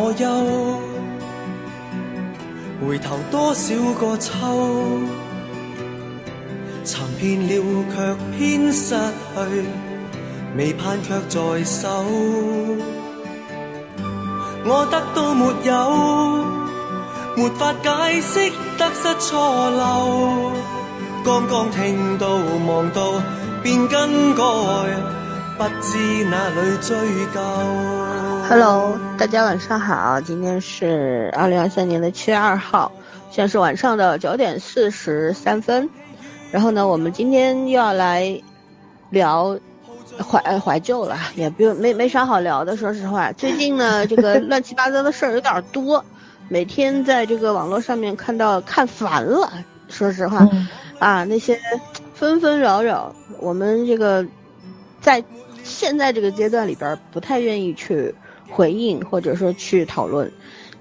冷暖哪可休？回头多少个秋，寻遍了却偏失去，未盼却在手。我得到没有，没法解释得失错漏。刚刚听到望到便更改，不知哪里追究。Hello，大家晚上好，今天是二零二三年的七月二号，现在是晚上的九点四十三分。然后呢，我们今天又要来聊怀呃怀旧了，也不用没没啥好聊的，说实话。最近呢，这个乱七八糟的事儿有点多，每天在这个网络上面看到看烦了，说实话，啊，那些纷纷扰扰，我们这个在现在这个阶段里边儿不太愿意去。回应或者说去讨论，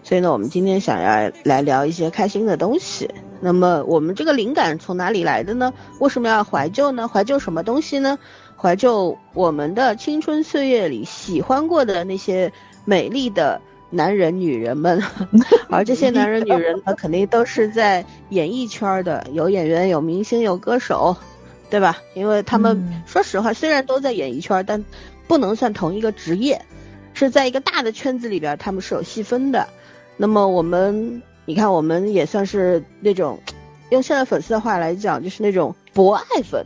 所以呢，我们今天想要来聊一些开心的东西。那么我们这个灵感从哪里来的呢？为什么要怀旧呢？怀旧什么东西呢？怀旧我们的青春岁月里喜欢过的那些美丽的男人、女人们，而这些男人、女人呢，肯定都是在演艺圈的，有演员、有明星、有歌手，对吧？因为他们、嗯、说实话，虽然都在演艺圈，但不能算同一个职业。是在一个大的圈子里边，他们是有细分的。那么我们，你看，我们也算是那种，用现在粉丝的话来讲，就是那种博爱粉、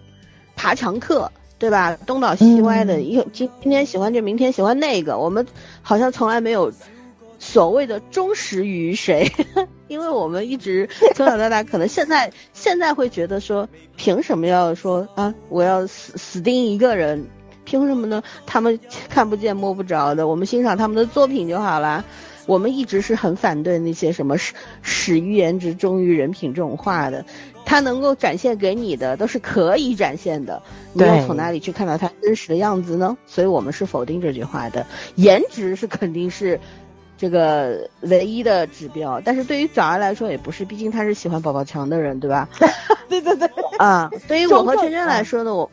爬墙客，对吧？东倒西歪的，一、嗯、今今天喜欢这，明天喜欢那个。我们好像从来没有所谓的忠实于谁，因为我们一直从小到大，可能现在现在会觉得说，凭什么要说啊，我要死死盯一个人？凭什么呢？他们看不见摸不着的，我们欣赏他们的作品就好了。我们一直是很反对那些什么始始于颜值，终于人品这种话的。他能够展现给你的都是可以展现的，你要从哪里去看到他真实的样子呢？所以我们是否定这句话的。颜值是肯定是这个唯一的指标，但是对于早儿来说也不是，毕竟他是喜欢宝宝强的人，对吧？对对对，啊，对于我和圈圈来说呢，我。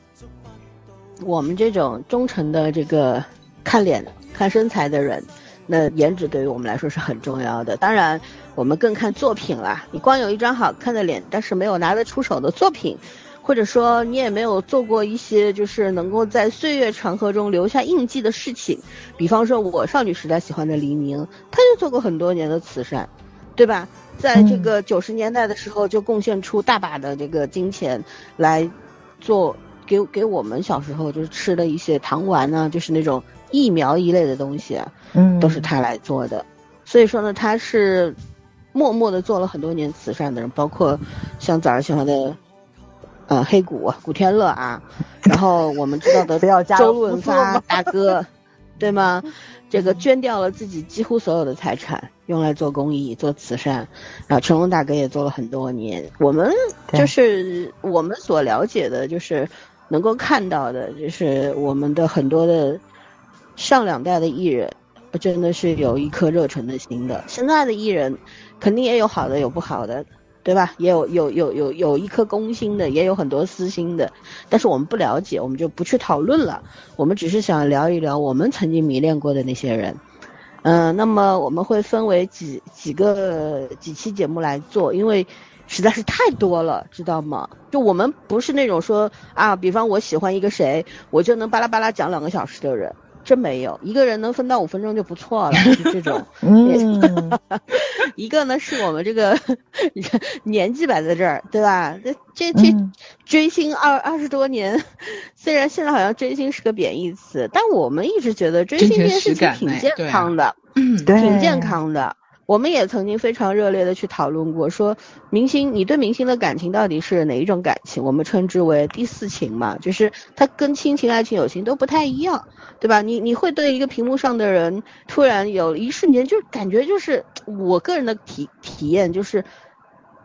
我们这种忠诚的这个看脸、看身材的人，那颜值对于我们来说是很重要的。当然，我们更看作品啦。你光有一张好看的脸，但是没有拿得出手的作品，或者说你也没有做过一些就是能够在岁月长河中留下印记的事情，比方说我少女时代喜欢的黎明，他就做过很多年的慈善，对吧？在这个九十年代的时候，就贡献出大把的这个金钱来做。给给我们小时候就是吃的一些糖丸啊，就是那种疫苗一类的东西啊，嗯，都是他来做的。所以说呢，他是默默的做了很多年慈善的人，包括像早上喜欢的呃黑谷古天乐啊，然后我们知道的 周润发大哥，对吗？这个捐掉了自己几乎所有的财产，用来做公益、做慈善。然后成龙大哥也做了很多年。我们就是我们所了解的，就是。能够看到的，就是我们的很多的上两代的艺人，真的是有一颗热忱的心的。现在的艺人，肯定也有好的，有不好的，对吧？也有有有有有一颗公心的，也有很多私心的。但是我们不了解，我们就不去讨论了。我们只是想聊一聊我们曾经迷恋过的那些人。嗯、那么我们会分为几几个几期节目来做，因为。实在是太多了，知道吗？就我们不是那种说啊，比方我喜欢一个谁，我就能巴拉巴拉讲两个小时的人，真没有。一个人能分到五分钟就不错了，就这种。嗯，一个呢是我们这个 年纪摆在这儿，对吧？这这这追星二二十多年，虽然现在好像追星是个贬义词，但我们一直觉得追星这件事情挺健康的，嗯，挺健康的。我们也曾经非常热烈的去讨论过，说明星，你对明星的感情到底是哪一种感情？我们称之为第四情嘛，就是它跟亲情、爱情、友情都不太一样，对吧？你你会对一个屏幕上的人突然有一瞬间就感觉就是我个人的体体验就是，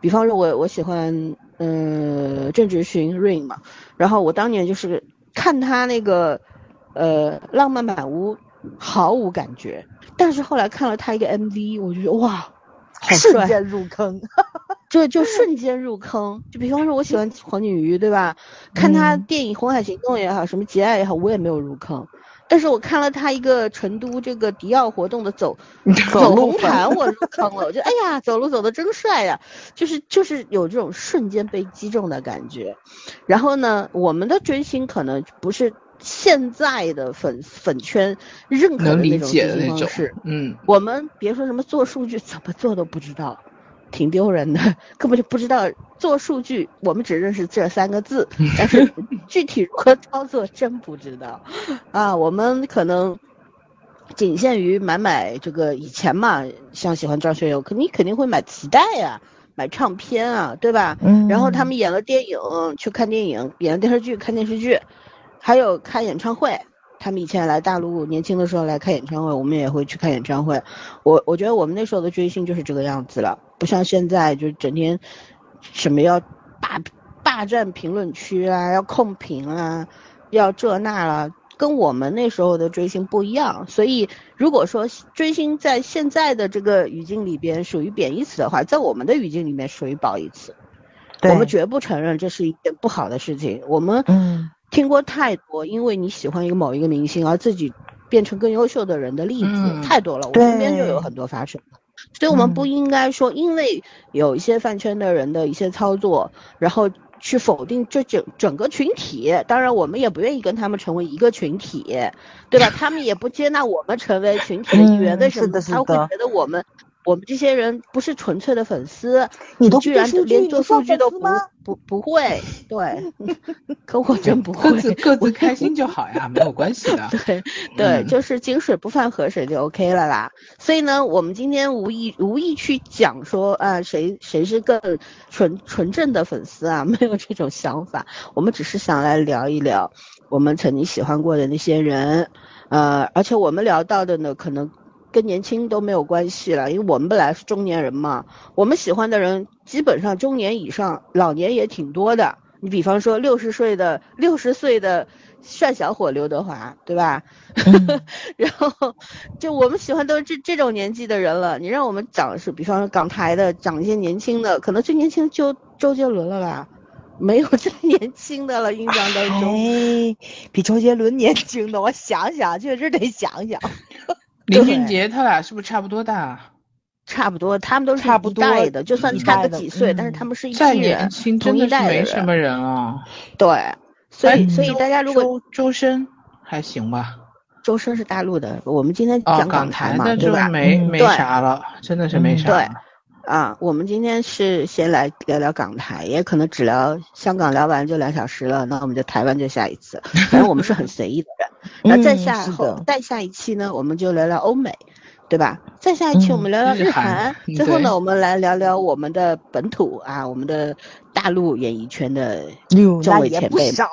比方说我我喜欢嗯、郑智薰 Rain 嘛，然后我当年就是看他那个呃浪漫满屋毫无感觉。但是后来看了他一个 MV，我就觉得哇，好帅，瞬间入坑，就就瞬间入坑。就比方说，我喜欢黄景瑜，对吧？看他电影《红海行动》也好，什么《节爱》也好，我也没有入坑。但是我看了他一个成都这个迪奥活动的走 走红毯，我入坑了。我觉得哎呀，走路走的真帅呀，就是就是有这种瞬间被击中的感觉。然后呢，我们的追星可能不是现在的粉粉圈认可的那种追解的那种星方式。，嗯，我们别说什么做数据，怎么做都不知道，挺丢人的，根本就不知道做数据。我们只认识这三个字，但是具体如何操作真不知道。啊，我们可能仅限于买买这个以前嘛，像喜欢张学友，肯你肯定会买磁带呀、买唱片啊，对吧？嗯然后他们演了电影去看电影，演了电视剧看电视剧，还有开演唱会。他们以前来大陆，年轻的时候来开演唱会，我们也会去看演唱会。我我觉得我们那时候的追星就是这个样子了，不像现在就整天什么要霸霸占评论区啊，要控评啊，要这那了，跟我们那时候的追星不一样。所以如果说追星在现在的这个语境里边属于贬义词的话，在我们的语境里面属于褒义词。我们绝不承认这是一件不好的事情。我们嗯听过太多，因为你喜欢一个某一个明星而自己变成更优秀的人的例子、嗯太多了，我身边就有很多发生。所以我们嗯不应该说，因为有一些饭圈的人的一些操作，然后去否定这整整个群体。当然，我们也不愿意跟他们成为一个群体，对吧？他们也不接纳我们成为群体的一员，嗯为什么他会觉得我们我们这些人不是纯粹的粉丝？你都不居然连做数据都不不不会，对，可我真不会各。自各自开心就好呀，没有关系的。对对，嗯就是井水不犯河水就 OK 了啦。所以呢，我们今天无意无意去讲说啊，谁谁是更纯纯正的粉丝啊，没有这种想法。我们只是想来聊一聊我们曾经喜欢过的那些人，呃，而且我们聊到的呢，可能跟年轻都没有关系了，因为我们本来是中年人嘛，我们喜欢的人基本上中年以上，老年也挺多的。你比方说六十岁的六十岁的帅小伙刘德华，对吧？嗯 然后就我们喜欢都是这这种年纪的人了。你让我们讲是，比方说港台的，讲一些年轻的，可能最年轻就周杰伦了吧？没有最年轻的了，印象当中。哎，比周杰伦年轻的，我想想，确实得想想。林俊杰他俩是不是差不多大？差不多，他们都是一差不多代的，就算差个几岁，但是嗯他们是一再批人，年轻同一真的是代的人。没什么人啊。对，所以哎所以大家如果周周深还行吧？周深是大陆的，我们今天哦，讲港台嘛，对吧？嗯没没对啥了，真的是没啥了。啊，我们今天是先来聊聊港台，也可能只聊香港，聊完就两小时了，那我们就台湾就下一次。反正我们是很随意的人。那再嗯下后再下一期呢，我们就聊聊欧美，对吧？再下一期我们聊聊日日韩最后呢，我们来聊聊我们的本土啊，我们的大陆演艺圈的那也不。少，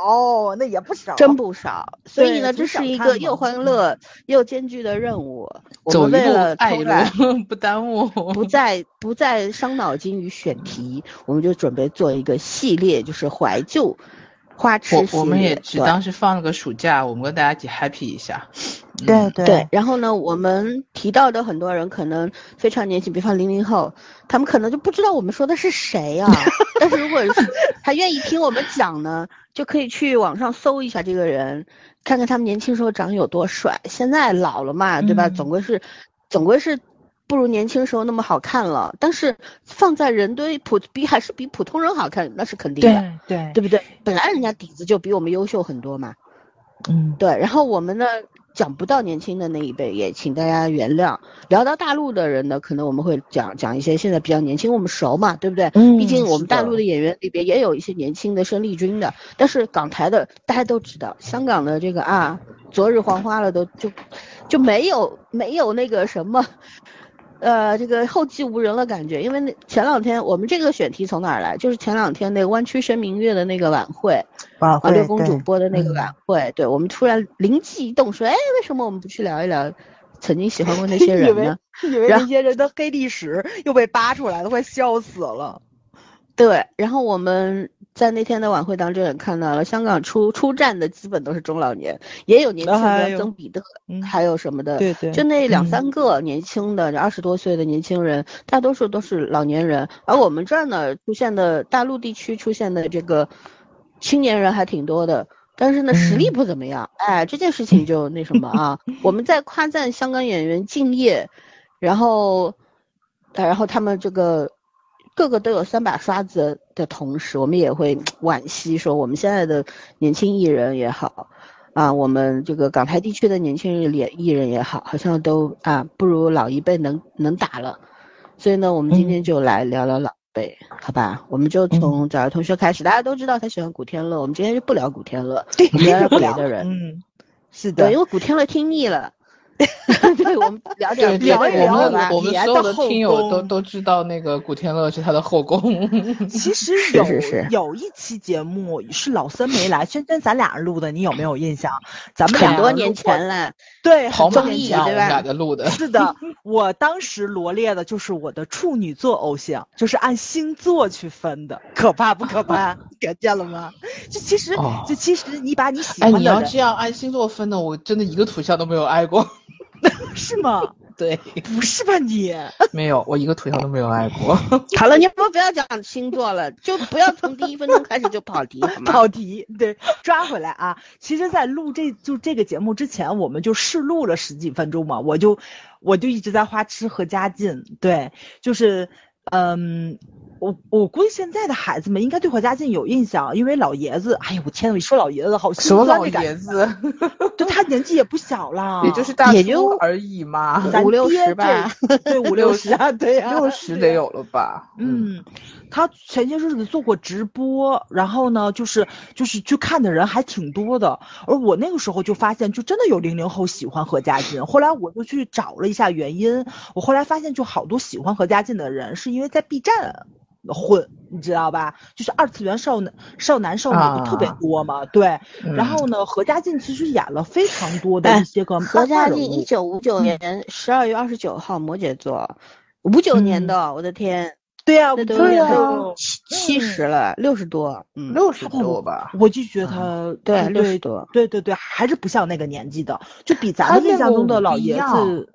那也不少，真不少，所以呢，这是一个又欢乐又艰巨的任务。我们为了爱一偷懒，路，不耽误。不再不再伤脑筋与选题，我们就准备做一个系列，就是怀旧花痴系。我我们也只当是放了个暑假，我们跟大家一起 happy 一下。嗯对对对，然后呢，我们提到的很多人可能非常年轻，比方零零后，他们可能就不知道我们说的是谁啊。但是如果是他愿意听我们讲呢，就可以去网上搜一下这个人，看看他们年轻时候长得有多帅。现在老了嘛，对吧？嗯总归是，总归是。不如年轻时候那么好看了，但是放在人堆普比还是比普通人好看，那是肯定的，对对对不对？本来人家底子就比我们优秀很多嘛。嗯，对，然后我们呢讲不到年轻的那一辈，也请大家原谅。聊到大陆的人呢，可能我们会讲讲一些现在比较年轻，我们熟嘛，对不对？嗯毕竟我们大陆的演员里边也有一些年轻的生力军的，但是港台的大家都知道，香港的这个啊，昨日黄花了都就就没有没有那个什么。呃，这个后继无人了感觉，因为那前两天我们这个选题从哪儿来？就是前两天那个湾区生明月的那个晚会，啊，晚会六公主播的那个嗯晚会，对我们突然灵机一动说，哎，为什么我们不去聊一聊曾经喜欢过那些人呢？以为那些人的黑历史又被扒出来了，快笑死了。对，然后我们在那天的晚会当中也看到了，香港出出战的基本都是中老年，也有年轻的曾比特，嗯还有什么的，对对就那两嗯三个年轻的二十多岁的年轻人，大多数都是老年人，而我们这儿呢出现的大陆地区出现的这个青年人还挺多的。但是呢，实力嗯不怎么样。哎，这件事情就那什么啊，我们在夸赞香港演员敬业，然后，呃然后他们这个个个都有三把刷子的同时，我们也会 惋惜说，我们现在的年轻艺人也好，啊，我们这个港台地区的年轻人演艺人也好，好像都啊不如老一辈能能打了。所以呢，我们今天就来聊聊老辈，好吧？我们就从早儿同学开始，大家都知道他喜欢古天乐，我们今天就不聊古天乐，我们聊聊不聊别的人。嗯，是对，的因，为古天乐听腻了。对，我们聊点别的聊一聊我们人好吧？我们所有的听友都都知道那个古天乐是他的后宫。其实 有是是有一期节目是老森没来，轩轩咱俩人录的，你有没有印象？咱们很俩多年前了，对，好马很多年前艺对吧。是的，我当时罗列的就是我的处女座偶像，就是按星座去分的，可怕不可怕？看见了吗？就其实，哦就其实你把你喜哎，欢的哎，你要这样按星座分的，我真的一个图像都没有挨过。是吗？对，不是吧你？没有，我一个腿上都没有挨过。好了，你们不要讲星座了，就不要从第一分钟开始就跑题，跑题，对，抓回来啊！其实，在录这就这个节目之前，我们就试录了十几分钟嘛，我就我就一直在花痴和家劲，对，就是嗯。我我估计现在的孩子们应该对何家劲有印象，因为老爷子，哎呀我天呐，我一说老爷子好心什么老酸的感觉，爷子，就他年纪也不小了，也就是大叔而已嘛，五六十吧，对五六十啊，对呀、六十得有了吧？嗯，他前些日子做过直播，然后呢，就是就是去看的人还挺多的。而我那个时候就发现，就真的有零零后喜欢何家劲。后来我就去找了一下原因，我后来发现，就好多喜欢何家劲的人是因为在 B 站混，你知道吧？就是二次元少男、少男少女不特别啊多嘛。对，嗯然后呢，何家劲其实演了非常多的哎一些个何家劲一。九五九年十二月二十九号，摩羯座，五九年的，我的天，对呀、那都对呀、七七十了，六十多，嗯，六十多吧。我就觉得他对对六十多，对对对，还是不像那个年纪的，就比咱们印象中的老爷子。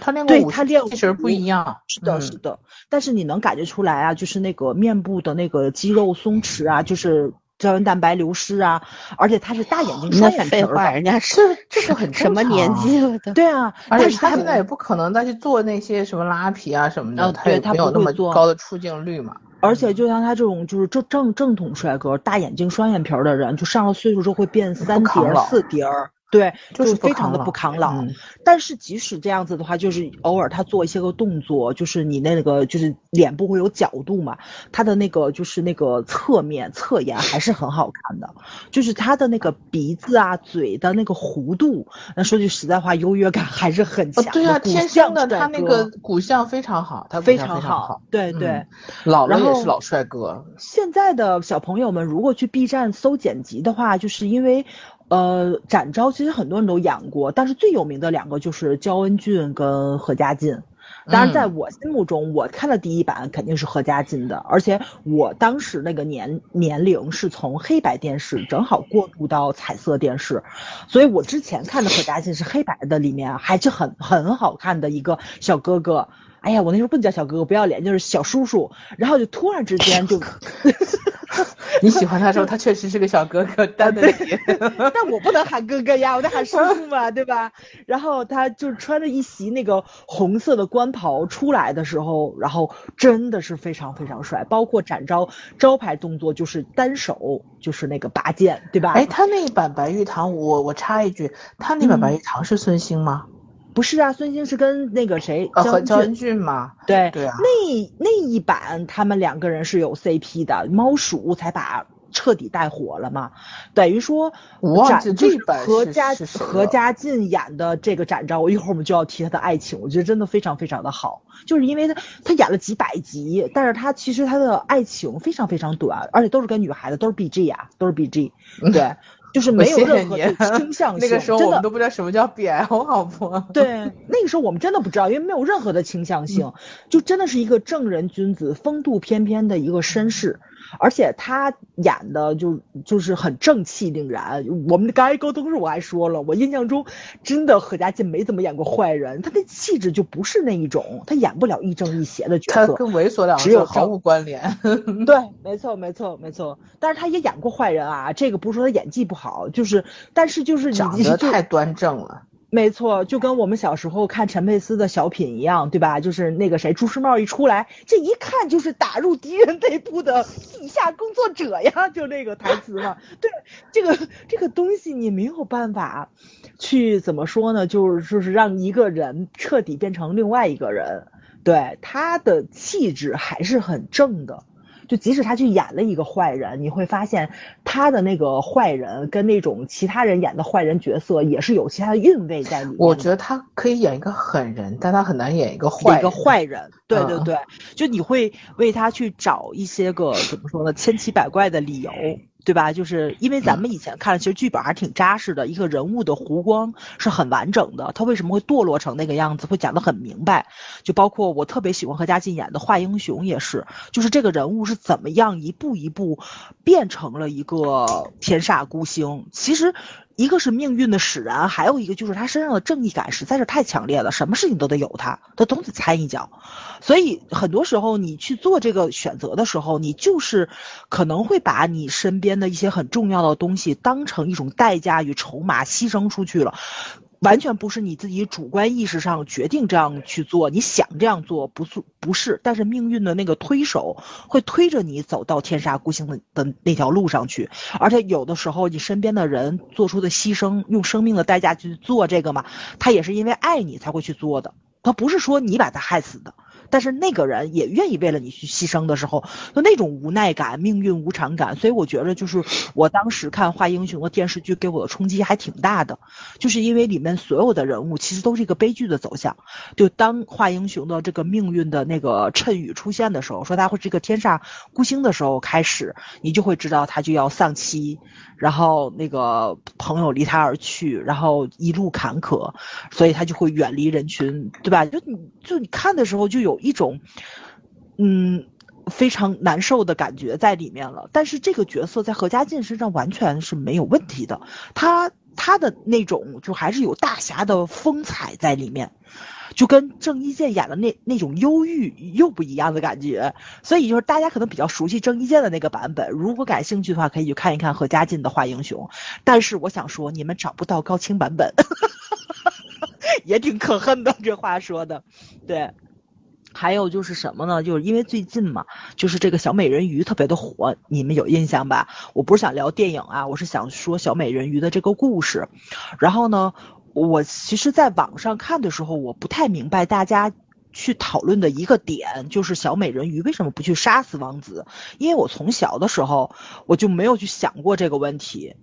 他练过舞他练其实不一样。是的，嗯是的，但是你能感觉出来啊，就是那个面部的那个肌肉松弛啊，就是胶原蛋白流失啊，而且他是大眼睛双眼皮儿。人家 是这是很什么年纪了的？对啊，而且但是他他现在也不可能再去做那些什么拉皮啊什么的，嗯他也对他没有那么做高的出镜率嘛。而且就像他这种就是正正正统帅哥，大眼睛双眼皮儿的人，就上了岁数之后会变三叠儿、四叠儿。对，就是非常的不抗老。嗯但是即使这样子的话，就是偶尔他做一些个动作，就是你那个就是脸部会有角度嘛，他的那个就是那个侧面侧颜还是很好看的，就是他的那个鼻子啊、嘴的那个弧度，那说句实在话，优越感还是很强，对啊，骨天相生的他那个骨相非常好，他非常好，对对。嗯老了也是老帅哥。现在的小朋友们如果去 B 站搜剪辑的话，就是因为，呃，展昭其实很多人都演过，但是最有名的两个就是焦恩俊跟何家劲。当然，在嗯我心目中，我看的第一版肯定是何家劲的，而且我当时那个年年龄是从黑白电视正好过渡到彩色电视，所以我之前看的何家劲是黑白的，里面还是很很好看的一个小哥哥。哎呀，我那时候不能叫小哥哥，不要脸，就是小叔叔。然后就突然之间就，你喜欢他的时候，他确实是个小哥哥。但我不能喊哥哥呀，我得喊叔叔嘛，对吧？然后他就穿着一袭那个红色的官袍出来的时候，然后真的是非常非常帅，包括展昭招牌动作就是单手就是那个拔剑，对吧？哎，他那一版白玉堂，我我插一句，他那版白玉堂是孙兴吗？不是啊，孙兴是跟那个谁呃，焦恩和焦恩俊。俊吗？对对啊那那一版他们两个人是有 CP 的，猫鼠才把彻底带火了嘛。等于说，我忘这版是何家何家劲演的这个展昭，一会儿我们就要提他的爱情，我觉得真的非常非常的好，就是因为他他演了几百集，但是他其实他的爱情非常非常短，而且都是跟女孩子，都是 BG 啊，都是 BG，对，就是没有任何的倾向性，那个时候真的我们都不知道什么叫 BL 好不？对，那个时候我们真的不知道，因为没有任何的倾向性，就真的是一个正人君子、风度翩翩的一个绅士，而且他演的就就是很正气凛然。我们刚才沟通时我还说了，我印象中真的何家劲没怎么演过坏人，他的气质就不是那一种，他演不了亦正亦邪的角色。他跟猥琐两个只有毫无关联。对，没错，没错，没错。但是他也演过坏人啊，这个不是说他演技不好，就是但是就是长得太端正了。没错，就跟我们小时候看陈佩斯的小品一样，对吧？就是那个谁，朱时茂一出来，这一看就是打入敌人内部的地下工作者呀，就那个台词嘛。对，这个这个东西你没有办法去怎么说呢？就是就是让一个人彻底变成另外一个人，对他的气质还是很正的。就即使他去演了一个坏人，你会发现他的那个坏人跟那种其他人演的坏人角色也是有其他的韵味在里面。我觉得他可以演一个狠人，但他很难演一个坏一个坏人，对对嗯对，就你会为他去找一些个怎么说呢，千奇百怪的理由，对吧？就是因为咱们以前看，其实剧本还挺扎实的，一个人物的弧光是很完整的，他为什么会堕落成那个样子，会讲得很明白。就包括我特别喜欢何家劲演的画英雄也是，就是这个人物是怎么样一步一步变成了一个天煞孤星。其实。一个是命运的使然，还有一个就是他身上的正义感实在是太强烈了，什么事情都得有他，他总得掺一脚。所以很多时候你去做这个选择的时候，你就是可能会把你身边的一些很重要的东西当成一种代价与筹码牺牲出去了。完全不是你自己主观意识上决定这样去做，你想这样做不做不是，但是命运的那个推手会推着你走到天煞孤星的的那条路上去，而且有的时候你身边的人做出的牺牲，用生命的代价去做这个嘛，他也是因为爱你才会去做的，他不是说你把他害死的。但是那个人也愿意为了你去牺牲的时候，就那种无奈感、命运无常感，所以我觉得就是我当时看《画英雄》的电视剧给我的冲击还挺大的，就是因为里面所有的人物其实都是一个悲剧的走向。就当画英雄的这个命运的那个谶语出现的时候，说他会是一个天煞孤星的时候开始，你就会知道他就要丧妻，然后那个朋友离他而去，然后一路坎坷，所以他就会远离人群，对吧？就你就你看的时候就有一种，嗯。非常难受的感觉在里面了，但是这个角色在何家劲身上完全是没有问题的，他他的那种就还是有大侠的风采在里面，就跟郑伊健演的那那种忧郁又不一样的感觉，所以就是大家可能比较熟悉郑伊健的那个版本，如果感兴趣的话，可以去看一看何家劲的画英雄。但是我想说，你们找不到高清版本，也挺可恨的，这话说的，对。还有就是什么呢？就是因为最近嘛，就是这个小美人鱼特别的火，你们有印象吧？我不是想聊电影啊，我是想说小美人鱼的这个故事。然后呢，我其实在网上看的时候，我不太明白大家去讨论的一个点，就是小美人鱼为什么不去杀死王子？因为我从小的时候我就没有去想过这个问题，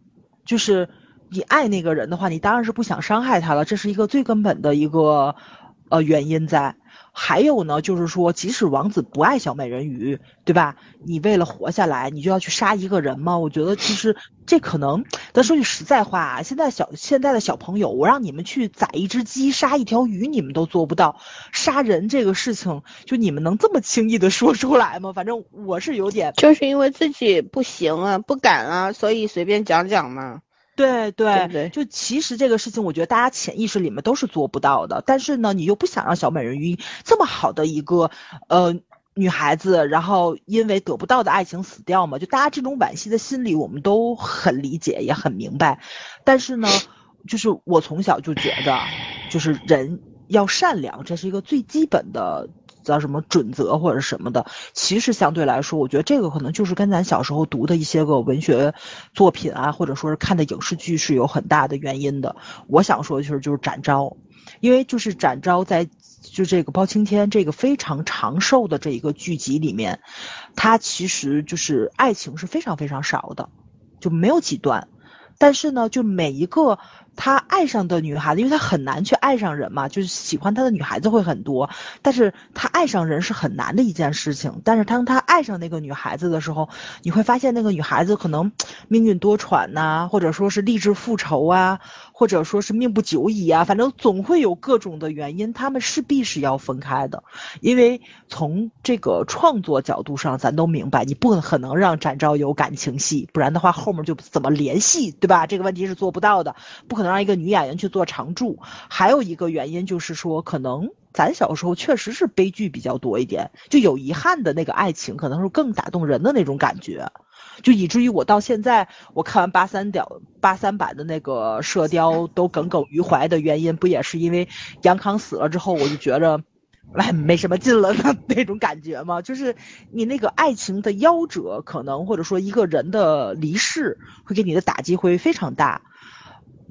就是你爱那个人的话，你当然是不想伤害他了，这是一个最根本的一个呃原因在。还有呢，就是说，即使王子不爱小美人鱼，对吧？你为了活下来，你就要去杀一个人吗？我觉得其实这可能，咱说句实在话啊，现在小现在的小朋友，我让你们去宰一只鸡、杀一条鱼，你们都做不到。杀人这个事情，就你们能这么轻易的说出来吗？反正我是有点，就是因为自己不行啊，不敢啊，所以随便讲讲嘛。对对对对就其实这个事情，我觉得大家潜意识里面都是做不到的。但是呢，你又不想让小美人鱼这么好的一个呃女孩子，然后因为得不到的爱情死掉嘛？就大家这种惋惜的心理，我们都很理解，也很明白。但是呢，就是我从小就觉得，就是人要善良，这是一个最基本的。叫什么准则或者什么的，其实相对来说，我觉得这个可能就是跟咱小时候读的一些个文学作品啊，或者说是看的影视剧是有很大的原因的。我想说的就是就是展昭，因为就是展昭在就这个包青天这个非常长寿的这一个剧集里面，他其实就是爱情是非常非常少的，就没有几段。但是呢，就每一个他爱上的女孩子，因为他很难去爱上人嘛，就是喜欢他的女孩子会很多，但是他爱上人是很难的一件事情。但是当他爱上那个女孩子的时候，你会发现那个女孩子可能命运多舛呐、或者说是励志复仇啊，或者说是命不久矣啊，反正总会有各种的原因，他们势必是要分开的。因为从这个创作角度上，咱都明白，你不可能让展昭有感情戏，不然的话后面就怎么联系，对吧？这个问题是做不到的，不可能让一个女演员去做常驻。还有一个原因就是说，可能咱小时候确实是悲剧比较多一点，就有遗憾的那个爱情，可能是更打动人的那种感觉，就以至于我到现在，我看完八三屌八三版的那个《射雕》都耿耿于怀的原因，不也是因为杨康死了之后，我就觉着。哎，没什么劲了的 那种感觉吗？就是你那个爱情的夭折，可能或者说一个人的离世，会给你的打击会非常大。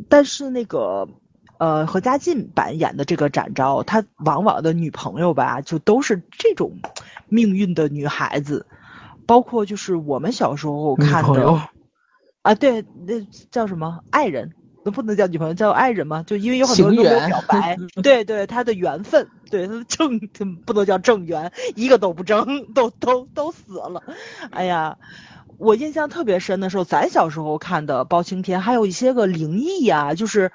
但是那个，呃，何家劲版演的这个展昭，他往往的女朋友吧，就都是这种命运的女孩子，包括就是我们小时候看的啊，对，那叫什么爱人。那不能叫女朋友，叫爱人嘛？就因为有很多人都没有表白，对对，他的缘分，对他的正不能叫正缘，一个都不正，都都都死了。哎呀，我印象特别深的时候，咱小时候看的包青天，还有一些个灵异呀，就是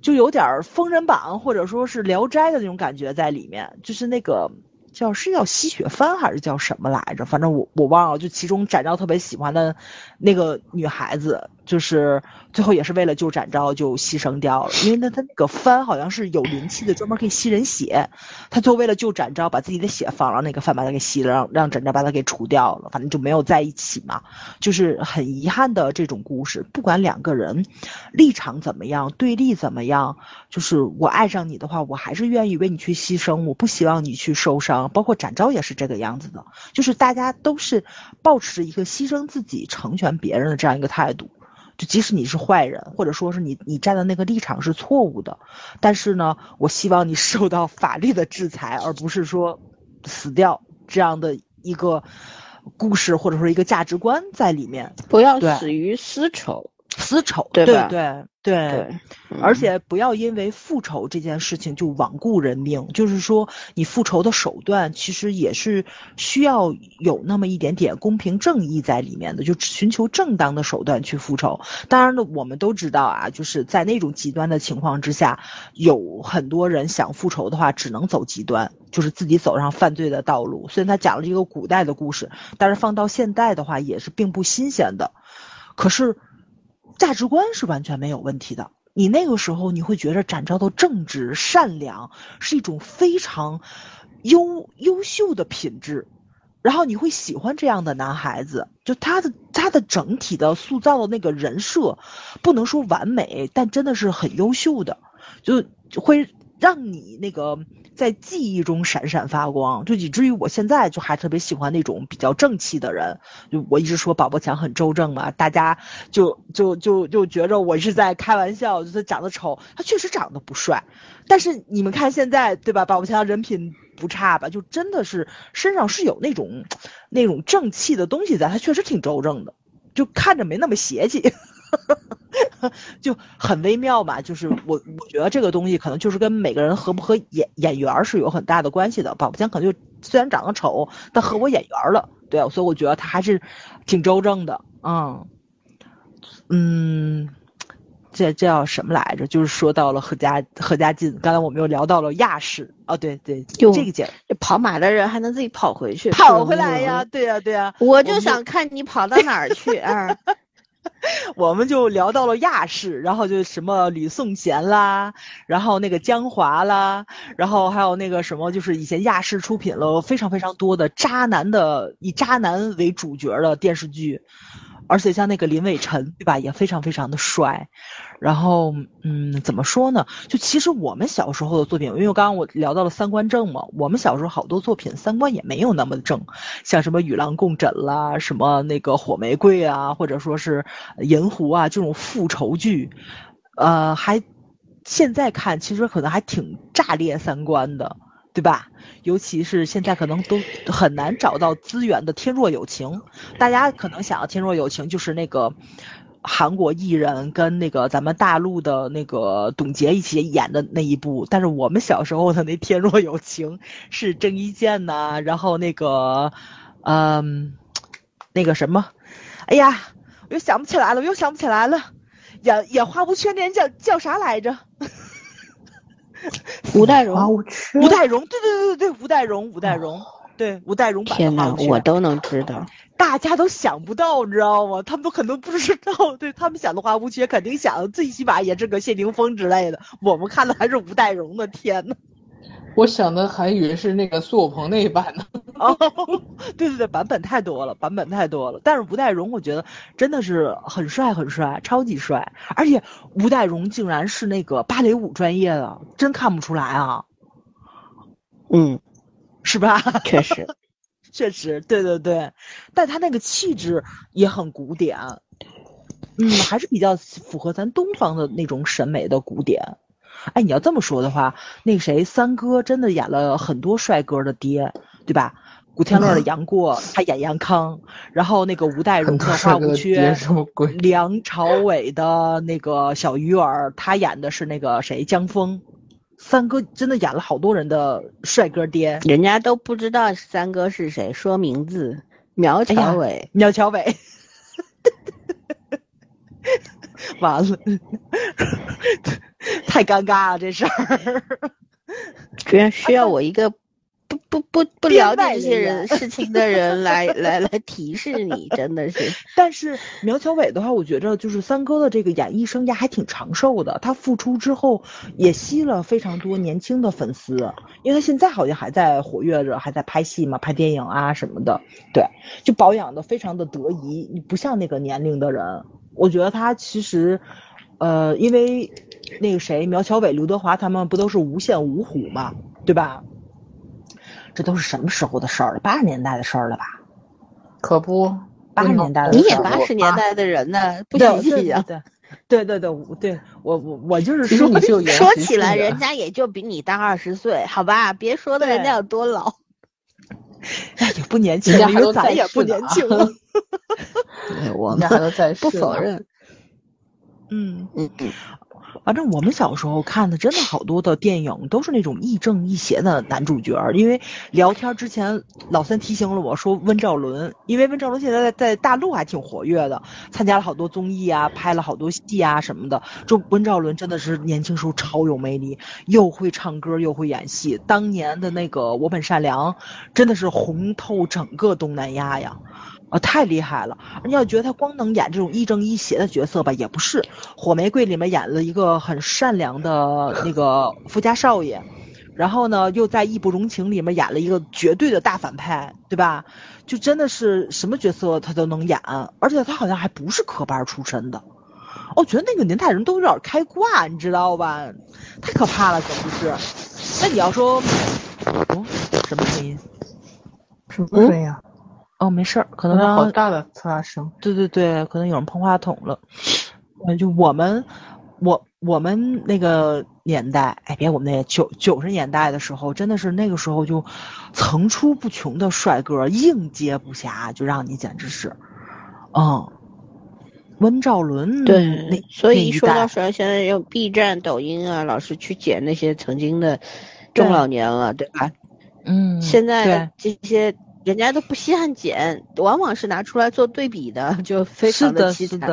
就有点封神榜或者说是聊斋的那种感觉在里面，就是那个。叫是叫吸血番还是叫什么来着？反正我我忘了。就其中展昭特别喜欢的那个女孩子，就是最后也是为了救展昭就牺牲掉了。因为那他那个番好像是有灵气的，专门可以吸人血。他就为了救展昭，把自己的血放了那个番把他给吸了，让让展昭把他给除掉了。反正就没有在一起嘛，就是很遗憾的这种故事。不管两个人立场怎么样，对立怎么样，就是我爱上你的话，我还是愿意为你去牺牲。我不希望你去受伤。包括展昭也是这个样子的，就是大家都是保持着一个牺牲自己、成全别人的这样一个态度。就即使你是坏人，或者说是你你站的那个立场是错误的，但是呢，我希望你受到法律的制裁，而不是说死掉这样的一个故事或者说一个价值观在里面。不要死于私仇。私仇，对对对对，而且不要因为复仇这件事情就罔顾人命。就是说，你复仇的手段其实也是需要有那么一点点公平正义在里面的，就寻求正当的手段去复仇。当然了，我们都知道啊，就是在那种极端的情况之下，有很多人想复仇的话，只能走极端，就是自己走上犯罪的道路。虽然他讲了一个古代的故事，但是放到现代的话，也是并不新鲜的。可是。价值观是完全没有问题的。你那个时候，你会觉得展昭的正直、善良是一种非常优优秀的品质，然后你会喜欢这样的男孩子。就他的他的整体的塑造的那个人设，不能说完美，但真的是很优秀的，就会让你那个。在记忆中闪闪发光，就以至于我现在就还特别喜欢那种比较正气的人。就我一直说宝宝强很周正嘛，大家就就就就觉着我是在开玩笑，就他长得丑，他确实长得不帅。但是你们看现在，对吧？宝宝强人品不差吧？就真的是身上是有那种那种正气的东西在，他确实挺周正的，就看着没那么邪气。就很微妙吧，就是我我觉得这个东西可能就是跟每个人合不合演演员是有很大的关系的。宝宝强可能就虽然长得丑，但合我演员了，对所以我觉得他还是挺周正的。嗯嗯，这这叫什么来着？就是说到了何家何家劲，刚才我们又聊到了亚视哦，对对，就这个姐跑马的人还能自己跑回去，跑回来呀？对呀对呀，我就想看你跑到哪儿去 啊！我们就聊到了亚视，然后就什么吕颂贤啦，然后那个江华啦，然后还有那个什么，就是以前亚视出品了非常非常多的渣男的以渣男为主角的电视剧。而且像那个林伟晨，对吧，也非常非常的帅。然后，嗯，怎么说呢？就其实我们小时候的作品，因为刚刚我聊到了三观正嘛，我们小时候好多作品三观也没有那么正，像什么与狼共枕啦，什么那个火玫瑰啊，或者说是银狐啊这种复仇剧，呃，还现在看其实可能还挺炸裂三观的。对吧？尤其是现在可能都很难找到资源的《天若有情》，大家可能想要《天若有情》就是那个韩国艺人跟那个咱们大陆的那个董洁一起演的那一部，但是我们小时候的那《天若有情》是郑伊健呐，然后那个，嗯，那个什么，哎呀，我又想不起来了，我又想不起来了，演演花无缺那人叫叫啥来着？吴代荣，吴代荣，对对对对对，吴代荣，吴代荣，对吴代荣版。天哪，我都能知道，大家都想不到，你知道吗？他们都可能不知道，对他们想的话，吴缺肯定想最起码也是个谢霆锋之类的。我们看的还是吴代荣的，天呐。我想的还以为是那个苏有朋那一版呢。哦，对对对，版本太多了，版本太多了。但是吴岱融，我觉得真的是很帅，很帅，超级帅。而且吴岱融竟然是那个芭蕾舞专业的，真看不出来啊。嗯，是吧？确实，确实，对对对。但他那个气质也很古典，嗯，还是比较符合咱东方的那种审美的古典。哎，你要这么说的话，那个谁，三哥真的演了很多帅哥的爹，对吧？古天乐的杨过，他演杨康，然后那个吴岱融的花无缺？梁朝伟的那个小鱼儿，他演的是那个谁江峰。三哥真的演了好多人的帅哥爹，人家都不知道三哥是谁，说名字苗侨伟，苗侨伟。完了，太尴尬了这事儿，居然需要我一个不不不不了解这些人事情的人来 来来提示你，真的是。但是苗侨伟的话，我觉着就是三哥的这个演艺生涯还挺长寿的，他复出之后也吸了非常多年轻的粉丝，因为他现在好像还在活跃着，还在拍戏嘛，拍电影啊什么的，对，就保养的非常的得宜，你不像那个年龄的人。我觉得他其实，呃，因为那个谁，苗侨伟、刘德华他们不都是无线五虎嘛，对吧？这都是什么时候的事儿了？八十年代的事儿了吧？可不，八十年代的你也八十年代的人呢，不稀奇啊。对对对对，我我我就是说，说起来人家也就比你大二十岁，好吧？别说的人家有多老。哎，也不年轻，因为咱也不年轻了。我们不否认。嗯嗯嗯，反正我们小时候看的真的好多的电影都是那种亦正亦邪的男主角。因为聊天之前，老三提醒了我说温兆伦，因为温兆伦现在在在大陆还挺活跃的，参加了好多综艺啊，拍了好多戏啊什么的。就温兆伦真的是年轻时候超有魅力，又会唱歌又会演戏。当年的那个我本善良，真的是红透整个东南亚呀。啊，太厉害了！你要觉得他光能演这种亦正亦邪的角色吧，也不是。火玫瑰里面演了一个很善良的 那个富家少爷，然后呢，又在义不容情里面演了一个绝对的大反派，对吧？就真的是什么角色他都能演，而且他好像还不是科班出身的。我觉得那个年代人都有点开挂，你知道吧？太可怕了，可不是。那你要说，哦，什么声音？什么声音啊？哦，没事儿，可能好大的刺啦声。对对对，可能有人碰话筒了。嗯，就我们，我我们那个年代，哎，别我们那九九十年代的时候，真的是那个时候就层出不穷的帅哥，应接不暇，就让你简直是，嗯，温兆伦对，那所以一说到帅，现在用 B 站、抖音啊，老是去捡那些曾经的中老年了，对吧？嗯，现在这些。人家都不稀罕剪，往往是拿出来做对比的，就非常的凄惨，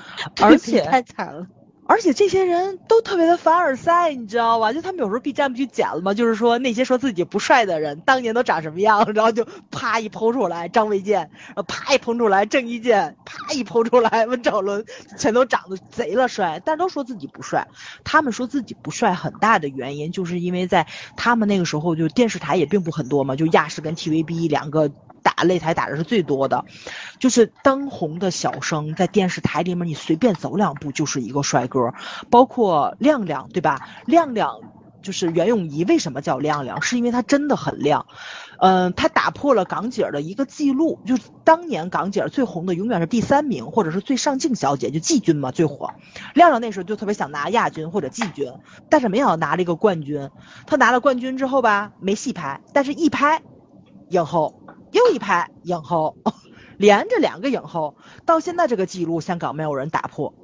而且太惨了。而且这些人都特别的凡尔赛，你知道吧？就他们有时候 B 站不就剪了吗？就是说那些说自己不帅的人当年都长什么样，然后就啪一剖出来张卫健，然后啪一剖出来郑伊健，啪一剖出来 温兆伦，全都长得贼了帅，但都说自己不帅。他们说自己不帅，很大的原因就是因为在他们那个时候就电视台也并不很多嘛，就亚视跟 TVB 两个。打擂台打的是最多的，就是当红的小生在电视台里面，你随便走两步就是一个帅哥，包括亮亮，对吧？亮亮就是袁咏仪，为什么叫亮亮？是因为他真的很亮，嗯，他打破了港姐的一个记录，就当年港姐最红的永远是第三名，或者是最上镜小姐，就季军嘛最火。亮亮那时候就特别想拿亚军或者季军，但是没想到拿了一个冠军。他拿了冠军之后吧，没戏拍，但是一拍，影后。又一拍影后，连着两个影后，到现在这个记录香港没有人打破，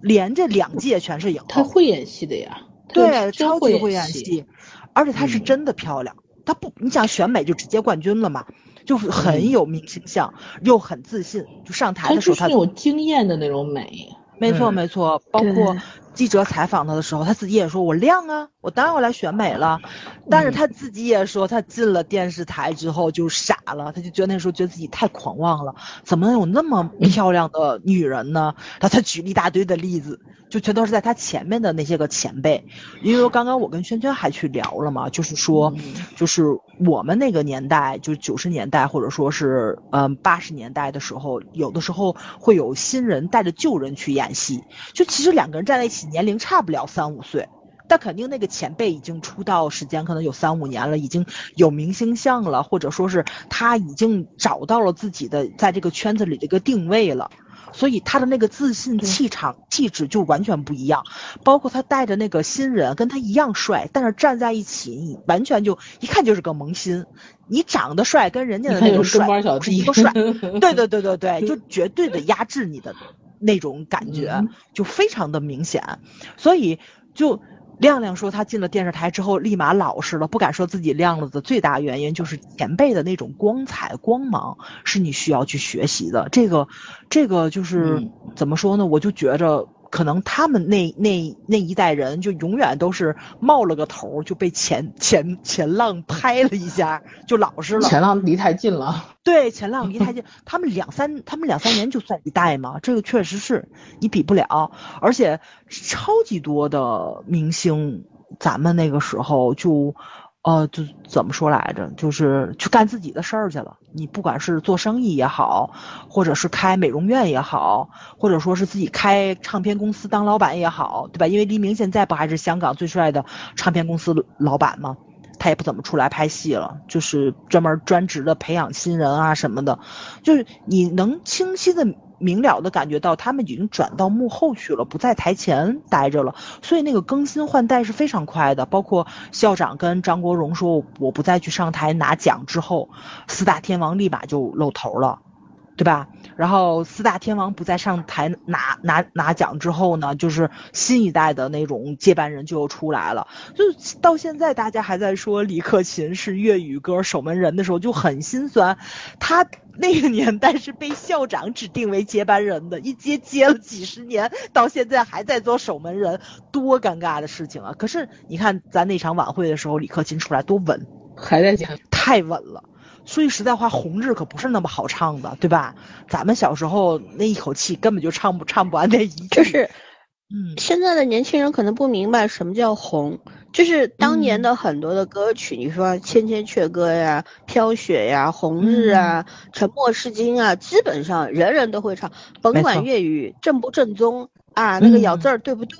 连着两届全是影后。她会演戏的呀，对，超级会演戏，而且她是真的漂亮。她不，你想选美就直接冠军了嘛，就是很有明星相，又很自信，就上台的时候她有经验的那种美。没错没错，包括记者采访他的时候，他自己也说：“我亮啊，我当然要来选美了。”但是他自己也说，他进了电视台之后就傻了，他就觉得那时候觉得自己太狂妄了，怎么能有那么漂亮的女人呢？然后他举了一大堆的例子，就全都是在他前面的那些个前辈。因为刚刚我跟轩轩还去聊了嘛，就是说，就是我们那个年代，就九十年代或者说是嗯八十年代的时候，有的时候会有新人带着旧人去演戏，就其实两个人站在一起。年龄差不了三五岁，但肯定那个前辈已经出道时间可能有三五年了，已经有明星相了，或者说是他已经找到了自己的在这个圈子里的一个定位了，所以他的那个自信、气场、气质就完全不一样。包括他带着那个新人，跟他一样帅，但是站在一起，你完全就一看就是个萌新。你长得帅，跟人家的那个帅是一个帅，对对对对对，就绝对的压制你的。那种感觉就非常的明显，所以就亮亮说他进了电视台之后立马老实了，不敢说自己亮了的最大原因就是前辈的那种光彩光芒是你需要去学习的。这个这个就是怎么说呢？我就觉着。可能他们那那那一代人就永远都是冒了个头就被前前前浪拍了一下 就老实了。前浪离太近了。对，前浪离太近，他们两三他们两三年就算一代嘛，这个确实是你比不了，而且超级多的明星，咱们那个时候就。呃，就怎么说来着？就是去干自己的事儿去了。你不管是做生意也好，或者是开美容院也好，或者说是自己开唱片公司当老板也好，对吧？因为黎明现在不还是香港最帅的唱片公司老板吗？他也不怎么出来拍戏了，就是专门专职的培养新人啊什么的。就是你能清晰的。明了的感觉到他们已经转到幕后去了，不在台前待着了，所以那个更新换代是非常快的。包括校长跟张国荣说我不再去上台拿奖之后，四大天王立马就露头了，对吧？然后四大天王不再上台拿拿拿奖之后呢，就是新一代的那种接班人就又出来了。就到现在大家还在说李克勤是粤语歌守门人的时候，就很心酸。他。那个年代是被校长指定为接班人的，一接接了几十年，到现在还在做守门人，多尴尬的事情啊！可是你看咱那场晚会的时候，李克勤出来多稳，还在讲，太稳了。说句实在话，红日可不是那么好唱的，对吧？咱们小时候那一口气根本就唱不唱不完那一句。就是，嗯，现在的年轻人可能不明白什么叫红。就是当年的很多的歌曲，你说《千千阙歌》呀、《飘雪》呀、《红日》啊、《沉默是金》啊，基本上人人都会唱，甭管粤语正不正宗啊，那个咬字儿对不对，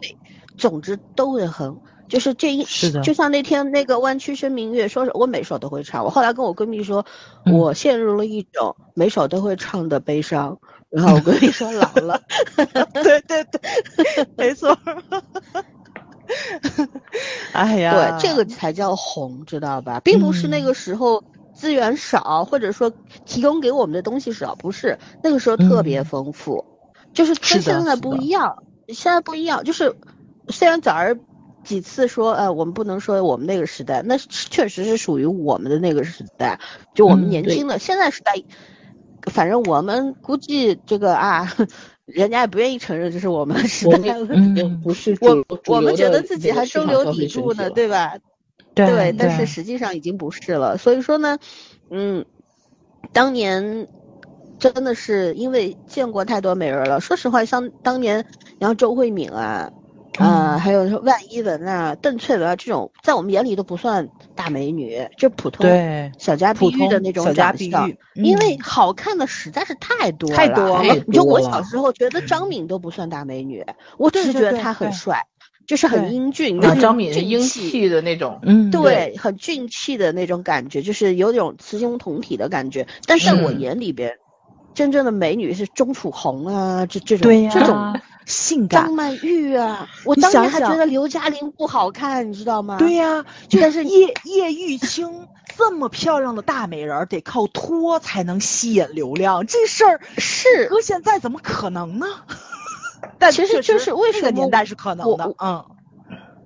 总之都会哼。就是这一，就像那天那个《弯曲生明月》，说是我每首都会唱。我后来跟我闺蜜说，我陷入了一种每首都会唱的悲伤。然后我闺蜜说老了，对对对，没错。哎呀，对，这个才叫红，知道吧？并不是那个时候资源少，或者说提供给我们的东西少，不是那个时候特别丰富，就是跟现在不一样。现在不一样，就是虽然早儿几次说，呃，我们不能说我们那个时代，那确实是属于我们的那个时代，就我们年轻的现在时代，反正我们估计这个啊。人家也不愿意承认这是我们的时代了，不是我我们觉得自己还中流砥柱呢，对吧？对，但是实际上已经不是了。所以说呢，嗯，当年真的是因为见过太多美人了。说实话，像当年，然后周慧敏啊。啊，还有万依文啊、邓萃雯啊这种，在我们眼里都不算大美女，就普通小家碧玉的那种长相。因为好看的实在是太多了，太多了。就我小时候觉得张敏都不算大美女，我只是觉得她很帅，就是很英俊。张敏是英气的那种，嗯，对，很俊气的那种感觉，就是有种雌雄同体的感觉。但是在我眼里边，真正的美女是钟楚红啊，这这种这种。性感张曼玉啊，我当年还觉得刘嘉玲不好看，你知道吗？对呀，就是叶叶玉卿这么漂亮的大美人，得靠托才能吸引流量，这事儿是搁现在怎么可能呢？但其实就是为什么年代是可能的？嗯，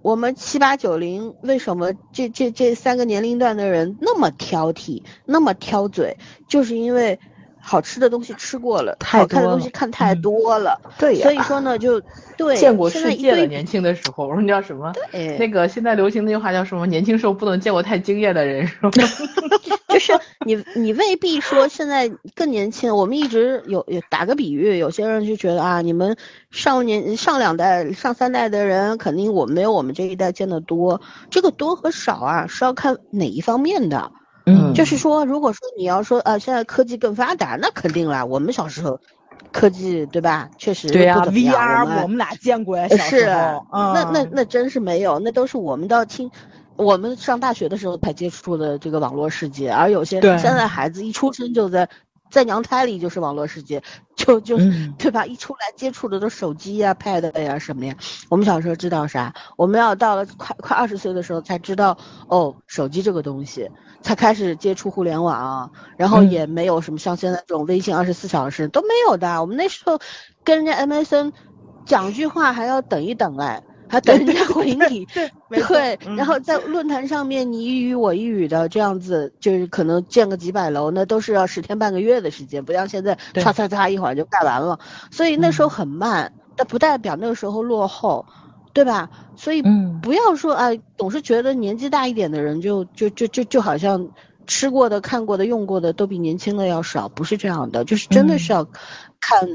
我们七八九零为什么这这这三个年龄段的人那么挑剔，那么挑嘴，就是因为。好吃的东西吃过了，太好看的东西看太嗯多了，对呀所以说呢，就 对见过世界了。年轻的时候，我说你叫什么？对那个现在流行那句话叫什么？年轻时候不能见过太惊艳的人，是吧？就是你你未必说现在更年轻，我们一直有有打个比喻，有些人就觉得啊，你们上年上两代、上三代的人，肯定我们没有我们这一代见的多。这个多和少啊，是要看哪一方面的。嗯就是说，如果说你要说呃，现在科技更发达，那肯定啦。我们小时候科技对吧，确实对呀、VR 我我们俩见过呀，是啊时候，嗯、那那那真是没有，那都是我们到青，我们上大学的时候才接触的这个网络世界，而有些对现在孩子一出生就在在娘胎里就是网络世界，就就、嗯对吧？一出来接触的都手机呀、pad 呀什么呀。我们小时候知道啥？我们要到了快快二十岁的时候才知道哦，手机这个东西，才开始接触互联网，然后嗯也没有什么像现在这种微信二十四小时都没有的。我们那时候跟人家 MSN 讲句话还要等一等哎。还等人家回你，对对，嗯然后在论坛上面你一语我一语的这样子，就是可能建个几百楼，那都是要十天半个月的时间，不像现在对唰唰唰一会儿就盖完了。所以那时候嗯很慢，但不代表那个时候落后，对吧？所以嗯。不要说哎，总是觉得年纪大一点的人就就就就就好像吃过的、看过的、用过的都比年轻的要少，不是这样的，就是真的是嗯要看，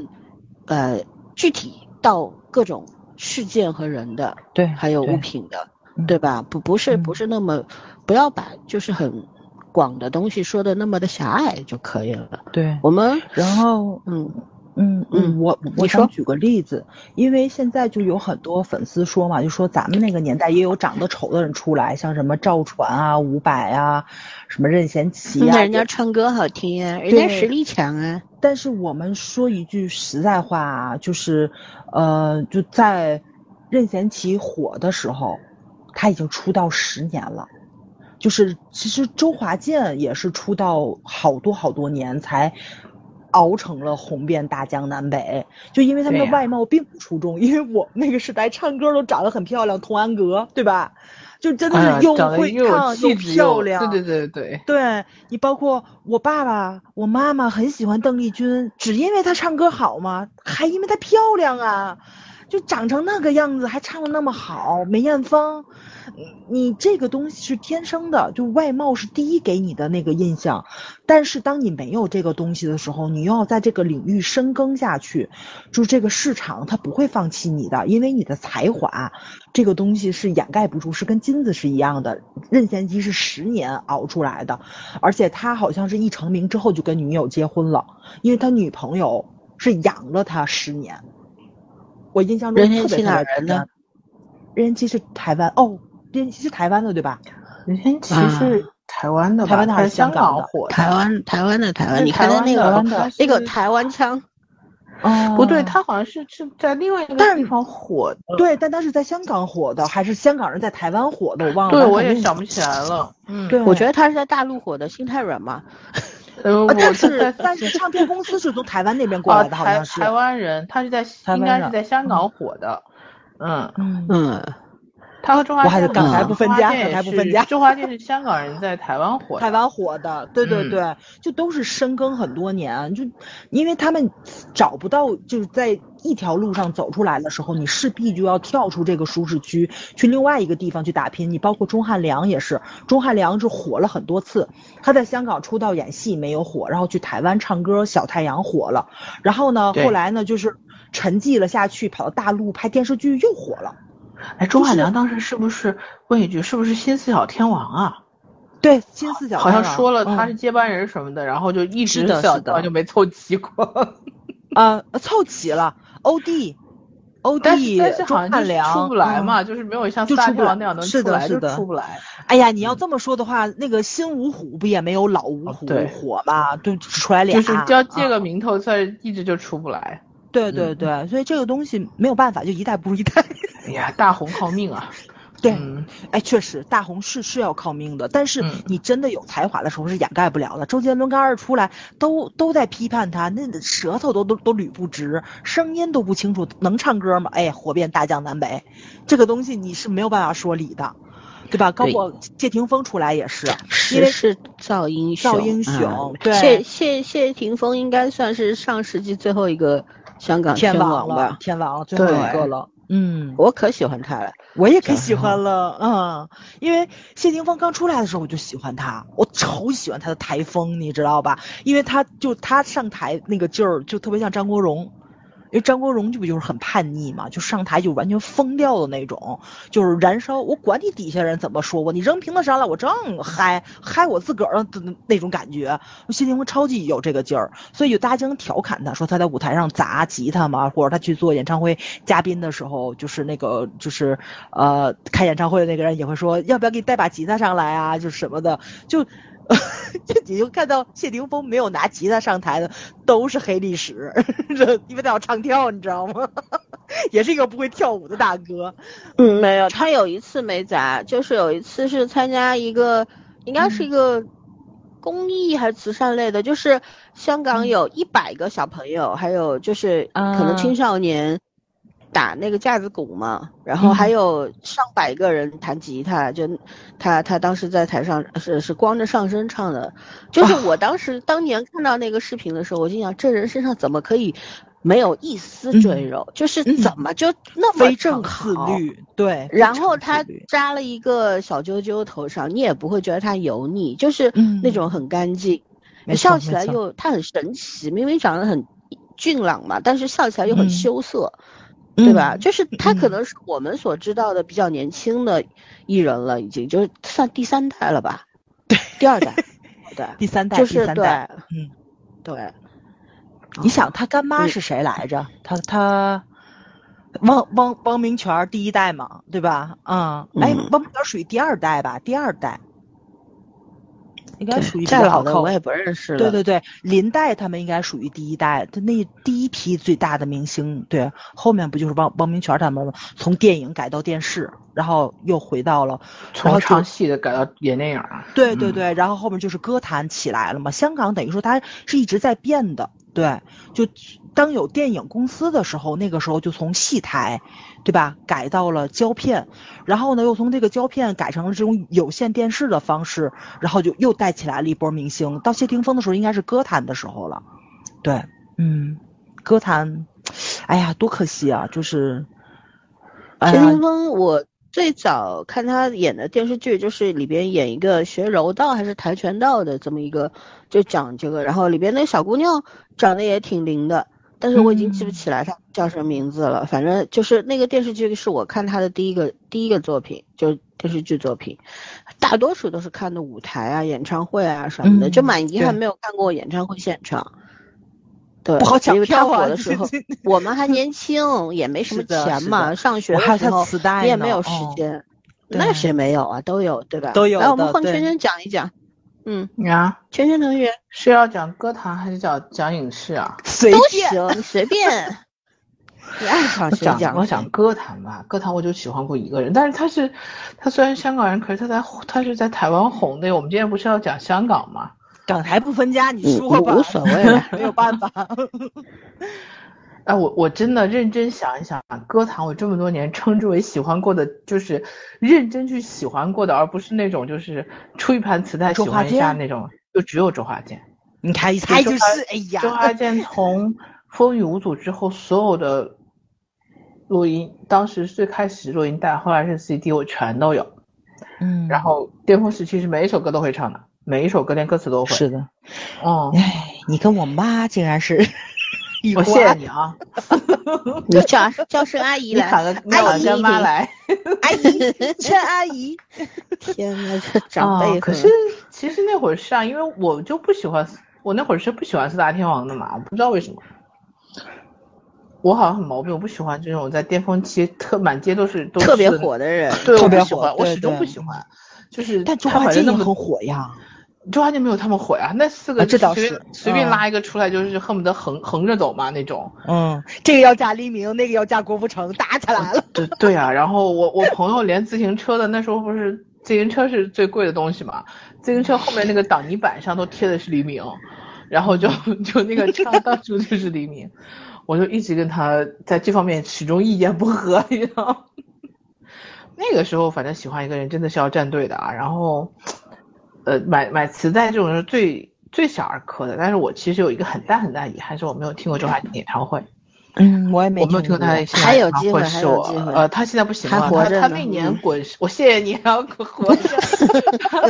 呃，具体到各种事件和人的，对，还有物品的，嗯。对吧？不不是不嗯是那么，不要把就是很广的东西说的那么的狭隘就可以了。对，我们然后嗯嗯嗯嗯，我我想举个例子，因为现在就有很多粉丝说嘛，就说咱们那个年代也有长得丑的人出来，像什么赵传啊、伍佰啊，什么任贤齐啊，人家唱歌好听啊，人家实力强啊。但是我们说一句实在话啊，就是，呃，就在任贤齐火的时候，他已经出道十年了。就是其实周华健也是出道好多好多年才熬成了红遍大江南北，就因为他们的外貌并不出众，因为我们那个时代唱歌都长得很漂亮，童安格对吧？就真的是又会唱又漂亮，对对对对，对你，包括我爸爸、我妈妈很喜欢邓丽君，只因为她唱歌好吗？还因为她漂亮啊！就长成那个样子，还唱的那么好。梅艳芳，你这个东西是天生的，就外貌是第一给你的那个印象。但是当你没有这个东西的时候，你又要在这个领域深耕下去，就这个市场它不会放弃你的，因为你的才华这个东西是掩盖不住，是跟金子是一样的。任贤齐是十年熬出来的，而且他好像是一成名之后就跟女友结婚了，因为他女朋友是养了他十年。我印象中任贤齐特别特别哪人呢任贤齐是台湾哦，任贤齐是台湾的对吧？任贤齐啊是台湾的吧？台湾的还是香香港的火？台湾台湾的台湾，你看他那个那个台湾腔，哦不对，他好像是是在另外一个但地方火的。对，但他是在香港火的，还是香港人在台湾火的？我忘了。对，我也想不起来了。嗯，对，我觉得他是在大陆火的，心太软嘛。呃，但是但是唱片公司是从台湾那边过啊，来的，好台像是。台湾人，他是在应该是在香港火的。嗯，嗯嗯，他和周华我还是健港台不分家港台不分家周华健是香港人，在台湾火。台湾火的，对对嗯对，就都是深耕很多年，就因为他们找不到，就是在一条路上走出来的时候，你势必就要跳出这个舒适区，去另外一个地方去打拼。你包括钟汉良也是，钟汉良是火了很多次，他在香港出道演戏没有火，然后去台湾唱歌，小太阳火了，然后呢，后来呢就是沉寂了下去，跑到大陆拍电视剧又火了。哎，钟汉良当时是不是问一句，是不是新四小天王啊？对，新四小好像说了他是嗯接班人什么的，然后就一直就没凑齐过。啊、凑齐了，欧弟。欧弟、但是钟好像就是汉良出不来嘛，嗯就是没有像四大天王那样能是出来，就是的的出不来。哎呀，你要这么说的话，那个新五虎不也没有老五虎火吗？就只出来俩，就是要借啊个名头，算是一直就出不来。对对对，所以这个东西没有办法，就一代不如一代。哎呀，大红靠命啊！对，嗯哎，确实大红是是要靠命的，但是嗯你真的有才华的时候是掩盖不了的。周杰伦刚二出来都都在批判他，那舌头都都都捋不直，声音都不清楚，能唱歌吗？哎，火遍大江南北，这个东西你是没有办法说理的。对吧？包括谢霆锋出来也是，因为是造英雄，造英雄啊对谢谢谢霆锋应该算是上世纪最后一个香港天王了吧，。天王了，最后一个了。嗯，我可喜欢他了，我也可喜欢了，嗯，因为谢霆锋刚出来的时候我就喜欢他，我超喜欢他的台风，你知道吧？因为他就他上台那个劲儿就特别像张国荣。因为张国荣就不就是很叛逆嘛，就上台就完全疯掉的那种，就是燃烧。我管你底下人怎么说我，你扔瓶子上来，我正嗨嗨我自个儿的那种感觉。谢霆锋超级有这个劲儿，所以有大家经常调侃他说他在舞台上砸吉他嘛，或者他去做演唱会嘉宾的时候，就是那个就是呃开演唱会的那个人也会说要不要给你带把吉他上来啊，就什么的，就。就你就看到谢霆锋没有拿吉他上台的都是黑历史，因为他要唱跳，你知道吗？也是一个不会跳舞的大哥。嗯，没有，他有一次没砸，就是有一次是参加一个，应该是一个公益还是慈善类的，就是香港有一百个小朋友，还有就是可能青少年打那个架子鼓嘛，然后还有上百个人弹吉他，就他他当时在台上是是光着上身唱的，就是我当时当年看到那个视频的时候，我心想这人身上怎么可以没有一丝赘肉，就是怎么就那么非正常自好律，对。然后他扎了一个小揪揪头上，你也不会觉得他油腻，就是嗯。那种很干净，没笑起来又他很神奇，明明长得很俊朗嘛，但是笑起来又很嗯。羞涩，对吧？嗯就是他可嗯能是我们所知道的比较年轻的艺人了，已经就是算第三代了吧？对，第二代，对，第三代，就是第三代。对嗯，对，你想他干妈嗯是谁来着？他他汪汪汪明荃儿第一代嘛，对吧？嗯，哎嗯，汪明荃属于第二代吧？第二代，应该属于比再老的我也不认识了。对对对，林黛他们应该属于第一代，他那第一批最大的明星，对，后面不就是汪汪明荃他们吗？从电影改到电视，然后又回到了，然从唱戏的改到演电影对对对，然后后面就是歌坛起来了嘛。香港等于说它是一直在变的，对，就当有电影公司的时候，那个时候就从戏台，对吧，改到了胶片，然后呢又从这个胶片改成了这种有线电视的方式，然后就又带起来了一波明星。到谢霆锋的时候，应该是歌坛的时候了，对，嗯，歌坛，哎呀，多可惜啊，就是，谢霆，锋，我最早看他演的电视剧，就是里边演一个学柔道还是跆拳道的这么一个，就讲这个，然后里边那个小姑娘长得也挺灵的，但是我已经记不嗯起来她叫什么名字了。反正就是那个电视剧是我看他的第一个第一个作品，就是电视剧作品，大多数都是看的舞台啊、演唱会啊什么的，就嗯蛮遗憾没有看过演唱会现场。对，不好抢因为他票啊火的 时候，我们还年轻，也没什么钱嘛，上学还有他的时候磁带你也没有呢时哦间。对那谁没有啊？都有，对吧？都有来，我们换圈圈讲一讲。嗯，啊，圈圈同学是要讲歌坛还是讲讲影视啊？随都便。行，你随便，你爱讲我讲谁讲。我讲歌坛吧，歌坛我就喜欢过一个人，但是他是他虽然香港人，可是他在他是在台湾红的。我们今天不是要讲香港吗？港台不分家，你嗯说吧，无所谓 没有办法。哎，我我真的认真想一想，歌坛我这么多年称之为喜欢过的，就是认真去喜欢过的，而不是那种就是出一盘磁带喜欢一下那种，就只有周华健。你看一猜就是，哎呀，周华健 从《风雨无阻》之后，所有的录音，当时最开始录音带，后来是 CD，我全都有。嗯，然后巅峰时期是每一首歌都会唱的，每一首歌连歌词都会。是的，哦，哎，你跟我妈竟然是 一我谢谢你啊，你叫叫声阿姨你喊来，个你喊个妈来。阿姨，陈阿姨，天呐，这长辈啊，可是其实那会儿是啊，因为我就不喜欢，我那会儿是不喜欢四大天王的嘛，我不知道为什么。我好像很毛病，我不喜欢这种在巅峰期特满街都是都特别火的人。对，特别火我不喜欢，我始终不喜欢。就是但周他华健也很火呀。周华健没有他们火呀，那四个啊这倒随便是随便嗯拉一个出来就是恨不得横横着走嘛那种。嗯，这个要嫁黎明，那个要嫁郭富城，打起来了。对对啊，然后我我朋友连自行车的那时候不是自行车是最贵的东西嘛，自行车后面那个挡泥板上都贴的是黎明，然后就 就那个车到处就是黎明，我就一直跟他在这方面始终意见不合，你知道吗？那个时候反正喜欢一个人真的是要站队的啊。然后，呃，买买磁带这种是最最小儿科的。但是我其实有一个很大很大遗憾，是我没有听过周华健演唱会。嗯，我也没我没有听过他的现场还有机会还有机会呃，他现在不行了，他他那年滚石，我谢谢你，啊，滚 活着。他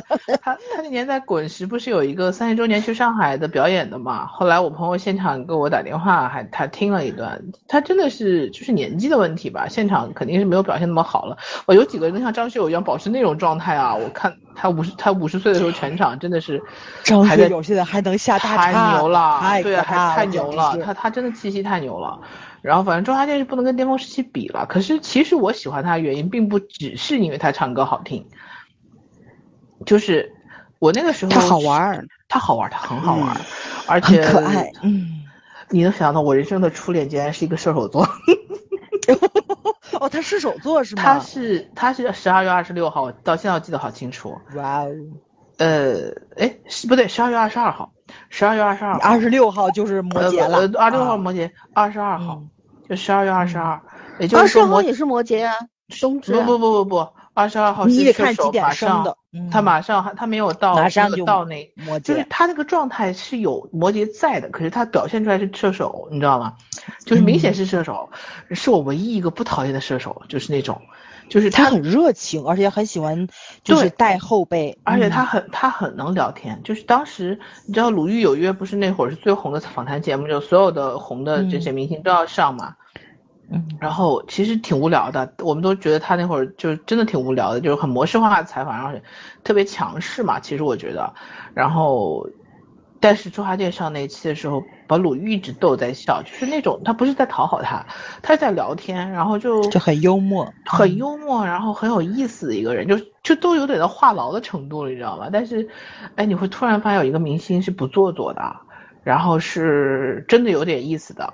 他他那年在滚石不是有一个三十周年去上海的表演的嘛？后来我朋友现场给我打电话，还他听了一段，他真的是就是年纪的问题吧，现场肯定是没有表现那么好了。我有几个人像张学友一样保持那种状态啊，我看他五十他五十岁的时候全场真的是张还在学友现在还能下大太，牛了，对啊，还太牛了，他他真的气息太牛了。然后反正周华健是不能跟巅峰时期比了，可是其实我喜欢他的原因并不只是因为他唱歌好听，就是我那个时候他好玩儿，他好玩儿，他很好玩儿，嗯而且可爱。嗯，你能想到我人生的初恋竟然是一个射手座？哦，他射手座是吗？他是他是十二月二十六号，我到现在我记得好清楚。哇哦，呃，哎，不对，十二月二十二号，十二月二十二号，二十六号就是摩羯了，呃，二十六号啊摩羯，二十二号嗯就十二月二十二，也就是说摩十号也是摩羯啊，冬至啊。不不不不不，二十二号你得是射手看几点马上生的嗯他马上还他没有到马上就到那。就是他那个状态是有摩羯在的，可是他表现出来是射手，你知道吗？就是明嗯显是射手，是我唯一一个不讨厌的射手，就是那种，就是他他很热情，而且很喜欢就是带后辈，嗯而且他很他很能聊天，就是当时你知道《鲁豫有约》不是那会儿是最红的访谈节目，就所有的红的这些明星都要上嘛。嗯然后其实挺无聊的，我们都觉得他那会儿就是真的挺无聊的，就是很模式化的采访，然后特别强势嘛。其实我觉得，然后，但是周华健上那一期的时候，把鲁豫一直逗在笑，就是那种他不是在讨好他，他是在聊天，然后就就很幽默，很幽默，然后很有意思的一个人，就就都有点到话痨的程度了，你知道吗？但是，哎，你会突然发现有一个明星是不做作的，然后是真的有点意思的，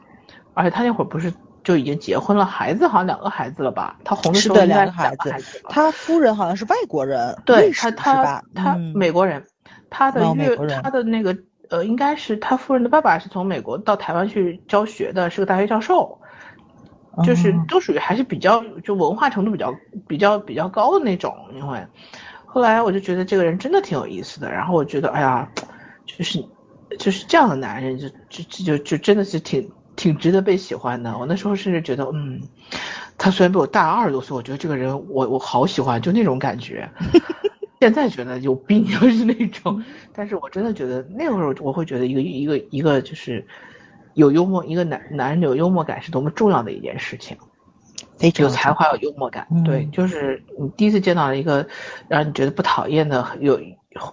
而且他那会儿不是就已经结婚了，孩子好像两个孩子了吧？他红的时候应该两个孩子。他夫人好像是外国人，对他他？他嗯美国人，他的岳他的那个呃，应该是他夫人的爸爸是从美国到台湾去教学的，是个大学教授。就是哦都属于还是比较就文化程度比较比较比较高的那种，因为后来我就觉得这个人真的挺有意思的，然后我觉得哎呀，就是就是这样的男人就就就就就真的是挺挺值得被喜欢的。我那时候甚至觉得，嗯，他虽然比我大二十多岁，我觉得这个人我我好喜欢，就那种感觉。现在觉得有病，就是那种，但是我真的觉得那会儿我会觉得一个一个一个就是有幽默，一个男男人有幽默感是多么重要的一件事情。非常有才华，有幽默感，嗯对，就是你第一次见到了一个让你觉得不讨厌的、有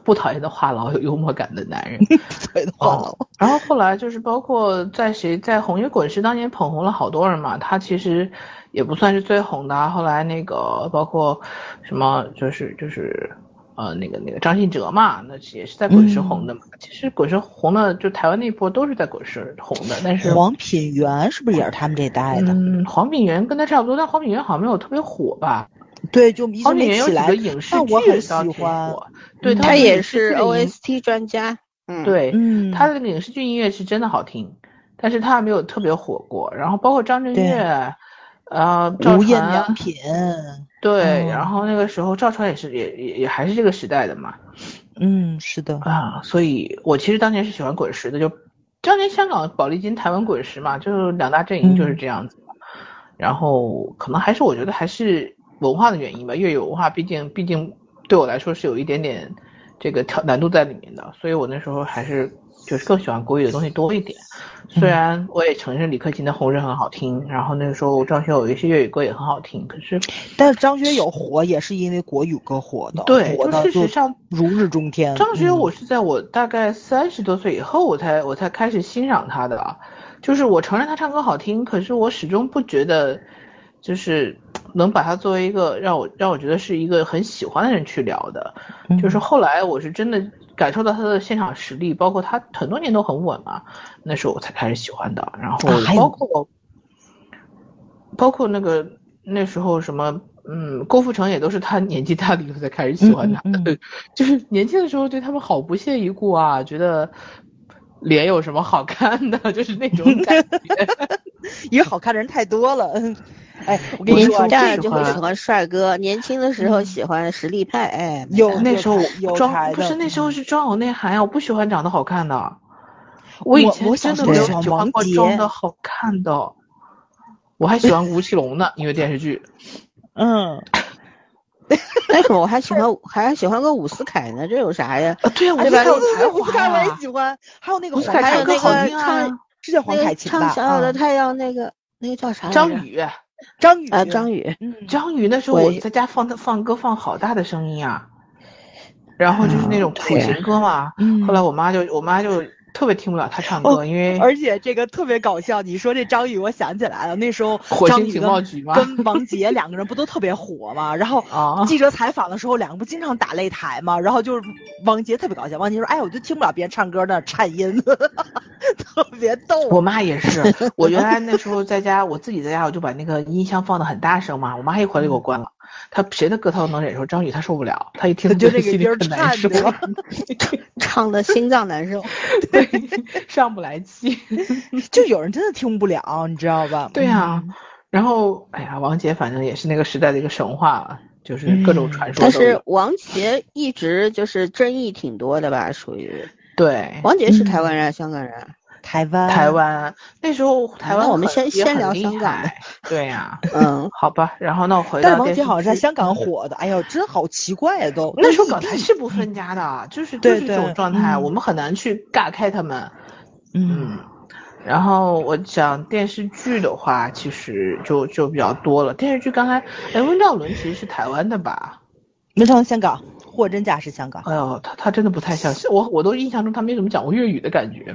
不讨厌的话痨、有幽默感的男人。话哦，然后后来就是包括在谁在红叶滚石当年捧红了好多人嘛，他其实也不算是最红的啊。后来那个包括什么就是就是呃那个那个张信哲嘛，那也是在滚石红的嘛。其实滚石红的就台湾那波都是在滚石红的，但是黄品源是不是也是他们这代的？嗯黄品源跟他差不多，但黄品源好像没有特别火吧。对，就黄品源有几个影视但我很剧喜欢，对，嗯他也是 OST 专家。嗯，，对，嗯，他的那个影视剧音乐是真的好听，但是他还没有特别火过。然后包括张震岳，呃，赵无印传良品，对，嗯。然后那个时候赵传也是也也也还是这个时代的嘛，嗯，是的，啊，所以我其实当年是喜欢滚石的，就当年香港宝丽金、台湾滚石嘛，就是两大阵营就是这样子。然后可能还是我觉得还是文化的原因吧，粤语文化毕竟毕竟对我来说是有一点点这个挑难度在里面的，所以我那时候还是就是更喜欢国语的东西多一点。虽然我也承认李克勤的《红日》很好听，然后那个时候张学友有一些粤语歌也很好听，可是但是张学友火也是因为国语歌火的，对就事实上如日中天。张学友，嗯我是在我大概三十多岁以后，我才我才开始欣赏他的啊。就是我承认他唱歌好听，可是我始终不觉得，就是能把他作为一个让我让我觉得是一个很喜欢的人去聊的。嗯就是后来我是真的感受到他的现场实力，包括他很多年都很稳嘛，那时候我才开始喜欢的。然后包括、包括那个那时候什么。嗯，郭富城也都是他年纪大了以后才开始喜欢他的，嗯嗯嗯 就是年轻的时候对他们好不屑一顾啊，觉得脸有什么好看的，就是那种感觉。因为好看的人太多了。哎，我跟你说啊，这就会喜欢帅哥，年轻的时候喜欢实力派。哎，有那时候有装不是那时候是装有内涵呀，我不喜欢长得好看的。我以我前真的没有喜欢王喜欢过杰装的好看的，我还喜欢吴奇隆呢，因为电视剧。嗯，但是我还喜欢还喜欢个伍思凯呢，这有啥呀？啊，对呀，我对吧觉得他有才我也。喜欢，还有那个伍思凯黄凯唱歌还有那个好听啊唱是叫黄那个凯芹吧？唱《小小的啊太阳》那个那个叫啥？张宇，张宇啊，张宇。嗯，张宇那时候我我在家放他放歌放好大的声音啊，然后就是那种苦对情歌嘛。嗯后来我妈就我妈就特别听不了他唱歌，哦因为而且这个特别搞笑，你说这张宇，我想起来了，那时候火星情张宇跟报局嘛跟王杰两个人不都特别火嘛？然后啊记者采访的时候，两个不经常打擂台嘛？然后就是王杰特别搞笑，王杰说：“哎，我就听不了别人唱歌那颤音，特别逗。”我妈也是，我原来那时候在家，我自己在家，我就把那个音箱放的很大声嘛，我妈一回来给我关了。她谁的歌他都能忍受，张宇他受不了，他一听就那个音儿难受，颤 的 唱的心脏难受。对，上不来气。就有人真的听不了，你知道吧？对呀、嗯然后哎呀，王杰反正也是那个时代的一个神话了，就是各种传说但。是王杰一直就是争议挺多的吧，属于对，王杰是台湾人、香港人？台湾，台湾那时候台湾那我们先先聊香港害对呀、嗯，好吧，然后那我回到但是王电视杰好像在香港火的，哎呦，真好奇怪呀、都。那时候港台是不分家的，就是就对是这种状态，嗯我们很难去尬开他们。嗯，然后我讲电视剧的话，其实就就比较多了。电视剧刚才，哎，温兆伦其实是台湾的吧？没上香港，货真价实香港。哎呦，他他真的不太像，我我都印象中他没怎么讲过粤语的感觉。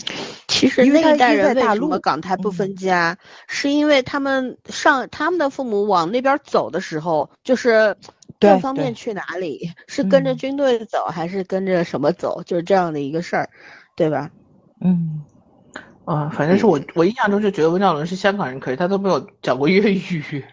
其实那一代是在大陆人为什么港台不分家，是因为他们上他们的父母往那边走的时候，就是对更方便去哪里，是跟着嗯军队走还是跟着什么走，就是这样的一个事儿，对吧？嗯，啊，反正是我我印象中就觉得温兆伦是香港人，可是他都没有讲过粤语。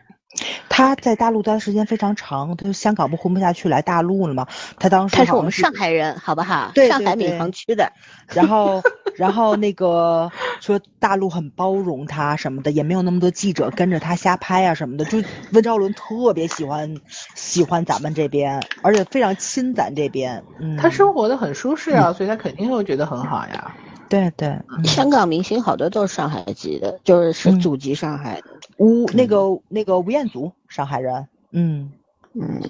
他在大陆待的时间非常长，他就香港不混不下去，来大陆了嘛。他当时他是我们上海人，好不好？对上海闵行区的。然后，然后那个说大陆很包容他什么的，也没有那么多记者跟着他瞎拍啊什么的。就温兆伦特别喜欢喜欢咱们这边，而且非常亲咱这边。嗯，他生活的很舒适啊，所以他肯定会觉得很好呀。对对，嗯香港明星好多都是上海籍的，就是是嗯祖籍上海的。吴那个那个吴彦祖，上海人。嗯，嗯，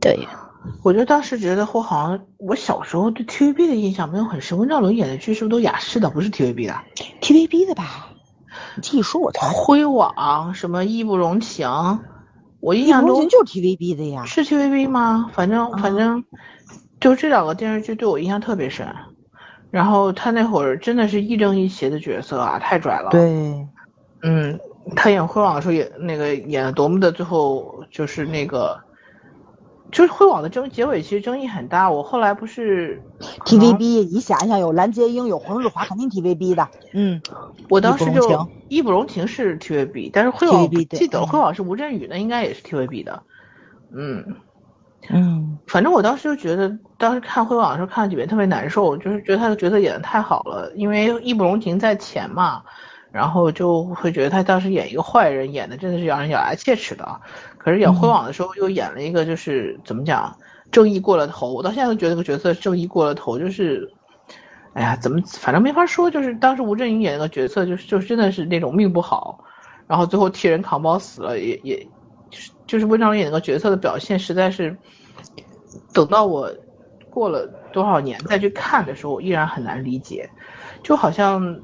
对，我就当时觉得我好像我小时候对 TVB 的印象没有很深，温兆伦演的剧是不是都雅视的，不是 TVB 的？TVB 的吧？你继续说，我才。辉煌什么义不容情，我印象中容情就是 TVB 的呀。是 TVB 吗？反正反正就这两个电视剧对我印象特别深。然后他那会儿真的是亦正亦邪的角色啊，太拽了。，对，嗯，他演辉煌的时候也那个演的多么的，最后就是那个。就是辉煌的争结尾其实争议很大，我后来不是 TVB，你想想，有蓝洁瑛，有黄日华，肯定 TVB 的。嗯，我当时就义不容情是 TVB，但是辉煌记得嗯辉煌是吴镇宇的，应该也是 TVB 的。嗯，嗯，反正我当时就觉得，当时看辉煌的时候看了几遍特别难受，就是觉得他的角色演的太好了，因为义不容情在前嘛，然后就会觉得他当时演一个坏人演的真的是让人咬牙切齿的。可是演辉煌的时候又演了一个就是怎么讲，正义过了头，我到现在都觉得这个角色正义过了头，就是。哎呀，怎么反正没法说，就是当时吴镇宇演那个角色，就是就是真的是那种命不好，然后最后替人扛包死了，也也，就是就是温兆伦演那个角色的表现，实在是，等到我过了多少年再去看的时候，我依然很难理解，就好像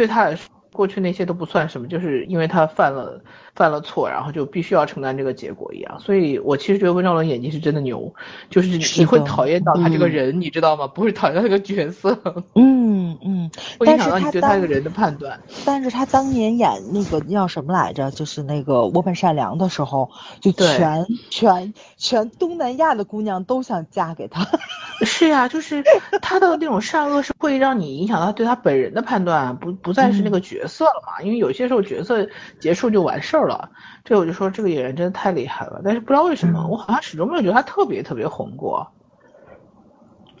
对他来说，过去那些都不算什么，就是因为他犯了犯了错，然后就必须要承担这个结果一样。所以我其实觉得温兆伦演技是真的牛，就是你会讨厌到他这个人，你知道吗？不会讨厌他这个角色，嗯嗯，会影响到你但是他当对他这个人的判断。但是他当年演那个叫什么来着？就是那个我本善良的时候，就对全全全东南亚的姑娘都想嫁给他。是呀、就是他的那种善恶是会让你影响到对他本人的判断，不不再是那个角色了嘛？因为有些时候角色结束就完事儿了。这我就说这个演员真的太厉害了，但是不知道为什么，我好像始终没有觉得他特别特别红过。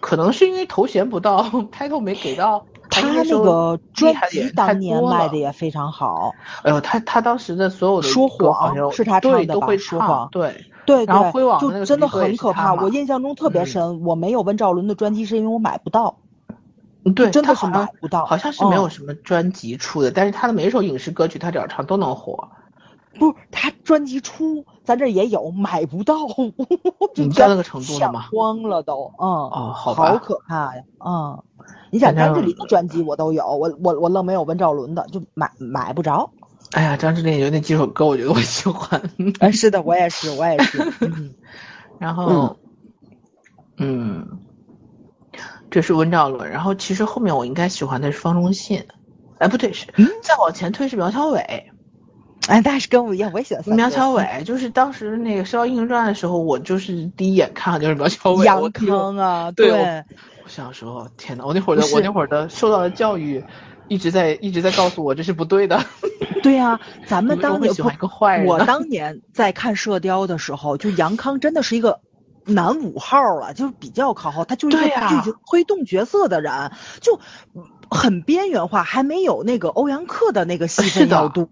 可能是因为头衔不到，，title 没给到。他那个专辑当年卖的也非常好，哎呦，他他当时的所有的说谎是他唱对都会的吧说谎对，对然后对灰网就真的很可怕。我印象中特别嗯深，我没有温兆伦的专辑是因为我买不到，嗯对，真的是买不到好像是没有嗯什么专辑出的，但是他的每一首影视歌曲他只要唱都能火。不是他专辑出，咱这也有，买不到，就你到那个程度了抢吗光了都，嗯，哦好好可怕呀，嗯。你想张智霖的专辑我都有，我我我愣没有温兆伦的，就买买不着。哎呀，张智霖有那几首歌，我觉得我喜欢。哎，是的，我也是，我也是。嗯 然后，嗯，这是温兆伦。然后其实后面我应该喜欢的是方中信，哎，不对，是嗯再往前推是苗侨伟。哎，但是跟我一样，我也喜欢苗侨伟就是当时那个《射雕英雄传》的时候，我就是第一眼看的就是苗侨伟。杨康啊，对对我小时候，天呐，我那会儿的我那会儿的受到的教育，一直在一直在告诉我这是不对的。对呀、咱们当年喜欢一个坏人我当年在看《射雕》的时候，就杨康真的是一个男五号了，就是比较靠后，他就是一个剧推动角色的人，就嗯很边缘化，还没有那个欧阳克的那个戏份要多。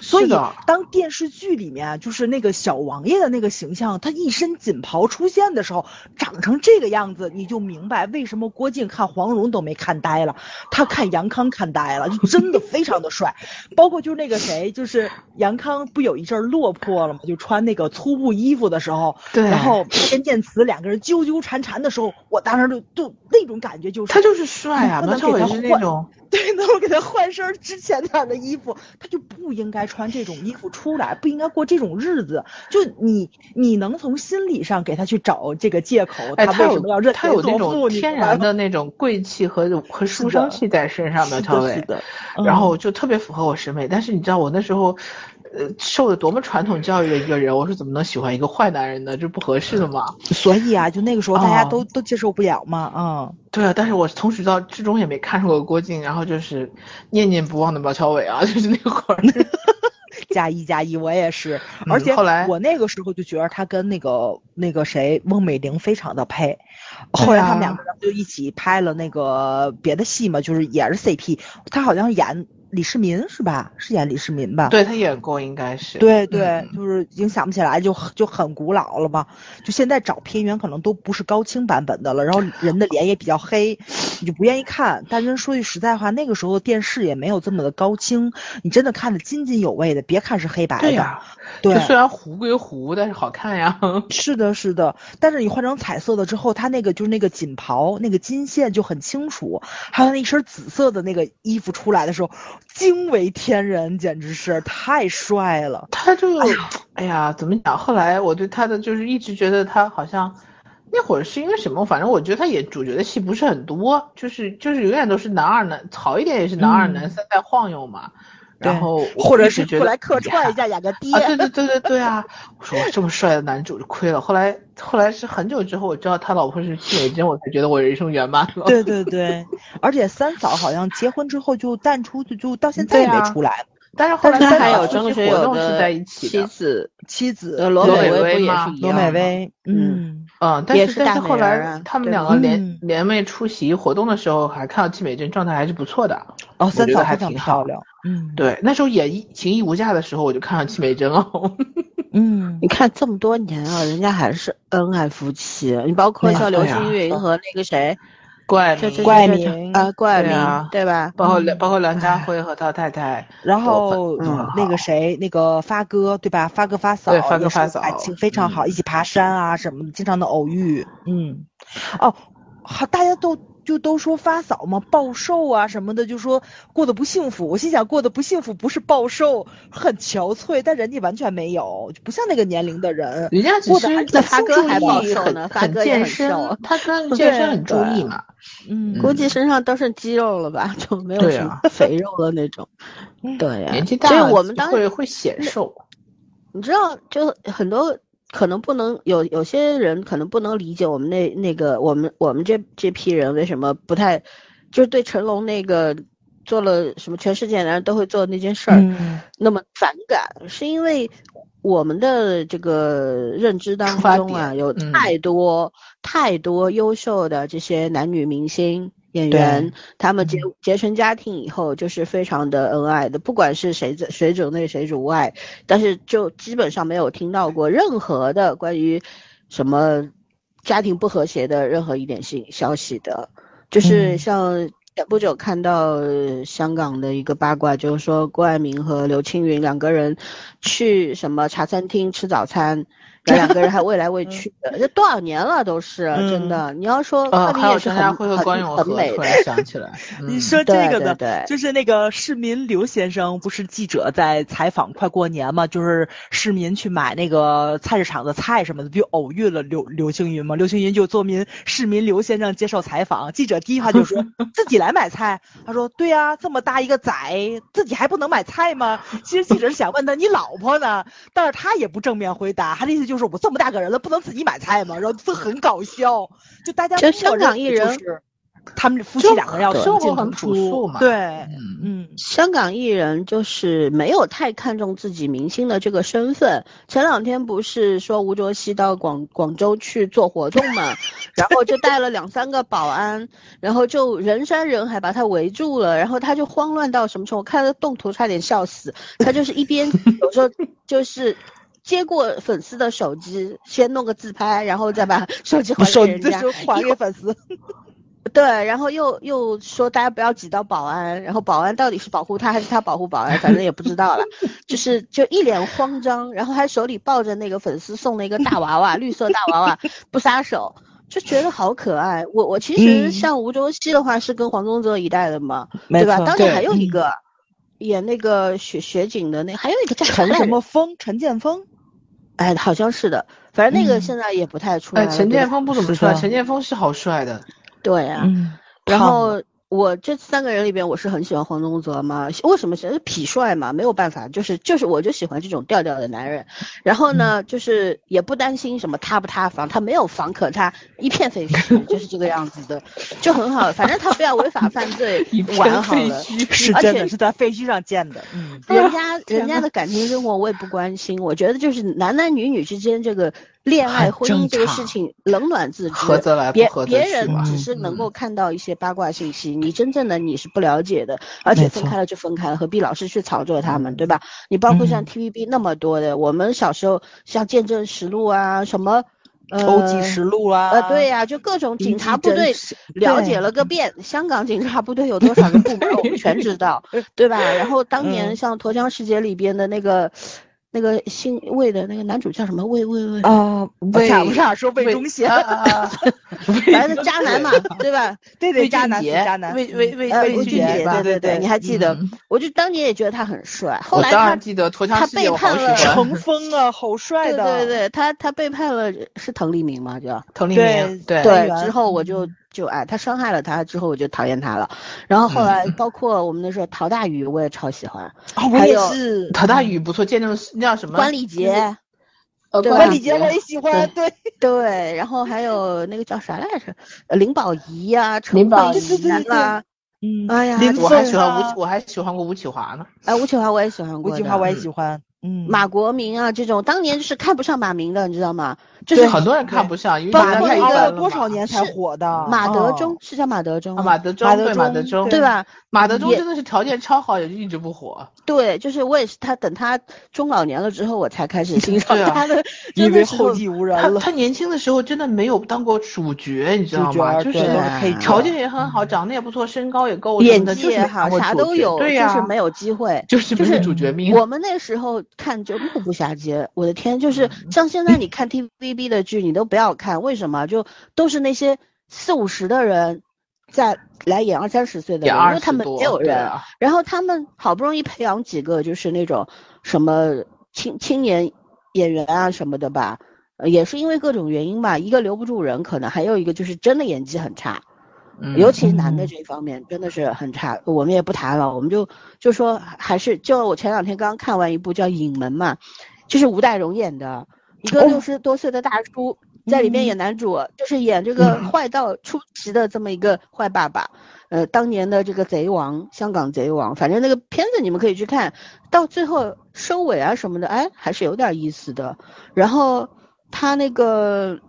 所以当电视剧里面就是那个小王爷的那个形象，他一身锦袍出现的时候，长成这个样子，你就明白为什么郭靖看黄蓉都没看呆了，他看杨康看呆了，就真的非常的帅。包括就是那个谁，就是杨康不有一阵儿落魄了吗？就穿那个粗布衣服的时候，对然后天剑词两个人纠纠缠缠的时候，我当时就就那种感觉就是他就是帅啊，能给他换种。对，那我给他换身之前那样的衣服，他就不应该穿这种衣服出来，不应该过这种日子。就你，你能从心理上给他去找这个借口，哎，他他有为什么要认他有那贼作父？种天然的那种贵气和和书生气在身上，的是。的，然嗯后就特别符合我审美。但是你知道我那时候，呃，受的多么传统教育的一个人，我说怎么能喜欢一个坏男人呢？这不合适的嘛。所以啊，就那个时候大家哦都、都接受不了嘛，嗯。对啊，但是我从始到至终也没看出过郭靖，然后就是念念不忘的苗侨伟啊，就是那会儿。加一加一，我也是，嗯而且后来我那个时候就觉得他跟那个那个谁翁美玲非常的配，后来他们啊两个人就一起拍了那个别的戏嘛，就是也是 CP，他好像演李世民是吧？是演李世民吧？对他演过，应该是。对对，嗯就是已经想不起来，就就很古老了嘛。就现在找片源可能都不是高清版本的了，然后人的脸也比较黑，你就不愿意看。但真说句实在话，那个时候电视也没有这么的高清，你真的看得津津有味的。别看是黑白的，对呀、对就虽然糊归糊，但是好看呀。是的，是的，但是你换成彩色的之后，它那个就是那个锦袍，那个金线就很清楚，还有那一身紫色的那个衣服出来的时候，惊为天人，简直是太帅了。他就，哎呀，怎么讲？后来我对他的就是一直觉得他好像那会儿是因为什么？反正我觉得他演主角的戏不是很多，就是就是永远都是男二男，好一点也是男二嗯男三在晃悠嘛。然后或者是来客串一下，演个爹。啊，对对对对对啊！我说这么帅的男主就亏了。后来后来是很久之后，我知道他老婆是戚美珍，我才觉得我人生圆满了。对对对，而且三嫂好像结婚之后就淡出，就就到现在也没出来。但是后来他还有张学友的一起的。妻子妻子呃罗罗美薇不也美薇吗罗是一样吗？美薇，嗯，嗯，但是但是后来他们两个联、嗯联袂出席活动的时候，还看到戚美珍状态还是不错的。哦，三嫂还挺漂亮。嗯，对，那时候演《情义无价》的时候，我就看到戚美珍了。嗯你看这么多年啊，人家还是恩爱夫妻。你包括像刘对啊青云和那个谁，怪名。啊，怪名对吧？包括包括梁家哎辉和他太太，然后嗯那个谁，那个发哥对吧？发哥发嫂对发哥发嫂。感情非常好，嗯。一起爬山啊什么的，经常的偶遇。嗯，哦，好，大家都就都说发嫂嘛，暴瘦啊什么的，就说过得不幸福。我心想，过得不幸福不是暴瘦，很憔悴，但人家完全没有，就不像那个年龄的人。人家只是过得还那发哥还注意暴瘦很很呢发哥也健身很瘦，他跟 健身很注意嘛。嗯，估计身上都是肌肉了吧，就没有什么肥肉的那种。对呀、年纪大所以了我们当会会显瘦。你知道，就很多可能不能有有些人可能不能理解我们那那个我们我们这这批人为什么不太，就是对成龙那个做了什么全世界男人都会做的那件事儿、嗯那么反感，是因为我们的这个认知当中啊，有太多、太多优秀的这些男女明星。演员，他们结结成家庭以后就是非常的恩爱的，不管是谁在谁主内谁主外，但是就基本上没有听到过任何的关于什么家庭不和谐的任何一点信消息的，就是嗯。像前不久看到呃香港的一个八卦，就是说郭爱明和刘青云两个人去什么茶餐厅吃早餐。两个人还未来未去的，这 多少年了都是真的。你要说呃，还有柯林也是很张家辉和关很咏荷，很美的，突然想起来，嗯你说这个的，就是那个市民刘先生，不是记者在采访快过年嘛，就是市民去买那个菜市场的菜什么的，就偶遇了刘刘青云嘛。刘青云就做民市民刘先生接受采访，记者第一话就说自己来买菜，他说对呀、这么大一个崽，自己还不能买菜吗？其实记者是想问他你老婆呢，但是他也不正面回答，他的意思就是我这么大个人了，不能自己买菜吗？然后这很搞笑，就大家香港艺人他们夫妻两个人要进生活很朴素嘛对，嗯嗯，香港艺人就是没有太看重自己明星的这个身份。前两天不是说吴卓羲到广广州去做活动嘛，然后就带了两三个保安，然后就人山人海把他围住了，然后他就慌乱到什么程度？我看他动图差点笑死。他就是一边 有时候就是。接过粉丝的手机，先弄个自拍，然后再把手机 还给人家，还给粉丝，对，然后又又说大家不要挤到保安，然后保安到底是保护他还是他保护保安，反正也不知道了，就是就一脸慌张，然后还手里抱着那个粉丝送的一个大娃娃，绿色大娃娃，不撒手，就觉得好可爱。我我其实嗯。像吴卓羲的话是跟黄宗泽一代的嘛，对吧？当时还有一嗯个演那个雪雪景的那还有一个叫陈什么峰，陈建锋，哎，好像是的，反正那个嗯。现在也不太出来哎，陈建锋不怎么是帅，陈建锋是好帅的，对啊，嗯，然后我这三个人里边，我是很喜欢黄宗泽嘛。为什么喜欢？痞帅嘛，没有办法，就是就是我就喜欢这种调调的男人。然后呢，就是也不担心什么塌不塌房，他没有房可塌，一片废墟，就是这个样子的，就很好。反正他不要违法犯罪 一，片玩好了。而且是真的是在废墟上见的，嗯，人家人家的感情生活我也不关心，我觉得就是男男女女之间这个恋爱、婚姻这个事情冷暖自知，合则来，不别别。人只是能够看到一些八卦信息，你真正的你是不了解的，而且分开了就分开了，何必老是去炒作他们，对吧？你包括像嗯 TVB 那么多的，我们小时候像《见证实录》啊，什么呃欧记实录啊，呃，对呀、就各种警察部队了解了个遍，香港警察部队有多少个部门，我们全知道，对吧？然后当年嗯像《陀枪师姐》里边的那个那个姓魏的那个男主叫什么？魏魏魏，啊，我魏差不是说魏魏忠贤，啊啊 啊反正渣男嘛，对吧？对对，魏渣男是俊杰渣男，魏魏魏呃，魏魏俊杰，俊杰吧对对对，你还记得？嗯我就当年也觉得他很帅，后我来他当然记得《他背叛了喜欢乘风啊，好帅对的，对对对，他他背叛了是滕丽明吗？叫滕丽对明，对对，原之后我就就爱，他伤害了他之后，我就讨厌他了。然后后来包括我们那时候陶大宇，我也超喜欢。啊，我也还有是，陶大宇不错，见证那叫什么？关礼杰，呃，关礼杰我也喜欢，对，对，然后还有那个叫啥来着？呃林保怡呀，陈林保慧怡仪啦，嗯，哎呀，林我还喜欢吴，我还喜欢过吴启华呢。哎，吴启华我也喜欢过。吴启华我也喜欢，嗯，马国明啊，这种当年就是看不上马明的，你知道吗？就是对很多人看不上，因为包觉得太一个熬了般了嘛多少年才火的？马德哦钟是叫马德钟？马德钟对马德钟钟对吧？马德钟真的是条件超好，也就一直不火。对，就是我也是他，等他中老年了之后，我才开始欣赏 他的。因为后继无人了，他他年轻的时候真的没有当过主角，你知道吗？就是条件也很好，长得也不错，身高也够，演技也好，啥都有，就是没有机会。就是没就是主角命。我们那时候看就目不暇接，我的天，就是嗯像现在你看 TVB 的剧，你都不要看，为什么？就都是那些四五十的人在来演二三十岁的人，因为他们多，没有人，然后他们好不容易培养几个就是那种什么青青年演员啊什么的吧，呃也是因为各种原因吧，一个留不住人，可能还有一个就是真的演技很差。嗯尤其男的嗯这一方面真的是很差，我们也不谈了，我们就就说还是就我前两天刚看完一部叫《影门》嘛，就是吴岱融演的一个哦六十多岁的大叔，在里面演男主，就是演这个嗯坏到出奇的这么一个坏爸爸。呃，当年的这个贼王，香港贼王，反正那个片子你们可以去看，到最后收尾啊什么的，哎，还是有点意思的。然后他那个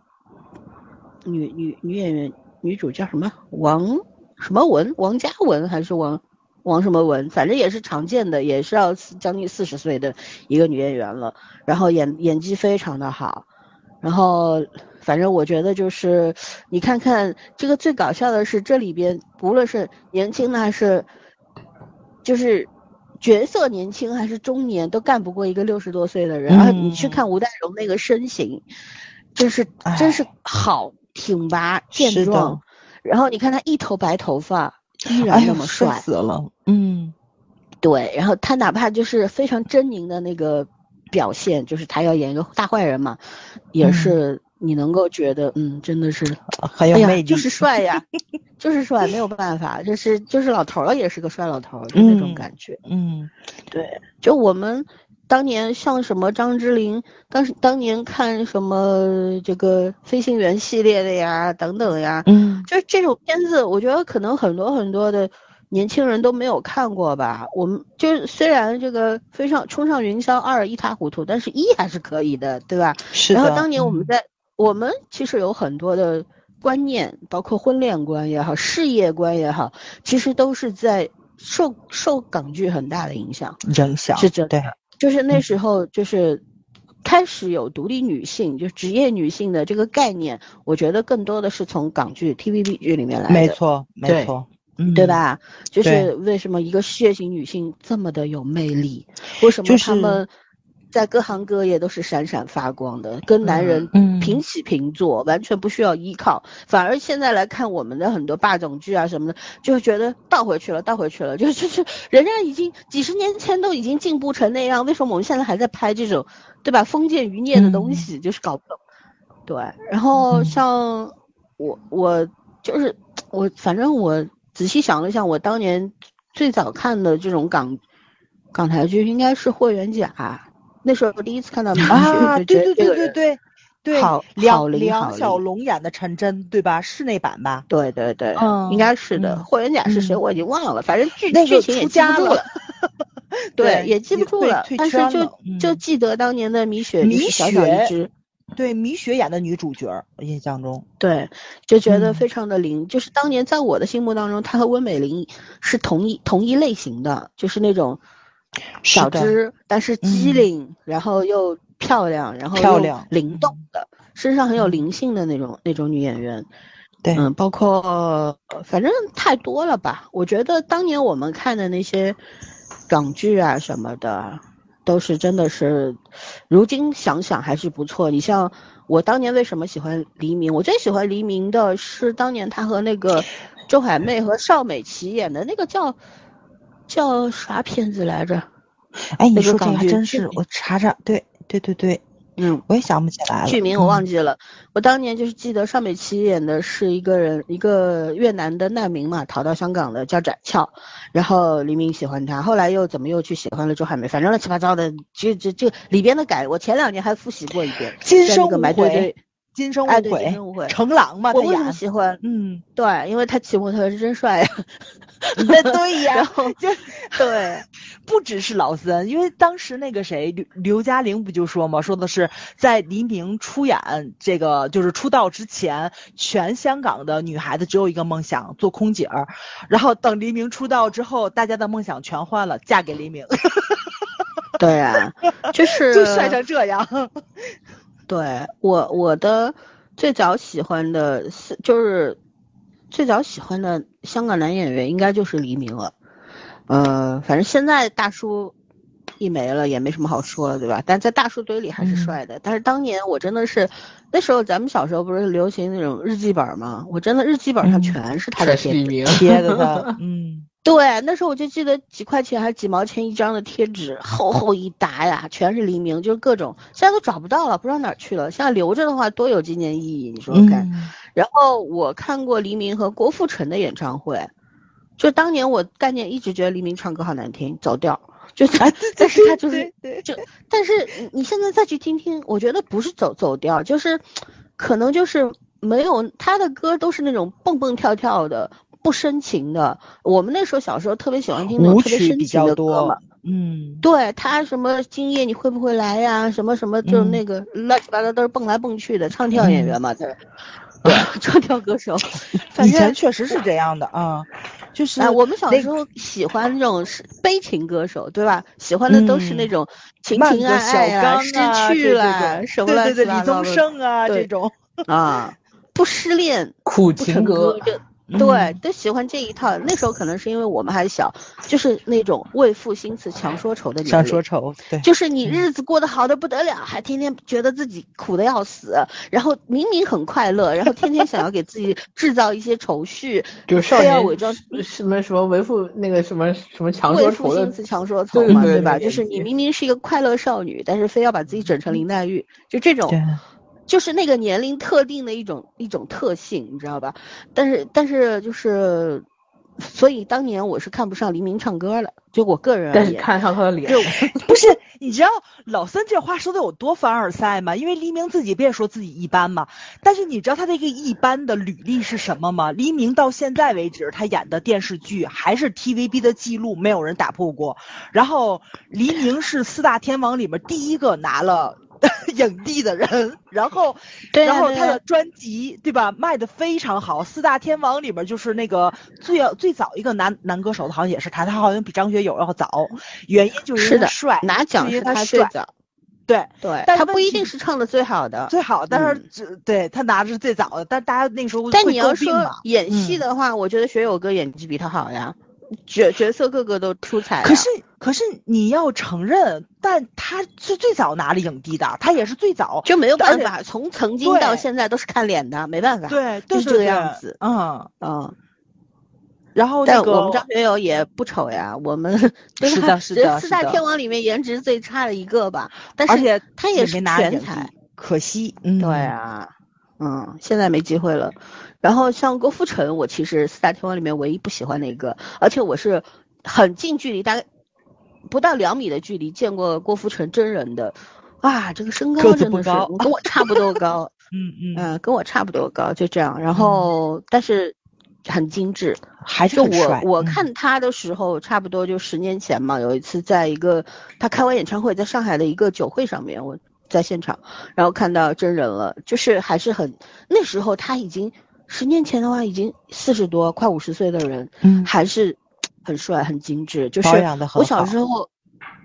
女女女演员女主叫什么？王？什么文，王嘉文还是王？王什么文，反正也是常见的，也是要将近四十岁的一个女演员了，然后演演技非常的好，然后反正我觉得就是你看看这个最搞笑的是这里边不论是年轻的还是就是角色年轻还是中年都干不过一个六十多岁的人，然后你去看吴岱融那个身形，真是真是好挺拔健壮，然后你看他一头白头发依哎然那么帅，死了，嗯。对，然后他哪怕就是非常狰狞的那个表现，就是他要演一个大坏人嘛，也嗯。是你能够觉得，嗯，真的是，很有魅力，就是帅呀，就是帅，没有办法，就是就是老头了也是个帅老头儿，就那种嗯感觉。嗯。对，就我们当年像什么张智霖，当时当年看什么这个飞行员系列的呀，等等呀，嗯就是这种片子，我觉得可能很多很多的年轻人都没有看过吧。我们就是虽然这个飞上冲上云霄二一塌糊涂，但是一还是可以的，对吧？是的。然后当年我们嗯在、我们其实有很多的观念，包括婚恋观也好，事业观也好，其实都是在受受港剧很大的影响。影响是真的对，就是那嗯时候就是开始有独立女性，就职业女性的这个概念，我觉得更多的是从港剧、TVB 剧里面来的，没错没错，嗯对？吧？就是为什么一个事业型女性这么的有魅力？为什么就是她们在各行各业都是闪闪发光的，跟男人嗯平起平坐，完全不需要依靠。反而现在来看我们的很多霸总剧啊什么的，就觉得倒回去了，倒回去了，就就是人家已经几十年前都已经进步成那样，为什么我们现在还在拍这种，对吧？封建余孽的东西，就是搞不懂。对，然后嗯像我我就是我，反正我仔细想了想，我当年最早看的这种港港台剧应该是《霍元甲》，那时候第一次看到 米雪，对对对对对对，好好梁梁小龙演的陈真对吧？是那版吧？对对对，嗯应该是的。嗯霍元甲是谁嗯我已经忘了，反正剧剧情也记不住了。对，也记不住了，但是就就嗯记得当年的米雪，米雪只，对，米雪演的女主角，我印象中，对，就觉得嗯非常的灵。就是当年在我的心目当中，她和温美玲是同一同一类型的，就是那种小只，但是机嗯灵，然后又漂亮，然后漂亮灵动的，身上很有嗯灵性的那种那种女演员。对，嗯，包括呃反正太多了吧。我觉得当年我们看的那些港剧啊什么的，都是真的是，如今想想还是不错。你像我当年为什么喜欢黎明？我最喜欢黎明的是当年他和那个周海媚和邵美琪演的那个叫叫啥片子来着？哎，你说这个还真是，我查查，对对对对，嗯，我也想不起来了，剧名我忘记，记了，我当年就是记得尚美琪演的是一个人，一个越南的难民嘛，逃到香港的，叫展翘，然后黎明喜欢他，后来又怎么又去喜欢了周海媚，反正乱七八糟的，这这这里边的改，我前两年还复习过一遍，今生无悔今生无悔生无悔，成狼嘛，他我为什么，喜欢？嗯，对，因为他骑摩托是真帅呀，对 对呀，就对，不只是老森，因为当时那个谁刘刘嘉玲不就说嘛，说的是在黎明出演这个就是出道之前，全香港的女孩子只有一个梦想做空姐儿，然后等黎明出道之后，大家的梦想全换了，嫁给黎明，对啊，就 是就帅成这样。对我我的最早喜欢的是就是最早喜欢的香港男演员应该就是黎明了，呃，反正现在大叔一没了也没什么好说了，对吧？但在大叔堆里还是嗯帅的。但是当年我真的是那时候咱们小时候不是流行那种日记本吗？我真的日记本上嗯全是他的贴纸。全是黎明，贴的他，嗯，对，那时候我就记得几块钱还是几毛钱一张的贴纸，厚厚一沓呀，全是黎明，就是各种，现在都找不到了，不知道哪儿去了。现在留着的话多有纪念意义，你说说看。嗯然后我看过黎明和郭富城的演唱会，就当年我概念一直觉得黎明唱歌好难听，走调，就他，但是他就 是就，但是你你现在再去听听，我觉得不是走走调，就是可能就是没有他的歌都是那种蹦蹦跳跳的，不深情的。我们那时候小时候特别喜欢听那种 特别深情的歌嘛。，嗯，对他什么今夜你会不会来呀？什么什么就那个乱七八糟都是蹦来蹦去的唱跳演员嘛，他是。唱跳歌手，反以前正确实是这样的啊，就是啊，我们小时候喜欢那种是悲情歌手，对吧？喜欢的都是那嗯种情情爱爱啊、刚失啊去了对对对什么对对李宗盛啊这种，啊，不失恋苦情歌对，都喜欢这一套。那时候可能是因为我们还小，就是那种为赋新词强说愁的年龄。想说愁，对，就是你日子过得好的不得了，还天天觉得自己苦的要死，然后明明很快乐，然后天天想要给自己制造一些愁绪，就是少年伪装什么什么为赋那个什么什么强为说愁的赋新词强说愁嘛，对对吧？就是你明明是一个快乐少女，但是非要把自己整成林黛玉，就这种对，就是那个年龄特定的一种一种特性，你知道吧？但是但是就是，所以当年我是看不上黎明唱歌了，就我个人而言。但是看上他的脸，不是，你知道老三这话说的有多凡尔赛吗？因为黎明自己不也说自己一般嘛，但是你知道他这个一般的履历是什么吗？黎明到现在为止，他演的电视剧还是 TVB 的记录，没有人打破过。然后黎明是四大天王里面第一个拿了。影帝的人，然后，然后他的专辑对吧卖的非常好，四大天王里边就是那个最最早一个男男歌手的，好像也是他，他好像比张学友要早，原因就是他帅，拿奖因为是他帅最早，对，对他不一定是唱的最好的。最好，但是嗯、对他拿的是最早的，但大家那时候但你要说。演戏嗯的话，我觉得学友哥演技比他好呀，角角色个个都出彩呀。可是可是你要承认，但他是最早拿了影帝的，他也是最早，就没有办法，从曾经到现在都是看脸的，没办法。对，就是这个样子嗯，嗯，然后那个但我们张学友也不丑呀，我们对 是的 是的四大天王里面颜值最差的一个吧，但是而且他也是全才。，可惜，嗯，对啊，嗯，现在没机会了。然后像郭富城，我其实四大天王里面唯一不喜欢的一个，而且我是很近距离，大概不到两米的距离见过郭富城真人的。哇，这个身高真的是跟我差不多高，嗯嗯，嗯、跟我差不多高，就这样。然后，但是很精致，还是我我嗯看他的时候，差不多就十年前嘛，有一次在一个他开完演唱会，在上海的一个酒会上面，我在现场，然后看到真人了，就是还是很那时候他已经十年前的话，已经四十多快五十岁的人，嗯还是很帅很精致，就是我小时候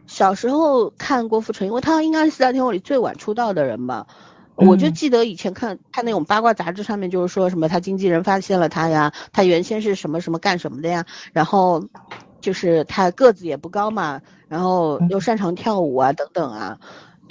小时候看郭富城，因为他应该是四大天王里最晚出道的人吧。我就嗯记得以前看看那种八卦杂志上面，就是说什么他经纪人发现了他呀，他原先是什么什么干什么的呀，然后就是他个子也不高嘛，然后嗯又擅长跳舞啊等等啊，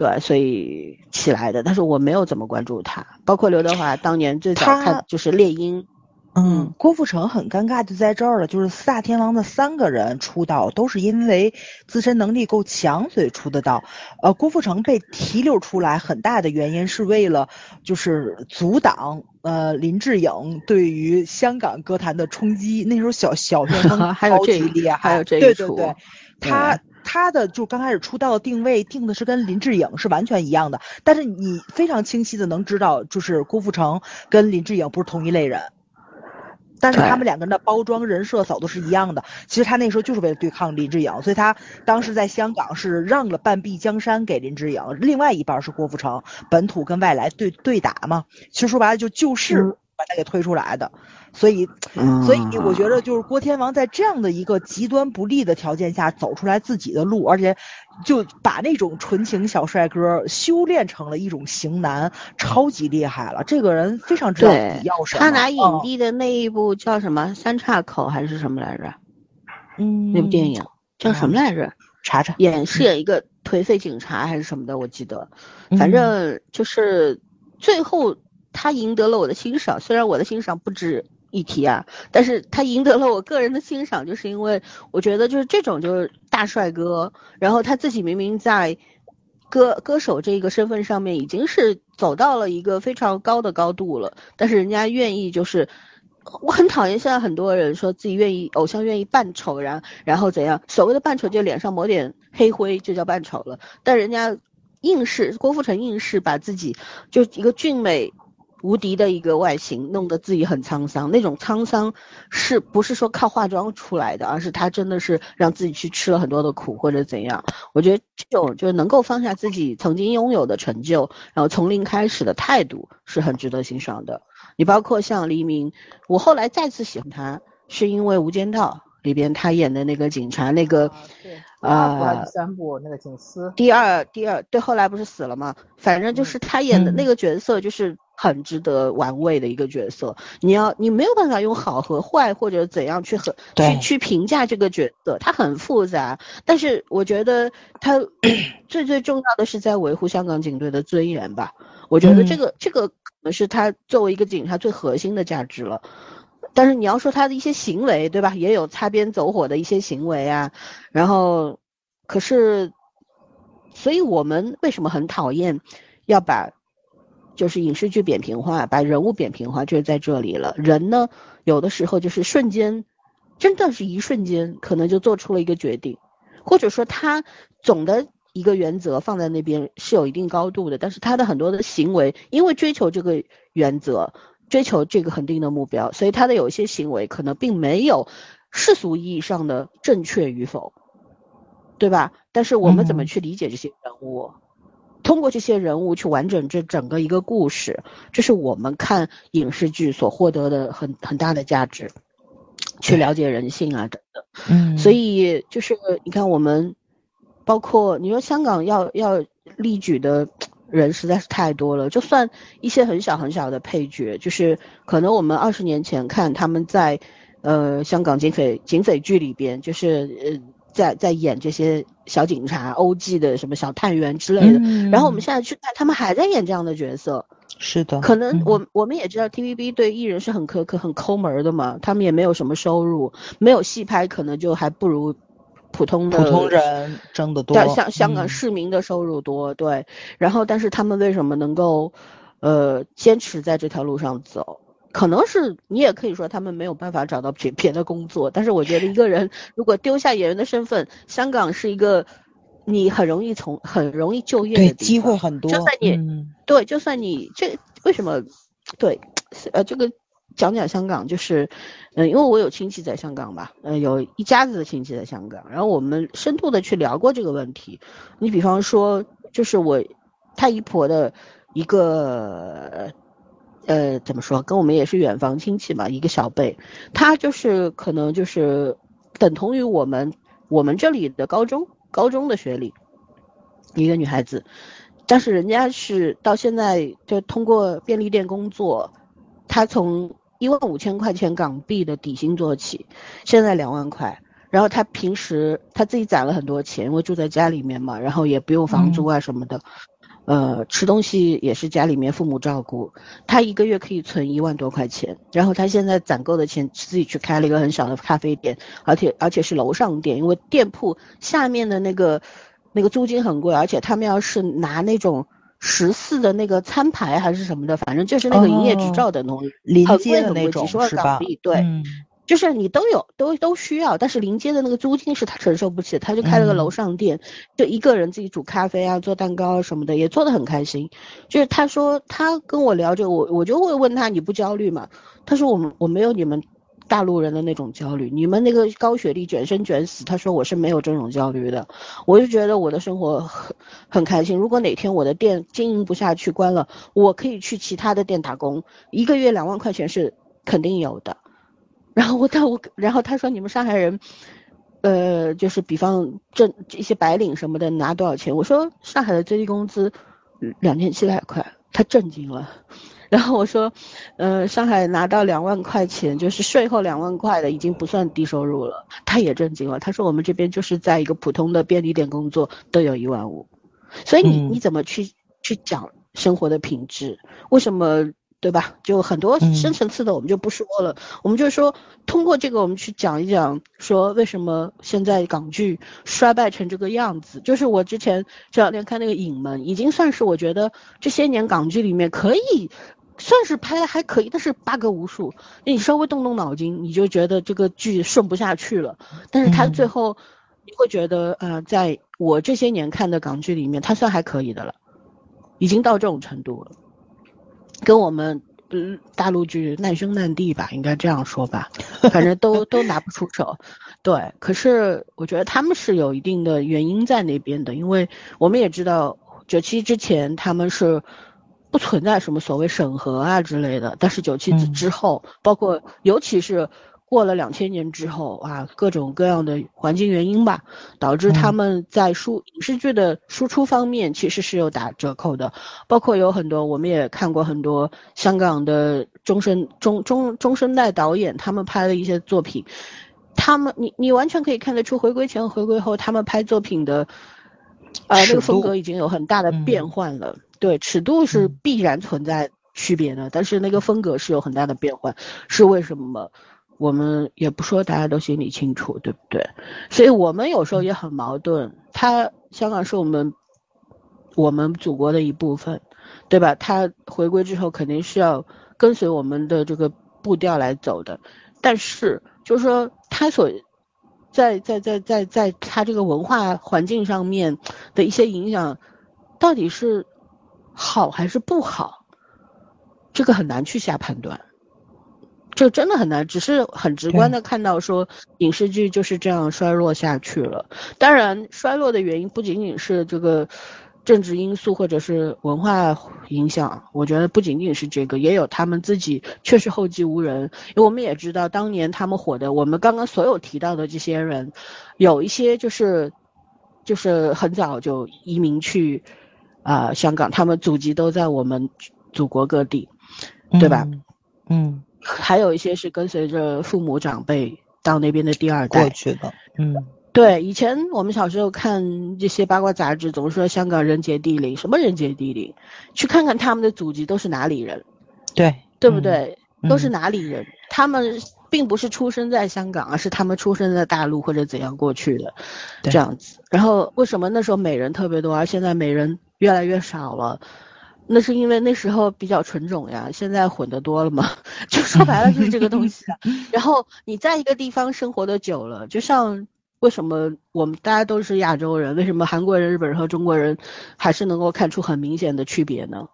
对，所以起来的。但是我没有怎么关注他，包括刘德华当年最早他看就是猎鹰，嗯，郭富城很尴尬就在这儿了，就是四大天王的三个人出道都是因为自身能力够强，所以出的道。呃，郭富城被提溜出来很大的原因是为了就是阻挡呃林志颖对于香港歌坛的冲击。那时候小小 旋风还有超这一级厉害，还有这一出对对对，他。他的就刚开始出道的定位定的是跟林志颖是完全一样的，但是你非常清晰的能知道，就是郭富城跟林志颖不是同一类人。但是他们两个人的包装人设走的是一样的。其实他那时候就是为了对抗林志颖，所以他当时在香港是让了半壁江山给林志颖，另外一半是郭富城，本土跟外来对对打嘛。其实说白了就救市嗯把他给推出来的。所以，嗯所以我觉得就是郭天王在这样的一个极端不利的条件下走出来自己的路，而且就把那种纯情小帅哥修炼成了一种型男，超级厉害了。这个人非常知道自己要什么。他拿影嗯帝的那一部叫什么《三岔口》还是什么来着？嗯，那部电影叫什么来着？查查，演饰演一个颓废警察还是什么的，我记得，嗯反正就是最后他赢得了我的欣赏，虽然我的欣赏不值一题啊，但是他赢得了我个人的欣赏，就是因为我觉得就是这种就是大帅哥，然后他自己明明在歌歌手这个身份上面已经是走到了一个非常高的高度了，但是人家愿意就是。我很讨厌现在很多人说自己愿意偶像愿意扮丑，然然后怎样？所谓的扮丑就脸上抹点黑灰就叫扮丑了，但人家硬是郭富城硬是把自己就一个俊美无敌的一个外形，弄得自己很沧桑。那种沧桑是不是说靠化妆出来的，而是他真的是让自己去吃了很多的苦或者怎样？我觉得这种就是能够放下自己曾经拥有的成就，然后从零开始的态度是很值得欣赏的。你包括像黎明，我后来再次喜欢他，是因为《无间道》里边他演的那个警察，那个啊三部那个警司，第二第二对，后来不是死了吗？反正就是他演的嗯那个角色，就是很值得玩味的一个角色。你要你没有办法用好和坏或者怎样去很去对去评价这个角色，它很复杂。但是我觉得它 最最重要的是在维护香港警队的尊严吧。我觉得这嗯个、这个可能是他作为一个警察最核心的价值了。但是你要说他的一些行为，对吧？也有擦边走火的一些行为啊。然后，可是，所以我们为什么很讨厌要把就是影视剧扁平化，把人物扁平化，就是在这里了。人呢，有的时候就是瞬间，真的是一瞬间，可能就做出了一个决定，或者说他总的一个原则放在那边是有一定高度的，但是他的很多的行为，因为追求这个原则，追求这个恒定的目标，所以他的有一些行为可能并没有世俗意义上的正确与否，对吧？但是我们怎么嗯去理解这些人物？通过这些人物去完整这整个一个故事，这是我们看影视剧所获得的很很大的价值，去了解人性啊等等。嗯，所以就是你看，我们包括你说香港要要例举的人实在是太多了，就算一些很小很小的配角，就是可能我们二十年前看他们在呃香港警匪警匪剧里边，就是呃在在演这些小警察、欧记的什么小探员之类的，嗯然后我们现在去看，他们还在演这样的角色。是的，可能嗯我、我们也知道 TVB 对艺人是很苛刻、很抠门儿的嘛，他们也没有什么收入，没有戏拍，可能就还不如普通的普通人挣得多对，，像香港嗯市民的收入多，对。然后，但是他们为什么能够，呃，坚持在这条路上走？可能是你也可以说他们没有办法找到别别的工作，但是我觉得一个人 如果丢下演员的身份，香港是一个你很容易从很容易就业的对机会很多，就算你、嗯对，就算你这为什么对，呃，这个讲讲香港，就是，嗯、因为我有亲戚在香港吧，呃，有一家子的亲戚在香港，然后我们深度的去聊过这个问题。你比方说，就是我太姨婆的一个，呃，怎么说，跟我们也是远房亲戚嘛，一个小辈，他就是可能就是等同于我们我们这里的高中高中的学历，一个女孩子。但是人家是到现在就通过便利店工作，她从一万五千块钱港币的底薪做起，现在两万块。然后她平时她自己攒了很多钱，因为住在家里面嘛，然后也不用房租啊什么的，呃，吃东西也是家里面父母照顾。他一个月可以存一万多块钱，然后他现在攒够的钱自己去开了一个很小的咖啡店，而且而且是楼上店，因为店铺下面的那个。那个租金很贵，而且他们要是拿那种十四的那个餐牌还是什么的，反正就是那个营业执照的东西，临很贵街的那种很贵几十万是吧港币，对，嗯就是你都有都都需要，但是临街的那个租金是他承受不起的，他就开了个楼嗯上店，就一个人自己煮咖啡啊，做蛋糕啊什么的，也做得很开心。就是他说他跟我聊着，我我就会问他你不焦虑吗？他说我们我没有你们大陆人的那种焦虑，你们那个高学历卷生卷死，他说我是没有这种焦虑的，我就觉得我的生活很很开心。如果哪天我的店经营不下去关了，我可以去其他的店打工，一个月两万块钱是肯定有的。然后我但我然后他说你们上海人，呃，就是比方挣一些白领什么的拿多少钱？我说上海的最低工资两千七百块，他震惊了。然后我说，呃，上海拿到两万块钱，就是税后两万块的，已经不算低收入了。他也震惊了，他说我们这边就是在一个普通的便利店工作都有一万五，所以你嗯你怎么去去讲生活的品质？为什么对吧？就很多嗯深层次的我们就不说了，我们就说通过这个我们去讲一讲，说为什么现在港剧衰败成这个样子。就是我之前这两天看那个《影门》，已经算是我觉得这些年港剧里面可以。算是拍的还可以，但是 bug 无数。你稍微动动脑筋，你就觉得这个剧顺不下去了。但是它嗯最后，你会觉得，呃，在我这些年看的港剧里面，它算还可以的了，已经到这种程度了，跟我们嗯大陆剧难兄难弟吧，应该这样说吧，反正都都拿不出手。对，可是我觉得他们是有一定的原因在那边的，因为我们也知道九七之前他们是。不存在什么所谓审核啊之类的。但是九七之嗯之后，包括尤其是过了两千年之后啊，各种各样的环境原因吧，导致他嗯们在输影视剧的输出方面其实是有打折扣的。包括有很多我们也看过很多香港的中生中中中生代导演他们拍的一些作品，他们你你完全可以看得出回归前回归后他们拍作品的，呃那个风格已经有很大的嗯变换了。对，尺度是嗯必然存在区别的，但是那个风格是有很大的变换，是为什么？我们也不说大家都心里清楚，对不对？所以我们有时候也很矛盾。他香港是我们我们祖国的一部分，对吧？他回归之后肯定是要跟随我们的这个步调来走的，但是就是说他所在在在在在他这个文化环境上面的一些影响，到底是好还是不好，这个很难去下判断。这真的很难，只是很直观的看到说影视剧就是这样衰落下去了。当然，衰落的原因不仅仅是这个政治因素或者是文化影响，我觉得不仅仅是这个，也有他们自己确实后继无人。因为我们也知道，当年他们火的，我们刚刚所有提到的这些人，有一些就是就是很早就移民去啊、呃香港，他们祖籍都在我们祖国各地，对吧？嗯？嗯，还有一些是跟随着父母长辈到那边的第二代过。去的，嗯对，以前我们小时候看这些八卦杂志，总是说香港人杰地灵，什么人杰地灵？去看看他们的祖籍都是哪里人，对对不？对？嗯都是哪里人？他们并不是出生在香港，而是他们出生在大陆或者怎样过去的，对这样子。然后为什么那时候美人特别多，而现在美人越来越少了？那是因为那时候比较纯种呀，现在混的多了嘛，就说白了就是这个东西啊。然后你在一个地方生活的久了，就像为什么我们大家都是亚洲人，为什么韩国人、日本人和中国人还是能够看出很明显的区别呢？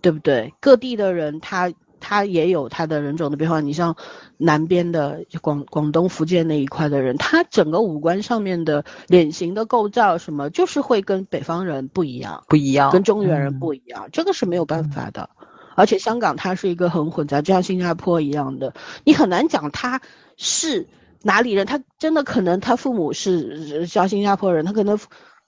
对不对？各地的人他他也有他的人种的变化。你像南边的广广东、福建那一块的人，他整个五官上面的脸型的构造什么，就是会跟北方人不一样。不一样，跟中原人嗯不一样，这个是没有办法的。而且香港它是一个很混杂，就像新加坡一样的，你很难讲他是哪里人，他真的可能他父母是呃叫新加坡人，他可能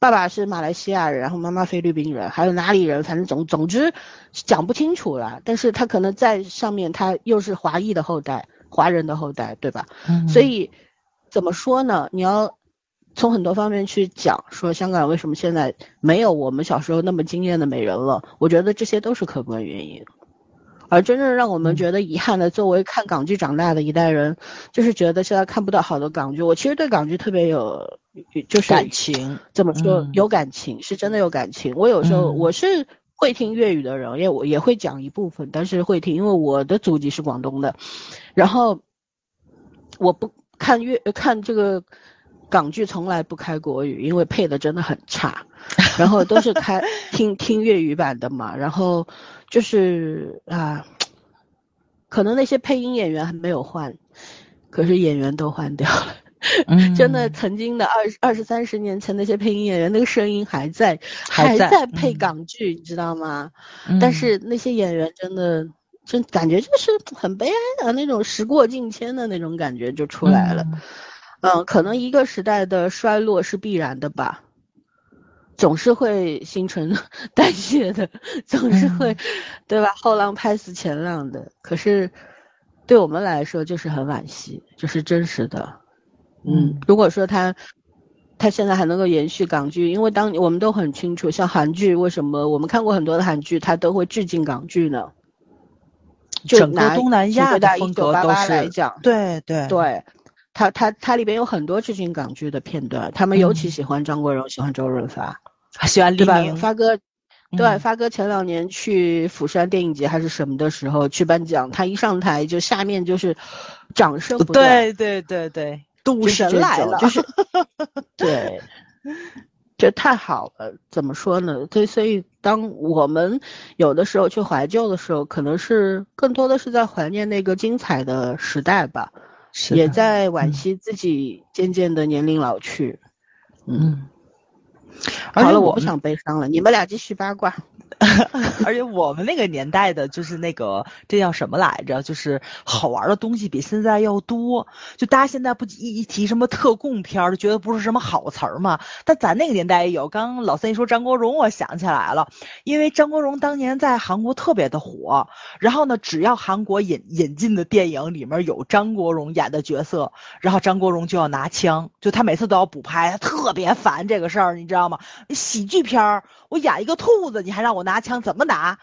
爸爸是马来西亚人，然后妈妈菲律宾人，还有哪里人，反正总总之讲不清楚了。但是他可能在上面他又是华裔的后代，华人的后代，对吧？嗯所以怎么说呢？你要从很多方面去讲，说香港为什么现在没有我们小时候那么惊艳的美人了？我觉得这些都是客观原因。而真正让我们觉得遗憾的，作为看港剧长大的一代人，就是觉得现在看不到好的港剧。我其实对港剧特别有，就是感情，怎么说嗯有感情，是真的有感情。我有时候嗯我是会听粤语的人，也我也会讲一部分，但是会听，因为我的祖籍是广东的，然后我不看粤看这个港剧，从来不开国语，因为配的真的很差，然后都是开听听粤语版的嘛，然后就是啊，可能那些配音演员还没有换，可是演员都换掉了。嗯真的，曾经的二二十三十年前那些配音演员，那个声音还在，还在在配嗯港剧，你知道吗？嗯但是那些演员真的，真感觉就是很悲哀的那种时过境迁的那种感觉就出来了。嗯，可能一个时代的衰落是必然的吧，总是会新陈代谢的，总是会，对吧？后浪拍死前浪的。可是对我们来说就是很惋惜，就是真实的。嗯，如果说他他现在还能够延续港剧，因为当我们都很清楚，像韩剧为什么我们看过很多的韩剧，他都会致敬港剧呢？就整个拿东南亚的请回答1988风格都是来讲，对对，对，它它它里边有很多致敬港剧的片段，他们尤其嗯喜欢张国荣，喜欢周润发，喜欢黎对吧？明，发哥，对，嗯发哥前两年去釜山电影节还是什么的时候去颁奖，他一上台就下面就是掌声不断，对对对对，赌神来了，就是 对，这太好了。怎么说呢？对，所以当我们有的时候去怀旧的时候，可能是更多的是在怀念那个精彩的时代吧，也在惋嗯惜自己渐渐的年龄老去。嗯，嗯，好了，我不想悲伤了，你们俩继续八卦。而且我们那个年代的，就是那个这叫什么来着？就是好玩的东西比现在要多。就大家现在不一一提什么特供片，就觉得不是什么好词儿嘛。但咱那个年代也有。刚刚老三一说张国荣，我想起来了，因为张国荣当年在韩国特别的火。然后呢，只要韩国引引进的电影里面有张国荣演的角色，然后张国荣就要拿枪，就他每次都要补拍，他特别烦这个事儿，你知道吗？喜剧片儿，我演一个兔子，你还让我拿枪，怎么拿？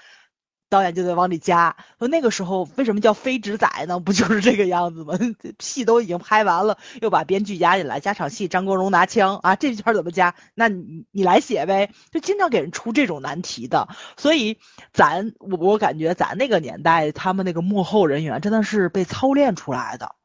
导演就得往里加。说那个时候为什么叫非直仔呢？不就是这个样子吗？戏都已经拍完了，又把编剧加进来，加场戏，张国荣拿枪啊，这圈怎么加？那你你来写呗，就经常给人出这种难题的。所以咱我我感觉咱那个年代，他们那个幕后人员真的是被操练出来的，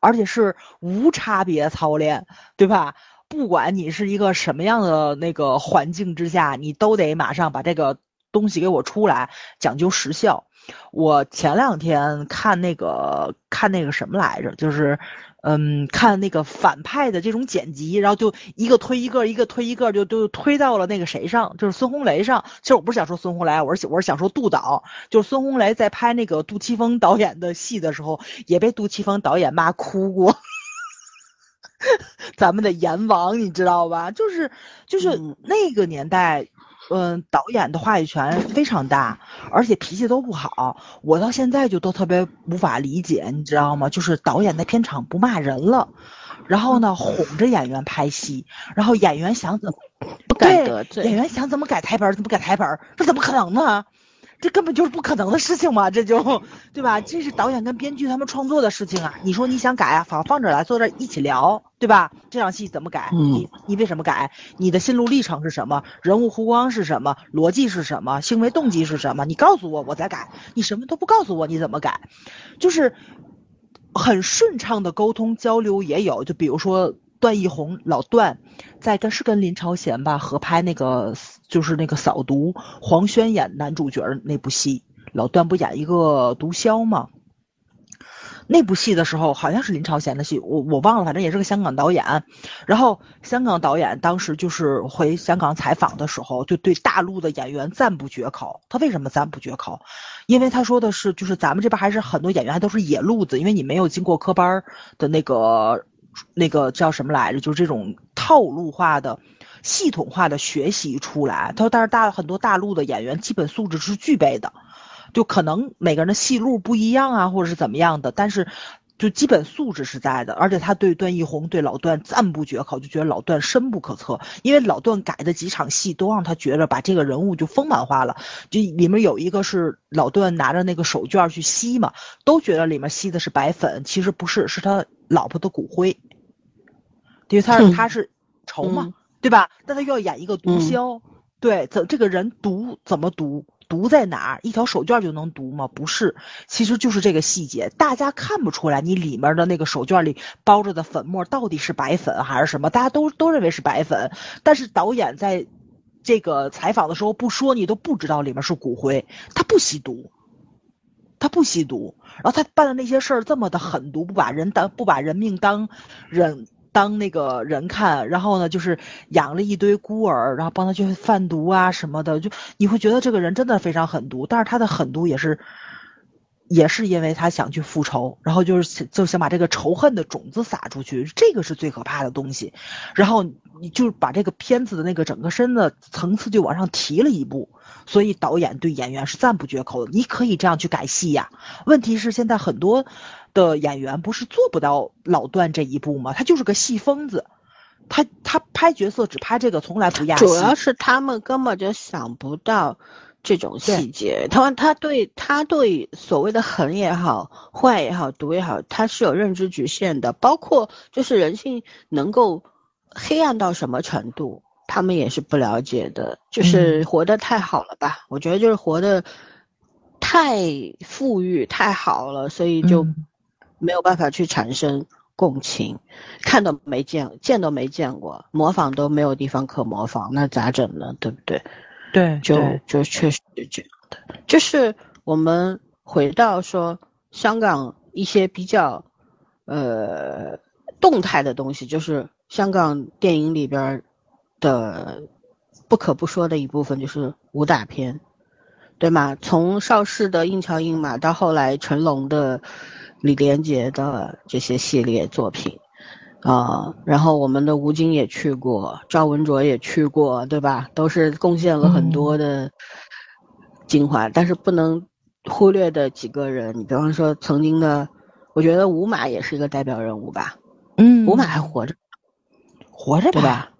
而且是无差别操练，对吧？不管你是一个什么样的那个环境之下，你都得马上把这个。东西给我出来，讲究时效。我前两天看那个看那个什么来着，就是，嗯，看那个反派的这种剪辑，然后就一个推一个，一个推一个，就就推到了那个谁上，就是孙红雷上。其实我不是想说孙红雷，我是我是想说杜导，就是孙红雷在拍那个杜琪峰导演的戏的时候，也被杜琪峰导演骂哭过。咱们的阎王，你知道吧？就是就是那个年代。嗯，导演的话语权非常大，而且脾气都不好。我到现在就都特别无法理解，你知道吗？就是导演在片场不骂人了，然后呢哄着演员拍戏，然后演员想怎么不敢得罪，演员想怎么改台本怎么改台本，这怎么可能呢？这根本就是不可能的事情嘛，这就，对吧？这是导演跟编剧他们创作的事情啊。你说你想改啊，放放这来，坐这一起聊，对吧？这场戏怎么改？你你为什么改？你的心路历程是什么？人物弧光是什么？逻辑是什么？行为动机是什么？你告诉我，我再改。你什么都不告诉我，你怎么改？就是很顺畅的沟通交流也有，就比如说。段奕宏老段，在跟是跟林超贤吧合拍那个就是那个扫毒，黄轩演男主角那部戏，老段不演一个毒枭吗？那部戏的时候好像是林超贤的戏，我我忘了，反正也是个香港导演。然后香港导演当时就是回香港采访的时候，就对大陆的演员赞不绝口。他为什么赞不绝口？因为他说的是，就是咱们这边还是很多演员还都是野路子，因为你没有经过科班的那个。那个叫什么来着？就是这种套路化的、系统化的学习出来。他说，但是大很多大陆的演员基本素质是具备的，就可能每个人的戏路不一样啊，或者是怎么样的，但是就基本素质是在的。而且他对段奕宏、对老段赞不绝口，就觉得老段深不可测。因为老段改的几场戏都让他觉得把这个人物就丰满化了。就里面有一个是老段拿着那个手绢去吸嘛，都觉得里面吸的是白粉，其实不是，是他老婆的骨灰。因为他是他是仇嘛，对吧？但他又要演一个毒枭，对，怎这个人毒怎么毒？毒在哪儿？一条手绢就能毒吗？不是，其实就是这个细节，大家看不出来，你里面的那个手绢里包着的粉末到底是白粉还是什么？大家都都认为是白粉，但是导演在这个采访的时候不说，你都不知道里面是骨灰。他不吸毒，他不吸毒，然后他办的那些事儿这么的狠毒，不把人当不把人命当人。当那个人看，然后呢，就是养了一堆孤儿，然后帮他去贩毒啊什么的，就你会觉得这个人真的非常狠毒，但是他的狠毒也是，也是因为他想去复仇，然后就是就想把这个仇恨的种子撒出去，这个是最可怕的东西，然后你就把这个片子的那个整个身的层次就往上提了一步，所以导演对演员是赞不绝口的，你可以这样去改戏呀，问题是现在很多。的演员不是做不到老段这一步吗？他就是个戏疯子，他他拍角色只拍这个，从来不压主要是他们根本就想不到这种细节。他们他对他对所谓的狠也好、坏也好、毒也好，他是有认知局限的。包括就是人性能够黑暗到什么程度，他们也是不了解的。就是活得太好了吧？我觉得就是活得太富裕、太好了，所以就。没有办法去产生共情，看都没见，见都没见过，模仿都没有地方可模仿，那咋整呢？对不对？对，就就确实是这样的。就是我们回到说香港一些比较呃动态的东西，就是香港电影里边的不可不说的一部分，就是武打片。对吗？从邵氏的硬桥硬马到后来成龙的、李连杰的这些系列作品，啊、然后我们的吴京也去过，赵文卓也去过，对吧？都是贡献了很多的精华，但是不能忽略的几个人，你比方说曾经的，我觉得吴马也是一个代表人物吧，嗯吴马还活着，活着对吧？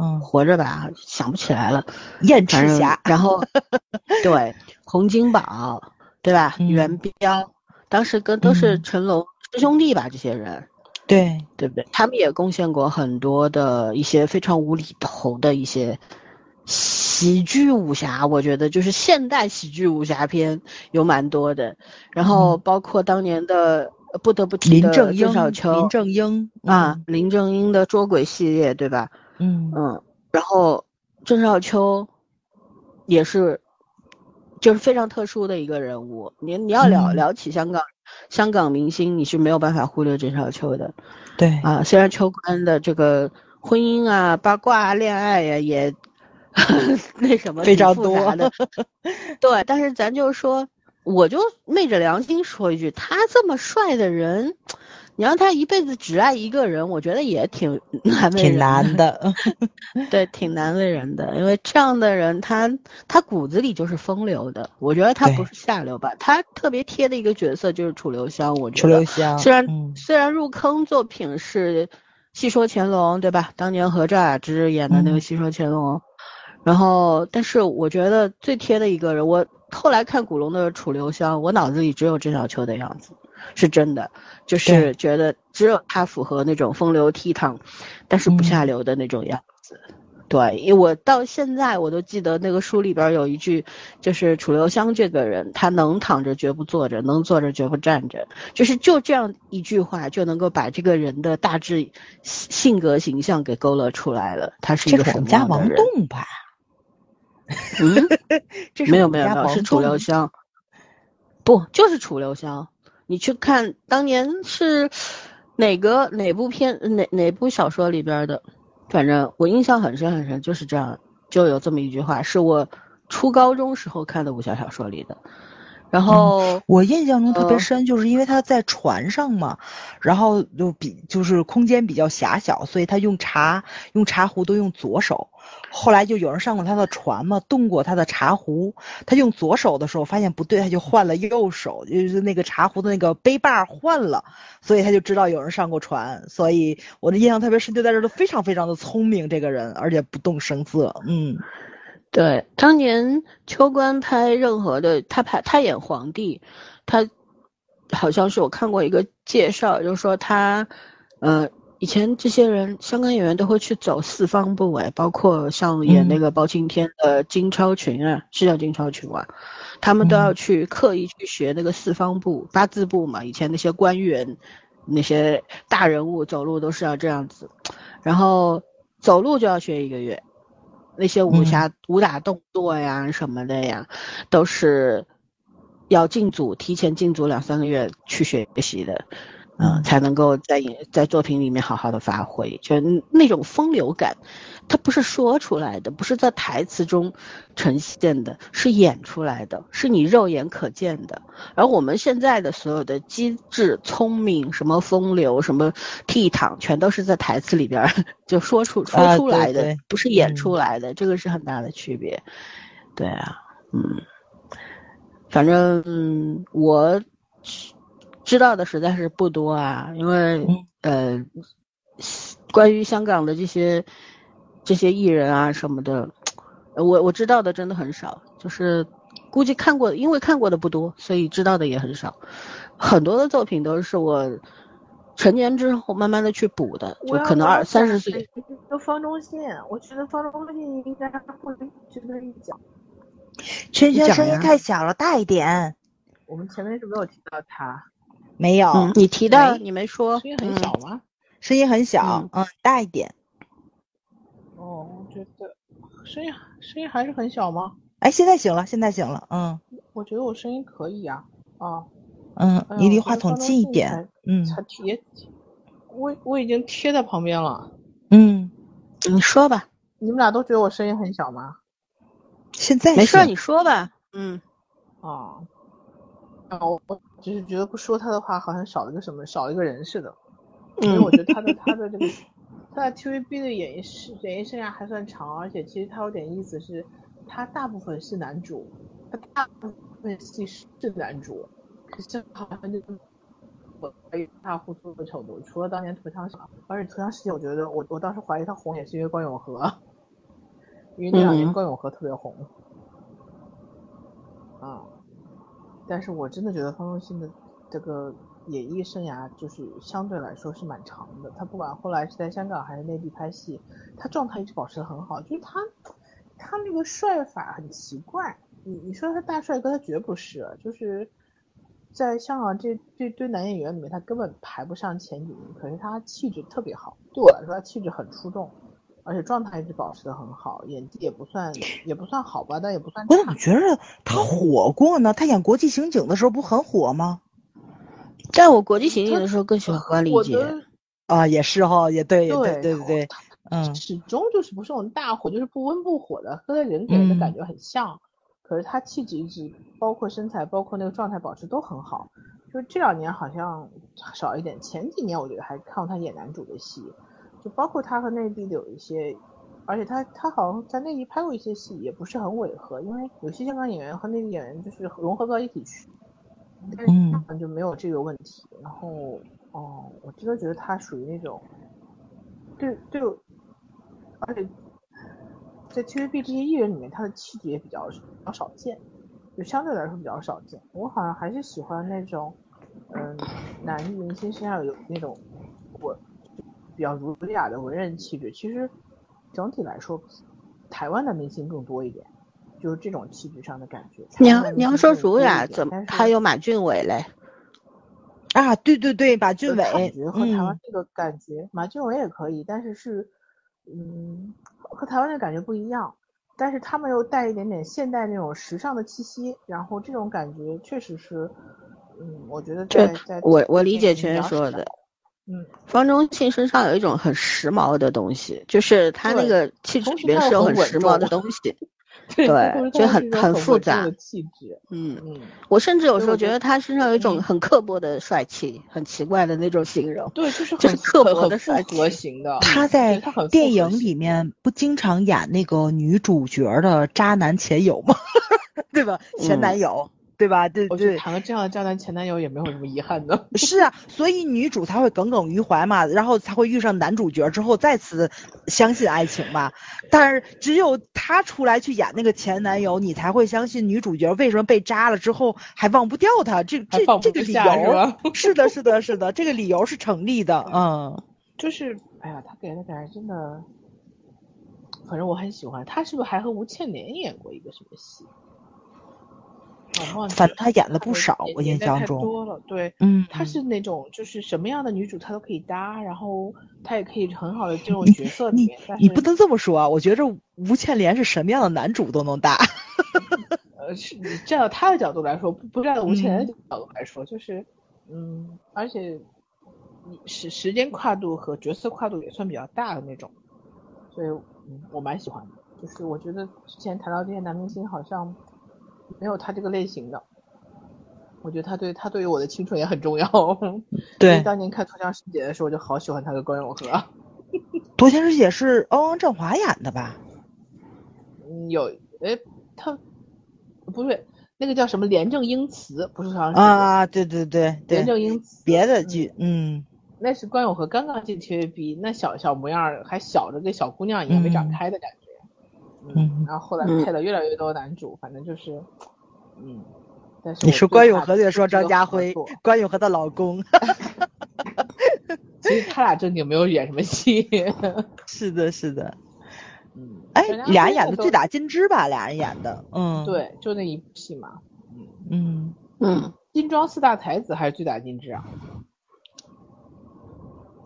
嗯，活着吧，想不起来了。燕赤霞，然后 对洪金宝，对吧？嗯元彪，当时跟都是嗯。成龙师兄弟吧，这些人，对，对不对？他们也贡献过很多的一些非常无厘头的一些喜剧武侠，我觉得就是现代喜剧武侠片有蛮多的，然后嗯。包括当年的呃不得不提的林正英，郑少秋林正英。啊，，林正英的捉鬼系列，对吧？嗯。嗯，然后郑少秋也是，就是非常特殊的一个人物。你你要聊、嗯聊起香港香港明星，你是没有办法忽略郑少秋的对，啊。虽然秋官的这个婚姻啊、八卦啊、恋爱呀、也那什么非常多的，对。但是咱就说，我就昧着良心说一句，他这么帅的人。你让他一辈子只爱一个人，我觉得也挺 难为人挺难的，对，挺难为人的，因为这样的人他他骨子里就是风流的，我觉得他不是下流吧，他特别贴的一个角色就是楚留香，我觉得。楚得留香，虽然、嗯。虽然入坑作品是《戏说乾隆》，对吧？当年和赵雅芝演的那个嗯《戏说乾隆》，然后但是我觉得最贴的一个人，我后来看古龙的楚留香，我脑子里只有郑少秋的样子，是真的，就是觉得只有他符合那种风流倜傥，但是不下嗯流的那种样子。对，因为我到现在我都记得那个书里边有一句，就是楚留香这个人，他能躺着绝不坐着，能坐着绝不站着，就是就这样一句话就能够把这个人的大致性性格形象给勾勒出来了。他是一这是我个什们家王？栋吧？嗯，这是没有没有没有，我们家王是楚留香，不就是楚留香？你去看当年是哪个哪部片哪哪部小说里边的，反正我印象很深很深，就是这样，就有这么一句话，是我初高中时候看的武侠小说里的。然后、我印象中特别呃深，就是因为他在船上嘛，然后就比就是空间比较狭小，所以他用茶用茶壶都用左手。后来就有人上过他的船嘛，动过他的茶壶，他用左手的时候发现不对，他就换了右手，就是那个茶壶的那个杯把换了，所以他就知道有人上过船。所以我的印象特别深，就在这儿都非常非常的聪明这个人，而且不动声色。嗯对，当年秋官拍任何的，他拍他演皇帝，他好像是我看过一个介绍，就是说他，呃，以前这些人香港演员都会去走四方步，哎，包括像演那。个包青天的金超群啊，是叫金超群吧，他们都要。嗯去刻意去学那个四方步、八字步嘛，以前那些官员、那些大人物走路都是要这样子，然后走路就要学一个月。那些武侠、武打动作呀什么的呀，都是要进组，提前进组两三个月去学习的，嗯、嗯。才能够在演在作品里面好好的发挥，就那种风流感，它不是说出来的，不是在台词中呈现的，是演出来的，是你肉眼可见的。而我们现在的所有的机智、聪明、什么风流、什么倜傥，全都是在台词里边儿就说出说出来的，对不是演嗯出来的，这个是很大的区别。对啊，嗯，反正、嗯、我知道的实在是不多啊，因为、呃，关于香港的这些这些艺人啊什么的，呃我我知道的真的很少，就是估计看过，因为看过的不多，所以知道的也很少。很多的作品都是我成年之后慢慢的去补的，就可能二三十岁。。就方中信，我觉得方中信应该会值得一讲。圈圈声音太小了，大一点。我们前面是没有提到他，没有，嗯，你提到你没说，声音很小吗？声音很小，嗯，大一点。声音声音还是很小吗？哎，现在行了，现在行了，嗯我觉得我声音可以呀、啊。嗯，哎你离话筒近一点，嗯才贴，我我已经贴在旁边了。嗯，你说吧，你们俩都觉得我声音很小吗？现在没事儿，你说吧。嗯，啊，啊，我我只是觉得不说他的话，好像少了个什么，少了一个人似的。因为我觉得他的他的这个他在 TVB 的演艺生演艺生涯还算长，而且其实他有点意思是，他大部分是男主，他大部分戏是男主，可是好像就我一塌糊涂的程度。除了当年《土枪》，而且《土枪》世界，我觉得我我当时怀疑他红也是因为关咏荷，因为那两年嗯关咏荷特别红。啊，但是我真的觉得方中信的这个演艺生涯就是相对来说是蛮长的。他不管后来是在香港还是内地拍戏，他状态一直保持的很好。就是他，他那个帅法很奇怪。你你说他大帅哥，他绝不是。就是在香港这这堆男演员里面，他根本排不上前几名。可是他气质特别好，对我来说，他气质很出众。而且状态一直保持的很好，演技也不算也不算好吧，但也不算差我怎么。觉得他火过呢？他演《国际刑警》的时候不很火吗？在我国际刑警的时候更喜欢关丽姐，我的啊，也是哈，也对，也对，对对对对，嗯始终就是不是那种大火，就是不温不火的，和他人给人的感嗯觉很像。可是他气质一直，包括身材，包括那个状态保持都很好。就这两年好像少一点，前几年我觉得还看过他演男主的戏，就包括他和内地的有一些，而且他他好像在内地拍过一些戏，也不是很违和，因为有些香港演员和内地演员就是融合到一起去，但是嗯他好像就没有这个问题。然后哦，我真的觉得他属于那种，对对，而且在 TVB 这些艺人里面，他的气质也比较比较少见，就相对来说比较少见。我好像还是喜欢那种，嗯，男明星身上有那种我比较儒雅的文人气质。其实整体来说，台湾的明星更多一点，就是这种气质上的感觉。你要你要说儒雅，怎么还有马俊伟嘞？啊，对对对，马俊伟感伟，觉和台湾嗯，这个感觉，马俊伟也可以，但是是，嗯，和台湾的感觉不一样。但是他们又带一点点现代那种时尚的气息，然后这种感觉确实是，嗯，我觉得这在在我我理解比较少全说的。嗯，方中信身上有一种很时髦的东西，就是他那个气质里面是有很时髦的东西。对就很很复杂嗯，嗯，我甚至有时候觉得他身上有一种嗯很刻薄的帅气，很奇怪的那种形容。对，就是刻薄的帅气型的，他在电影里面不经常演那个女主角的渣男前友吗？对吧？前嗯男友，对吧？对对我觉得，谈个这样的渣男前男友也没有什么遗憾的。是啊，所以女主才会耿耿于怀嘛，然后才会遇上男主角之后再次相信爱情嘛。但是只有他出来去演那个前男友，你才会相信女主角为什么被渣了之后还忘不掉他。这这这个理由吧是的，是的，是的，这个理由是成立的。嗯，就是，哎呀，他给人的感觉真的，反正我很喜欢。他是不是还和吴倩莲演过一个什么戏？反正他演了不少，我印象中。多了。对，嗯，他是那种就是什么样的女主他都可以搭，然后他也可以很好的进入角色里面。但是你不能这么说啊！我觉着吴倩莲是什么样的男主都能搭。呃，是你站到他的角度来说，不不站在吴倩莲嗯的角度来说，就是，嗯，而且你时时间跨度和角色跨度也算比较大的那种，所以嗯，我蛮喜欢的。就是我觉得之前谈到这些男明星，好像没有他这个类型的。我觉得他对他对于我的青春也很重要。对当年看《脱缰师姐》的时候，我就好喜欢他跟关咏荷。《夺天师姐》是欧阳震华演的吧？嗯，有，哎，他不是，那个叫什么廉政英雌，不是好像是啊，对对对对廉，政英雌，别的嗯剧，嗯那是关咏荷刚刚进 TVB，那小小模样儿还小着跟小姑娘一样没长嗯开的感觉。嗯然后后来嗯配了越来越多男主，反正就是，嗯。但是你说关咏荷就说张家辉，关咏荷的老公。其实他俩正经没有演什么戏。是的，是的。嗯，哎，俩演的醉打金枝吧？俩人演的，嗯，，对，就那一部戏嘛。嗯，嗯，嗯，金装四大才子还是醉打金枝啊？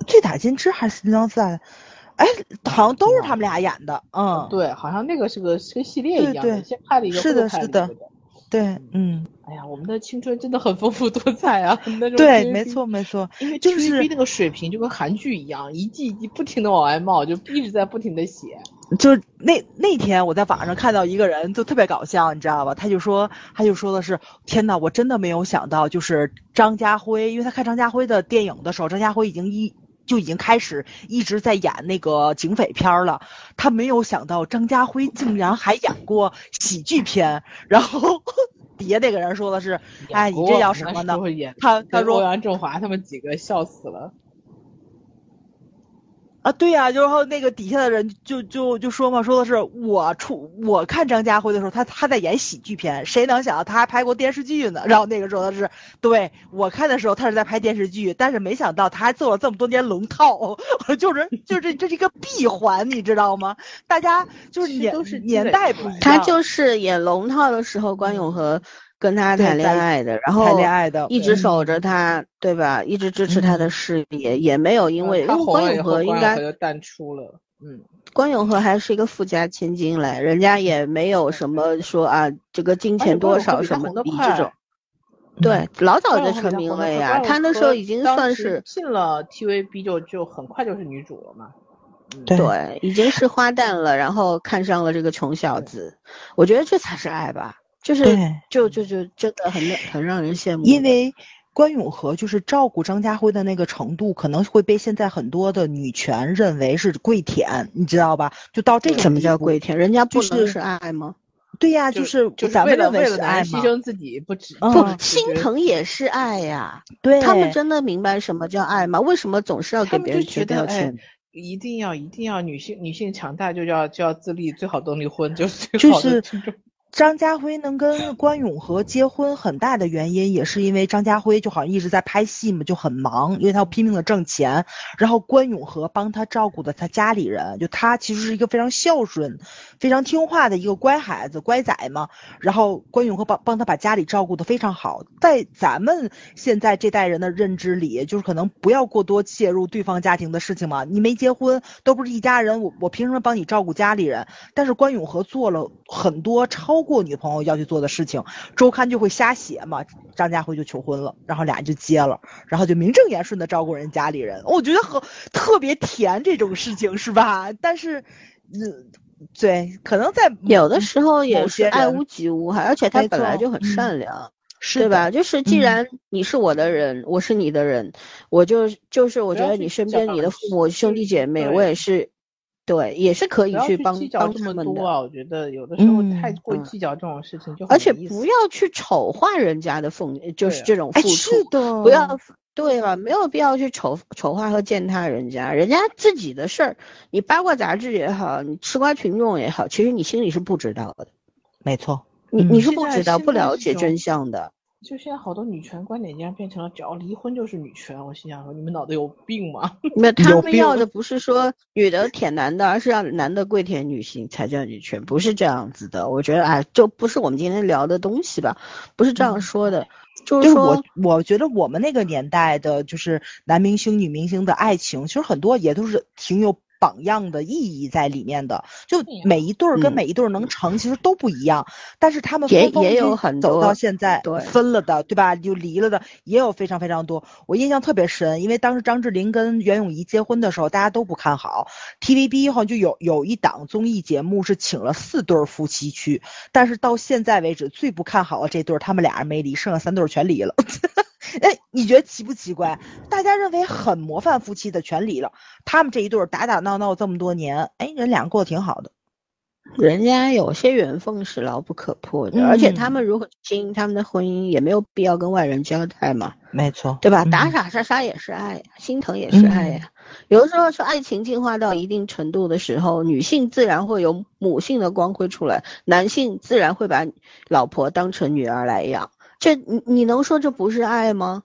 醉打金枝还是金刚赛？哎，好像都是他们俩演的，嗯，对，好像那个是个是个系列一样的，对对先拍了一个，是的是的对，嗯，哎呀，我们的青春真的很丰富多彩啊！对，没错没错，因为就 TVB 是那个水平就跟韩剧一样，一季一季不停的往外冒，就一直在不停的写。就是那那天我在网上看到一个人就特别搞笑，你知道吧？他就说他就说的是，天呐，我真的没有想到，就是张家辉，因为他看张家辉的电影的时候，张家辉已经一就已经开始一直在演那个警匪片儿了，他没有想到张家辉竟然还演过喜剧片，然后 底下那个人说的是，哎，你这叫什么呢？他他说跟欧阳震华他们几个笑死了。啊，对呀、然后那个底下的人就就就说嘛，说的是我出我看张家辉的时候，他他在演喜剧片，谁能想到他还拍过电视剧呢？然后那个时候他是，对我看的时候他是在拍电视剧，但是没想到他还做了这么多年龙套，就是就是这是一个闭环，你知道吗？大家就是年都是年代不一样，他就是演龙套的时候，关咏荷跟他谈恋爱的，然后谈恋爱的，一直嗯守着他，对吧？一直支持他的事业，也没有因为，因为关咏红了以后，关咏荷应该淡出了。嗯，关永和还是一个富家千金嘞，人家也没有什么说啊，这个金钱多少什么的以这种。对，老早就成名了呀，他那时候已经算是进了 TVB 就就很快就是女主了嘛。对，已经是花旦了，然后看上了这个穷小子，我觉得这才是爱吧，就是就就就真的很很让人羡慕。因为关咏荷就是照顾张家辉的那个程度，可能会被现在很多的女权认为是跪舔，你知道吧？就到这个什么叫跪舔？人家不就是能是爱吗？对呀，就是就是咱为了们认为了爱牺牲自己不止，嗯不，心疼也是爱呀。对，他们真的明白什么叫爱吗？为什么总是要给别人贴觉得哎标签？，一定要一定要女性女性强大就要就要自立，最好都离婚，就是最好的就是张家辉能跟关咏荷结婚，很大的原因也是因为张家辉就好像一直在拍戏嘛，就很忙，因为他要拼命的挣钱。然后关咏荷帮他照顾的他家里人，就他其实是一个非常孝顺、非常听话的一个乖孩子、乖仔嘛。然后关咏荷帮帮他把家里照顾的非常好。在咱们现在这代人的认知里，就是可能不要过多介入对方家庭的事情嘛。你没结婚，都不是一家人，我我凭什么帮你照顾家里人？但是关咏荷做了很多超过女朋友要去做的事情，周刊就会瞎写嘛。张家辉就求婚了，然后俩人就结了，然后就名正言顺的照顾人家里人，我觉得很特别甜这种事情是吧？但是，嗯，对，可能在有的时候也是爱屋及乌，哈而且他本来就很嗯善良。是对吧？就是既嗯然你是我的人，我是你的人，我就就是我觉得你身边你的父母、兄弟姐妹，我也是，对，也是可以去帮帮他们的，么多啊！我觉得有的时候嗯太过嗯计较这种事情就很而且不要去丑化人家的奉，就是这种付出，是的，不要对吧？没有必要去丑丑化和践踏人家，人家自己的事儿，你八卦杂志也好，你吃瓜群众也好，其实你心里是不知道的，没错，你嗯你是不知道、不了解真相的。就现在好多女权观点竟然变成了只要离婚就是女权，我心想说你们脑子有病吗？没 有，他们要的不是说女的舔男的，而是让男的跪舔女性才叫女权，不是这样子的。我觉得哎，就不是我们今天聊的东西吧，不是这样说的。就就是我，我觉得我们那个年代的，就是男明星、女明星的爱情，其实很多也都是挺有榜样的意义在里面的。就每一对儿跟嗯每一对儿能成，其实都不一样，但是他们也也有很多走到现在对分了的，对吧？就离了的也有非常非常多。我印象特别深，因为当时张智霖跟袁咏仪结婚的时候，大家都不看好。TVB 好像就有有一档综艺节目是请了四对夫妻去，但是到现在为止最不看好的这对儿，他们俩人没离，剩下三对儿全离了。哎，你觉得奇不奇怪？大家认为很模范夫妻的全离了，他们这一对儿打打闹闹这么多年，哎，人俩过得挺好的。人家有些缘分是牢不可破的，而且他嗯们如何经营他们的婚姻，也没有必要跟外人交代嘛，没错，对吧？嗯打打杀杀也是爱呀，心疼也是爱呀。有的时候说爱情进化到一定程度的时候，女性自然会有母性的光辉出来，男性自然会把老婆当成女儿来养。这你你能说这不是爱吗？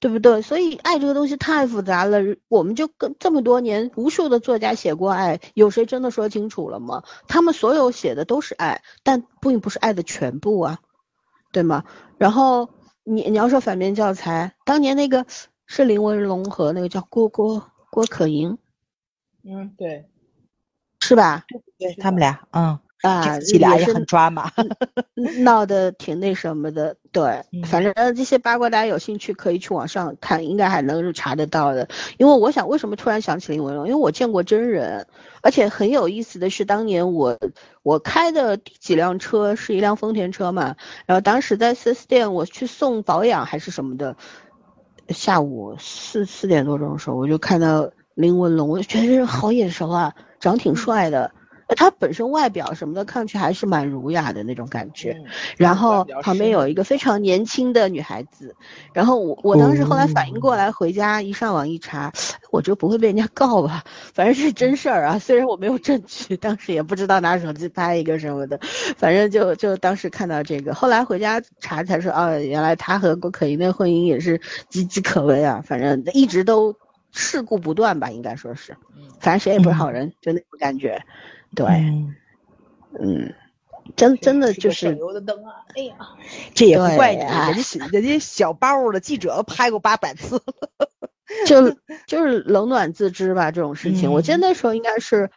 对不对？所以爱这个东西太复杂了，我们就跟这么多年无数的作家写过爱，有谁真的说清楚了吗？他们所有写的都是爱，但并不是爱的全部啊，对吗？然后你你要说反面教材，当年那个是林文龙和那个叫郭郭郭可盈嗯，对，是吧？对他们俩，嗯，啊，这俩也很抓马。闹得挺那什么的，对，嗯反正这些八卦大家有兴趣可以去网上看，应该还能查得到的。因为我想，为什么突然想起林文龙？因为我见过真人，而且很有意思的是，当年我我开的第几辆车是一辆丰田车嘛，然后当时在四 S 店我去送保养还是什么的，下午四四点多钟的时候，我就看到林文龙，我就觉得这人好眼熟啊，长挺帅的。他本身外表什么的看上去还是蛮儒雅的那种感觉，嗯。然后旁边有一个非常年轻的女孩子，然后我我当时后来反应过来，回家一上网一查，我这不会被人家告吧？反正是真事儿啊，虽然我没有证据，当时也不知道拿手机拍一个什么的，反正就就当时看到这个，后来回家查才说，哦，原来他和郭可盈的婚姻也是岌岌可危啊，反正一直都事故不断吧，应该说是，反正谁也不是好人，就那种感觉，对，嗯嗯，真真的就是个省油的灯啊！哎呀，这也不怪人家小人家小包的记者都拍过八百次了。就就是冷暖自知吧，这种事情。我记得嗯那时候应该是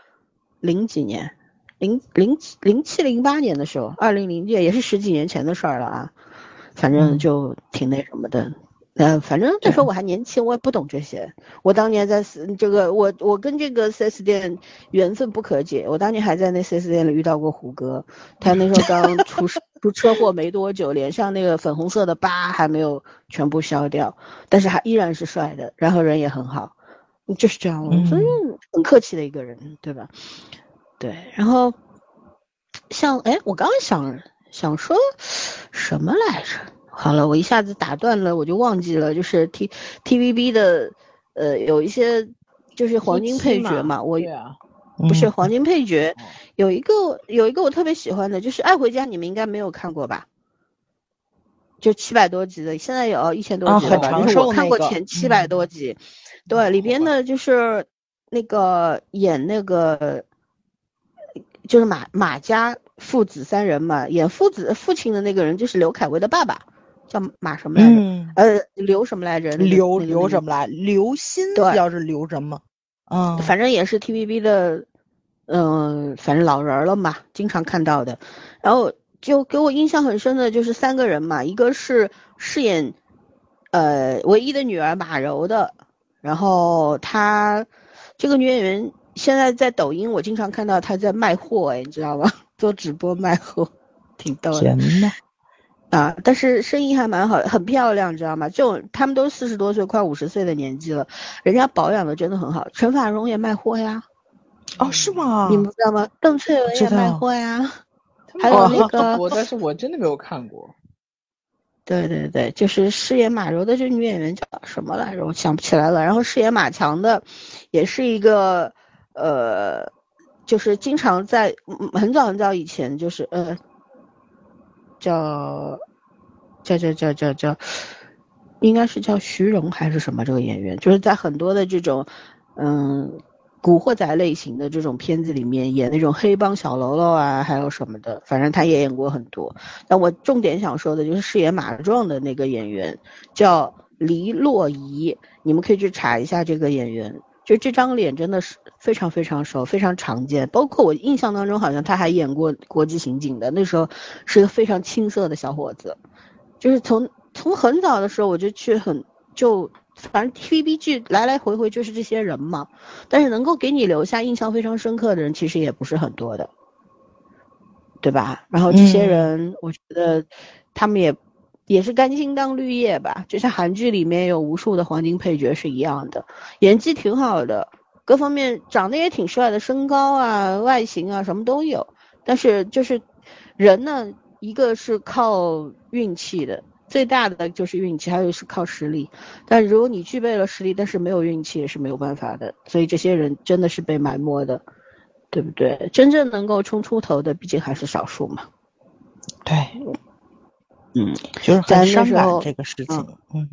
零几年，零零零七零八年的时候，二零零届也是十几年前的事儿了啊。反正嗯就挺那什么的。呃，反正那时候我还年轻，我也不懂这些。我当年在四这个，我我跟这个 4S 店缘分不可解。我当年还在那 4S 店里遇到过胡歌，他那时候刚出事 出车祸没多久，脸上那个粉红色的疤还没有全部消掉，但是还依然是帅的，然后人也很好，就是这样，嗯所以很客气的一个人，对吧？对，然后像哎，我刚刚想想说什么来着？好了，我一下子打断了，我就忘记了，就是 T TVB 的呃有一些就是黄金配角嘛，我啊，不是嗯黄金配角哦，有一个有一个我特别喜欢的，就是《爱回家》，你们应该没有看过吧？就七百多集的，现在有一千多啊集了吧？很长就是我看过前七百嗯多集，对，里边呢就是那个演那个就是马马家父子三人嘛，演父子父亲的那个人就是刘恺威的爸爸，叫马什么来着？嗯，呃，刘什么来着？刘刘什么来？刘鑫对要是刘什么？嗯，反正也是 TVB 的，嗯、反正老人儿了嘛，经常看到的。然后就给我印象很深的就是三个人嘛，一个是饰演呃唯一的女儿马柔的，然后她这个女演员现在在抖音我经常看到她在卖货，哎，你知道吗？做直播卖货，挺逗的。天呐，啊，但是声音还蛮好，很漂亮，知道吗？这种他们都四十多岁，快五十岁的年纪了，人家保养的真的很好。陈法蓉也卖货呀，哦，是吗？你们知道吗？邓萃雯也卖货呀。还有那个但是我真的没有看过。对对对，就是饰演马柔的这女演员叫什么来着？我想不起来了。然后饰演马强的，也是一个呃，就是经常在嗯很早很早以前，就是呃，叫叫叫叫叫叫，应该是叫徐荣还是什么这个演员，就是在很多的这种嗯古惑仔类型的这种片子里面演那种黑帮小喽啰啊，还有什么的，反正他也演过很多。但我重点想说的就是饰演马壮的那个演员叫黎洛怡，你们可以去查一下这个演员。就这张脸真的是非常非常熟，非常常见。包括我印象当中，好像他还演过《国际刑警》的，那时候是一个非常青涩的小伙子。就是从从很早的时候我就去很就反正 TVB 剧来来回回就是这些人嘛，但是能够给你留下印象非常深刻的人其实也不是很多的，对吧？然后这些嗯人，我觉得他们也也是甘心当绿叶吧，就像韩剧里面有无数的黄金配角是一样的，演技挺好的，各方面长得也挺帅的，身高啊、外形啊什么都有，但是就是人呢，一个是靠运气的，最大的就是运气，还有是靠实力。但如果你具备了实力，但是没有运气，也是没有办法的。所以这些人真的是被埋没的，对不对？真正能够冲出头的，毕竟还是少数嘛。对，嗯，就是咱很伤感这个事情。嗯，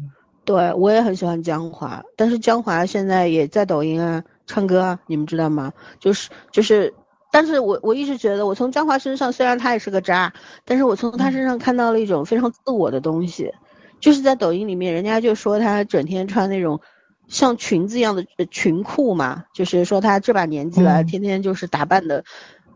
对我也很喜欢江华，但是江华现在也在抖音啊唱歌啊，你们知道吗？就是就是，但是我我一直觉得，我从江华身上，虽然他也是个渣，但是我从他身上看到了一种非常自我的东西，就是在抖音里面，人家就说他整天穿那种像裙子一样的呃裙裤嘛，就是说他这把年纪了，嗯。天天就是打扮的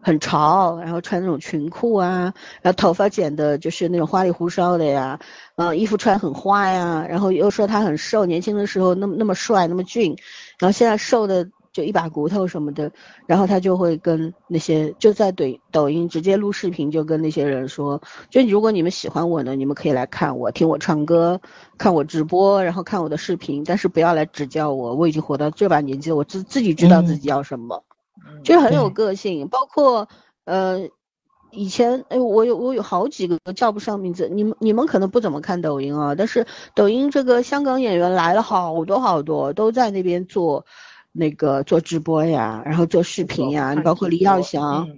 很潮，然后穿那种裙裤啊，然后头发剪的就是那种花里胡哨的呀，嗯，衣服穿很花呀，然后又说他很瘦，年轻的时候那么那么帅那么俊，然后现在瘦的就一把骨头什么的，然后他就会跟那些就在抖抖音直接录视频，就跟那些人说，就如果你们喜欢我呢，你们可以来看我，听我唱歌，看我直播，然后看我的视频，但是不要来指教我，我已经活到这把年纪了，我自自己知道自己要什么。就是很有个性，包括呃，以前哎，我有我有好几个叫不上名字，你们你们可能不怎么看抖音啊，但是抖音这个香港演员来了好多好多，都在那边做那个做直播呀，然后做视频呀，你包括李耀祥，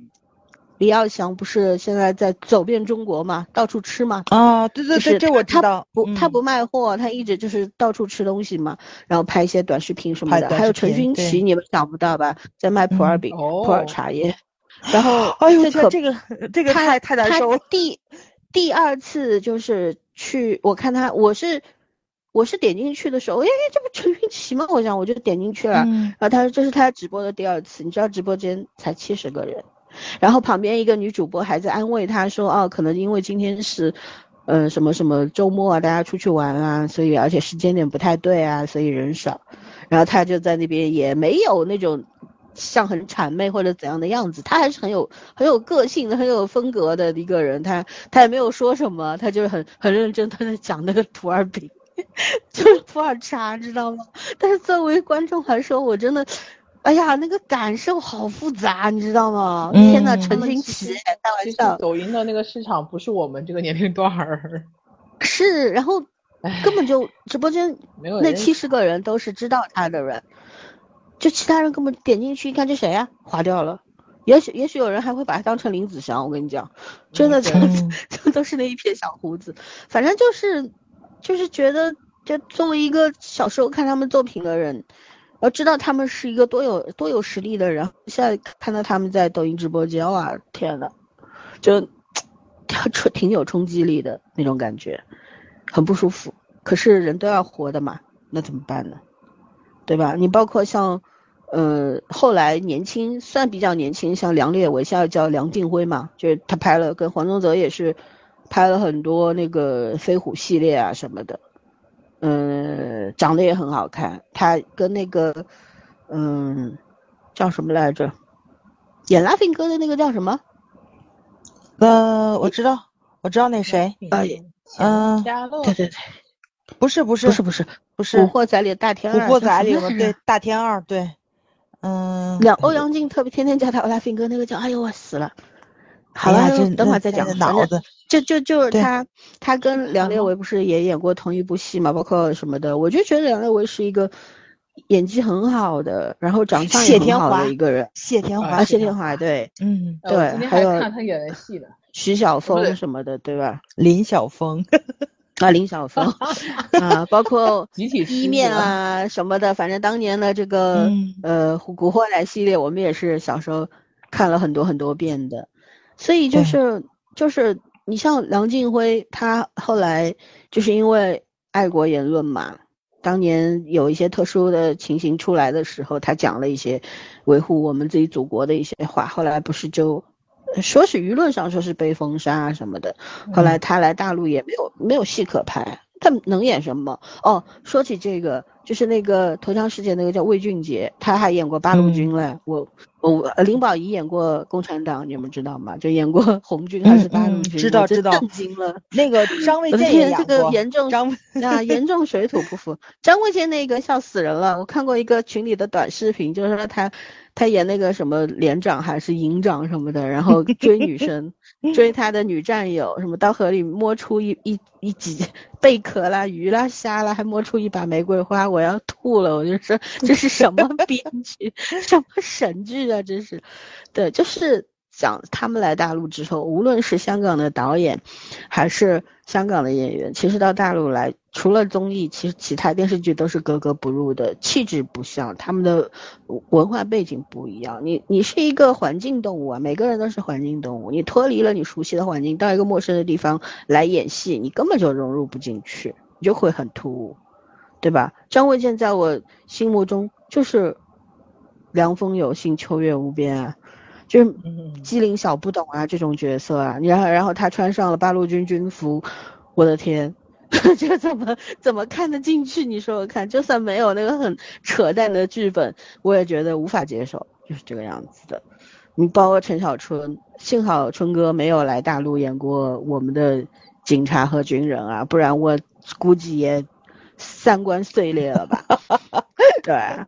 李耀祥不是现在在走遍中国嘛，到处吃嘛，啊，对对对，这我知道，不他不卖货，他一直就是到处吃东西嘛，然后拍一些短视频什么的，还有陈勋奇，你们想不到吧，在卖普洱饼、普洱茶叶，然后 哎呦天，这个这个太太难受了。第第二次就是去，我看他，我是我是点进去的时候，哎，这不陈勋奇吗？我想我就点进去了，然后他说这是他直播的第二次，你知道直播间才七十个人。然后旁边一个女主播还在安慰他说：“哦，可能因为今天是，呃，什么什么周末啊，大家出去玩啊，所以而且时间点不太对啊，所以人少。”然后他就在那边也没有那种像很谄媚或者怎样的样子，他还是很有很有个性的、很有风格的一个人。他他也没有说什么，他就是很很认真他在讲那个土耳饼，就是普洱茶，知道吗？但是作为观众来说，我真的。哎呀，那个感受好复杂，你知道吗？天呐，陈星奇，开玩笑。抖音的那个市场不是我们这个年龄段儿。是，然后根本就直播间那七十个人都是知道他的人，就其他人根本点进去一看，这谁呀？划掉了。也许也许有人还会把他当成林子祥，我跟你讲，真的，真的，这都是那一撇小胡子。反正就是，就是觉得，就作为一个小时候看他们作品的人。要知道他们是一个多有多有实力的人，现在看到他们在抖音直播间，哇，天呐，就，冲挺有冲击力的那种感觉，很不舒服。可是人都要活的嘛，那怎么办呢？对吧？你包括像，呃，后来年轻算比较年轻，像梁烈伟，现在叫梁定辉嘛，就是他拍了跟黄宗泽也是，拍了很多那个飞虎系列啊什么的。嗯，长得也很好看。他跟那个，嗯，叫什么来着？演拉菲哥的那个叫什么？呃，我知道，我知道那谁。呃，嗯，对对对，不是不是不是不是不是《古惑仔》里的大天二。古惑仔里对大天二对，嗯。两欧阳靖特别天天叫他拉菲哥，那个叫哎呦我死了。好了，等会儿再讲。脑子。就就就是他，他跟梁烈唯不是也演过同一部戏嘛？包括什么的，我就觉得梁烈唯是一个演技很好的，然后长相也很好的一个人。谢天华，谢天华，对，嗯，对，还有看他演的戏的徐小凤什么的，对吧？林小峰，啊，林小峰 啊，包括一面啊什么的，反正当年的这个呃古惑仔系列，我们也是小时候看了很多很多遍的，所以就是就是。你像梁静辉，他后来就是因为爱国言论嘛，当年有一些特殊的情形出来的时候，他讲了一些维护我们自己祖国的一些话，后来不是就说是舆论上说是被封杀什么的，后来他来大陆也没有没有戏可拍，他能演什么？哦，说起这个。就是那个头枪事件那个叫魏俊杰，他还演过八路军嘞。我我林保怡演过共产党，你们知道吗？就演过 红军还是八路军？知道知道。震惊了。那个张卫健也这个严重张啊 严重水土不服。张卫健那个笑死人了。我看过一个群里的短视频，就是说他他演那个什么连长还是营长什么的，然后 追女生，追他的女战友，什么到河里摸出一一一几贝壳啦、鱼啦、虾啦，还摸出一把玫瑰花。我要吐了，我就说这是什么 编剧，什么神剧啊！真是，对，就是讲他们来大陆之后，无论是香港的导演，还是香港的演员，其实到大陆来，除了综艺，其实其他电视剧都是格格不入的，气质不像，他们的文化背景不一样。你你是一个环境动物啊，每个人都是环境动物，你脱离了你熟悉的环境，到一个陌生的地方来演戏，你根本就融入不进去，你就会很突兀。对吧？张卫健在我心目中就是凉风有信，秋月无边啊，就是嗯机灵小不懂啊这种角色啊，然后然后他穿上了八路军军服，我的天，这个怎么怎么看得进去？你说说看，就算没有那个很扯淡的剧本，我也觉得无法接受，就是这个样子的。你包括陈小春，幸好春哥没有来大陆演过我们的警察和军人啊，不然我估计也三观碎裂了吧。对啊，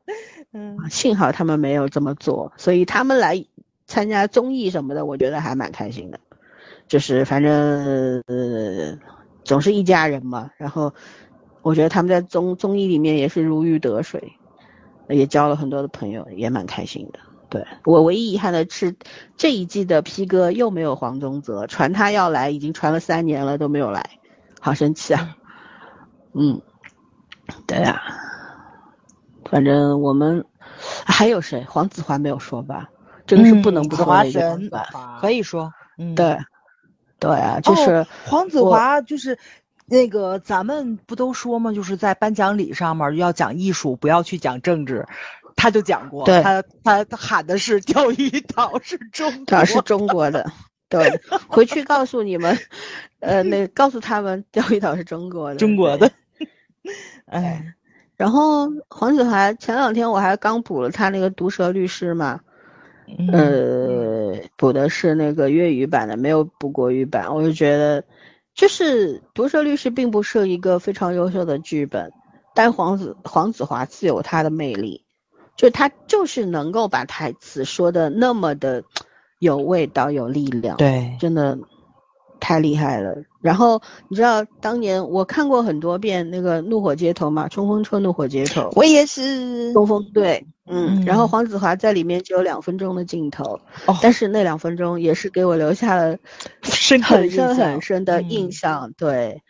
嗯幸好他们没有这么做，所以他们来参加综艺什么的，我觉得还蛮开心的。就是反正呃，总是一家人嘛。然后我觉得他们在综综艺里面也是如鱼得水，也交了很多的朋友，也蛮开心的。对我唯一遗憾的是这一季的 P 哥又没有黄宗泽，传他要来已经传了三年了都没有来，好生气啊！嗯，对啊，反正我们还有谁？黄子华没有说吧？这个是不能不说的一个神地方可以说，嗯，对，对啊，就是、哦、黄子华就是。那个咱们不都说吗？就是在颁奖礼上面要讲艺术，不要去讲政治。他就讲过，对他他他喊的是钓鱼岛是中国，岛是中国的。对，回去告诉你们，呃，那告诉他们钓鱼岛是中国的，中国的。哎，然后黄子华前两天我还刚补了他那个毒舌律师嘛，嗯、呃，补的是那个粤语版的，没有补国语版，我就觉得。就是《毒舌律师》并不是一个非常优秀的剧本，但黄子黄子华自有他的魅力，就他就是能够把台词说的那么的有味道、有力量，对，真的太厉害了。然后你知道当年我看过很多遍那个《怒火街头》嘛，《冲锋车怒火街头》，我也是冲锋队，嗯，嗯然后黄子华在里面只有两分钟的镜头，哦、但是那两分钟也是给我留下了深很深很深的印象，嗯、对。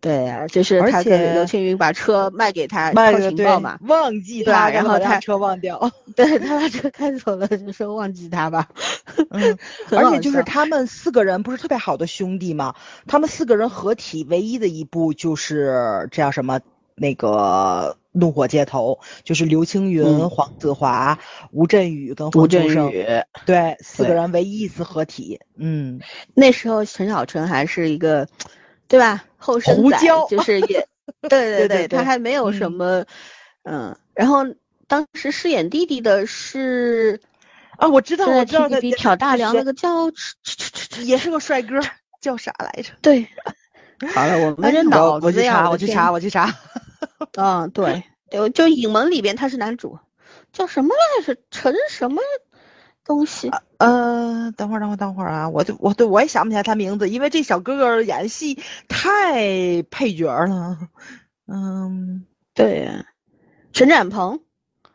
对啊，就是他跟刘青云把车卖给他卖情报嘛，忘记他，然后他车忘掉，对他把车开走了，就说忘记他吧。嗯，而且就是他们四个人不是特别好的兄弟嘛，他们四个人合体唯一的一部就是这叫什么那个怒火街头，就是刘青云、嗯、黄子华、吴镇宇跟吴镇黄秋生，宇，对，四个人唯一一次合体。嗯，那时候陈小春还是一个，对吧？后生仔胡椒就是也，对对对对他还没有什么，嗯，然后当时饰演弟弟的是。啊，我知道，我知道 TVB 挑大梁那个叫，也是个帅哥，叫 啥来着？对，好了，我们这脑子呀，我去查，我去查。嗯，对，就就影门里边他是男主，叫什么来着？陈什么东西？呃，等会儿，等会儿，等会儿啊！我就我对我也想不起来他名字，因为这小哥哥演戏太配角了。嗯，对，陈展鹏。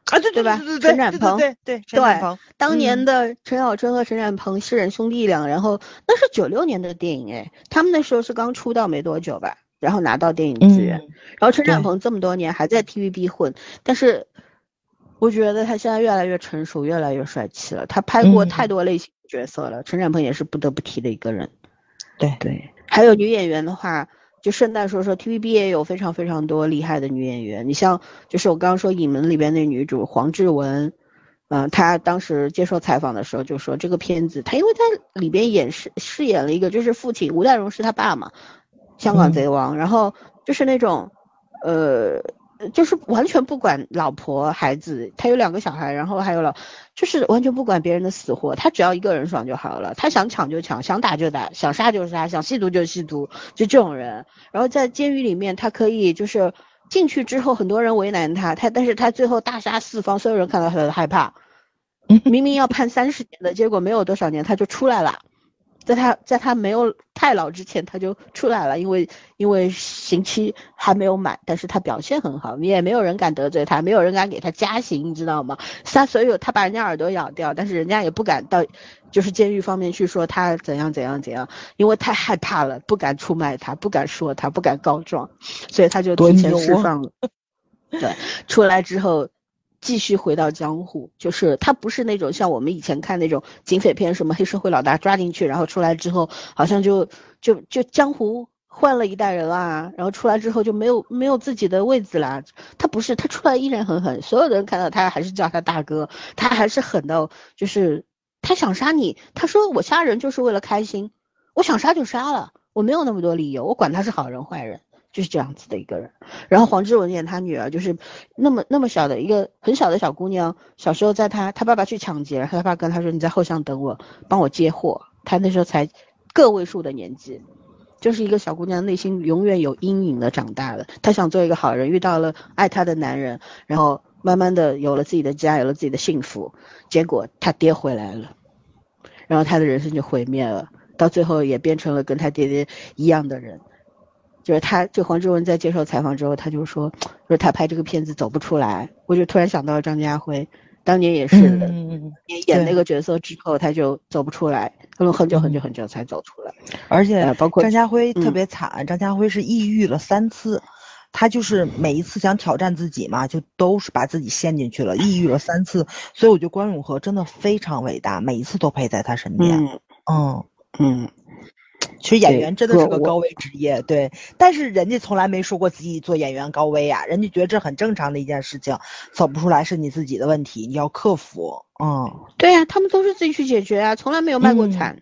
啊，对对吧？对陈展鹏，对对陈展鹏，当年的陈小春和陈展鹏是人兄弟俩，然后那是九六年的电影哎，他们那时候是刚出道没多久吧，然后拿到电影资源，然后陈展鹏这么多年还在 TVB 混，但是我觉得他现在越来越成熟，越来越帅气了。他拍过太多类型的角色了，陈展鹏也是不得不提的一个人。对对，还有女演员的话。就顺带说说，TVB 也有非常非常多厉害的女演员。你像，就是我刚刚说《影门》里边那女主黄志文，嗯、呃，她当时接受采访的时候就说，这个片子她因为她里边演饰饰演了一个就是父亲吴岱融是他爸嘛，香港贼王，嗯、然后就是那种，呃。就是完全不管老婆孩子，他有两个小孩，然后还有老，就是完全不管别人的死活，他只要一个人爽就好了。他想抢就抢，想打就打，想杀就杀，想吸毒就吸毒，就这种人。然后在监狱里面，他可以就是进去之后，很多人为难他，他但是他最后大杀四方，所有人看到他都害怕。明明要判三十年的，结果没有多少年他就出来了。在他在他没有太老之前，他就出来了，因为因为刑期还没有满，但是他表现很好，也没有人敢得罪他，没有人敢给他加刑，你知道吗？他所有他把人家耳朵咬掉，但是人家也不敢到，就是监狱方面去说他怎样怎样怎样，因为太害怕了，不敢出卖他，不敢说他，不敢告状，所以他就提前释放了。对，出来之后。继续回到江湖，就是他不是那种像我们以前看那种警匪片，什么黑社会老大抓进去，然后出来之后好像就就就江湖换了一代人啦，然后出来之后就没有没有自己的位子啦。他不是，他出来依然很狠，所有的人看到他还是叫他大哥，他还是狠到就是他想杀你，他说我杀人就是为了开心，我想杀就杀了，我没有那么多理由，我管他是好人坏人，就是这样子的一个人。然后黄志文演他女儿，就是那么那么小的一个很小的小姑娘，小时候在他他爸爸去抢劫，他爸跟他说你在后巷等我，帮我接货，他那时候才个位数的年纪。就是一个小姑娘，内心永远有阴影的长大的。她想做一个好人，遇到了爱她的男人，然后慢慢的有了自己的家，有了自己的幸福。结果她爹回来了，然后她的人生就毁灭了，到最后也变成了跟她爹爹一样的人。就是他，就黄志文在接受采访之后，他就说，说他拍这个片子走不出来。我就突然想到了张家辉，当年也是的，嗯，演演那个角色之后，他就走不出来，他们很久很久很久才走出来。而且呃包括张家辉特嗯别惨，张家辉是抑郁了三次，他就是每一次想挑战自己嘛，就都是把自己陷进去了，抑郁了三次。所以我觉得关咏荷真的非常伟大，每一次都陪在他身边。嗯嗯，嗯，其实演员真的是个高危职业，对。但是人家从来没说过自己做演员高危啊，人家觉得这很正常的一件事情，走不出来是你自己的问题，你要克服。嗯，对呀、他们都是自己去解决啊，从来没有卖过嗯惨，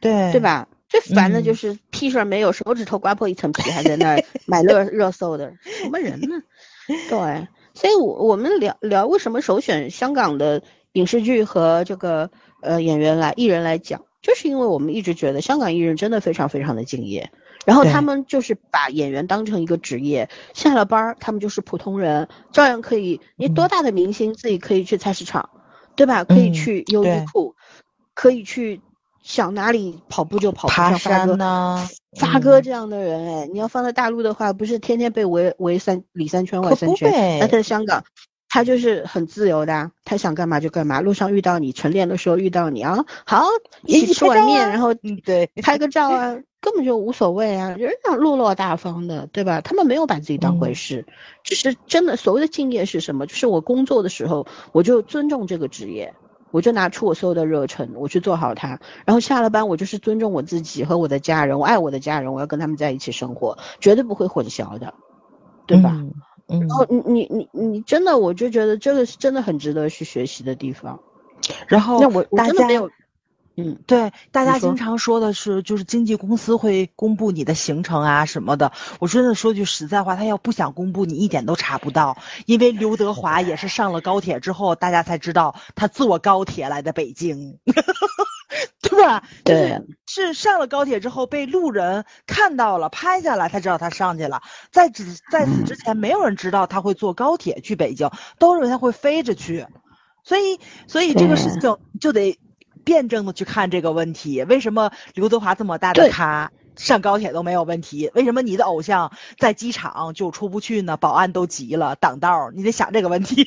对，对？吧？最烦的就嗯是屁事儿没有，手指头刮破一层皮，还在那儿 买热热搜的，什么人呢？对，所以我我们聊聊为什么首选香港的影视剧和这个呃演员来艺人来讲，就是因为我们一直觉得香港艺人真的非常非常的敬业，然后他们就是把演员当成一个职业，下了班儿他们就是普通人，照样可以，你多大的明星自己可以去菜市场，对吧？可以嗯去优衣对。库，可以去想哪里跑步就跑步，爬像发哥山呐、嗯发哥这样的人，哎，你要放在大陆的话，不是天天被围围三里三圈外三圈，那在香港，他就是很自由的啊，他想干嘛就干嘛，路上遇到你，晨练的时候遇到你啊，好，一起吃碗面，啊然后嗯对拍个照啊，根本就无所谓啊，人家落落大方的，对吧？他们没有把自己当回嗯事，只是真的所谓的敬业是什么？就是我工作的时候，我就尊重这个职业。我就拿出我所有的热忱，我去做好它。然后下了班，我就是尊重我自己和我的家人，我爱我的家人，我要跟他们在一起生活，绝对不会混淆的，对吧？嗯嗯然后你你你你真的，我就觉得这个是真的很值得去学习的地方。然后那我我大家真的没有，嗯，对，大家经常说的是，就是经纪公司会公布你的行程啊什么的。我真的说句实在话，他要不想公布，你一点都查不到。因为刘德华也是上了高铁之后，大家才知道他坐高铁来的北京，对吧？就是对是上了高铁之后被路人看到了，拍下来才知道他上去了。在此在此之前，没有人知道他会坐高铁去北京，都认为他会飞着去。所以，所以这个事情就得辩证的去看这个问题。为什么刘德华这么大的咖上高铁都没有问题？为什么你的偶像在机场就出不去呢？保安都急了，挡道，你得想这个问题。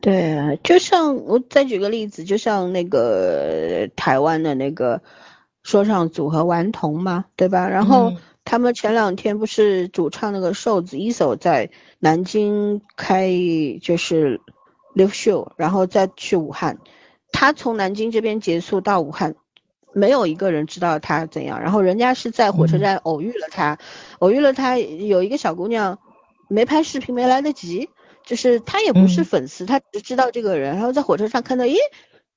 对啊，就像我再举个例子，就像那个台湾的那个说唱组合顽童嘛，对吧？然后嗯他们前两天不是主唱那个瘦子一手在南京开就是 live show，然后再去武汉，他从南京这边结束到武汉，没有一个人知道他怎样，然后人家是在火车嗯站偶遇了他，偶遇了他有一个小姑娘没拍视频没来得及。就是他也不是嗯粉丝，他只知道这个人，然后在火车上看到，咦，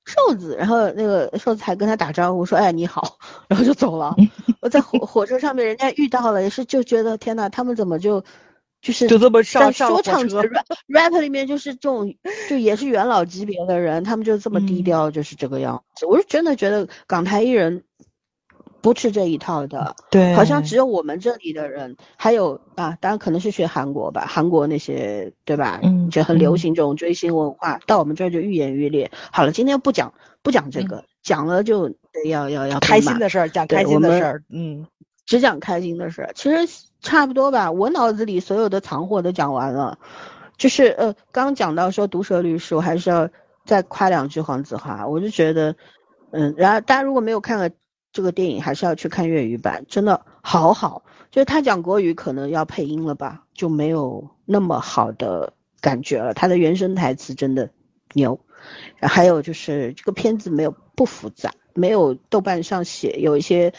瘦子，然后那个瘦子还跟他打招呼说，哎，你好，然后就走了。我在火火车上面，人家遇到了，也是就觉得天呐，他们怎么就就是就这么上在上说唱车 rap rap 里面就是这种，就也是元老级别的人，他们就这么低嗯调，就是这个样子。我是真的觉得港台艺人不吃这一套的。对好像只有我们这里的人，还有啊，当然可能是学韩国吧，韩国那些对吧？嗯就很流嗯行这种追星文化，到我们这儿就愈演愈烈。好了，今天不讲不讲这个，讲了就得要要要开心的事儿，讲开心的事儿。嗯只讲开心的事儿，其实差不多吧。我脑子里所有的藏货都讲完了，就是呃，刚讲到说毒舌律师，我还是要再夸两句黄子华。我就觉得，嗯，然后大家如果没有看了这个电影，还是要去看粤语版，真的好好。就是他讲国语可能要配音了吧，就没有那么好的感觉了。他的原声台词真的牛，还有就是这个片子没有不复杂，没有豆瓣上写有一些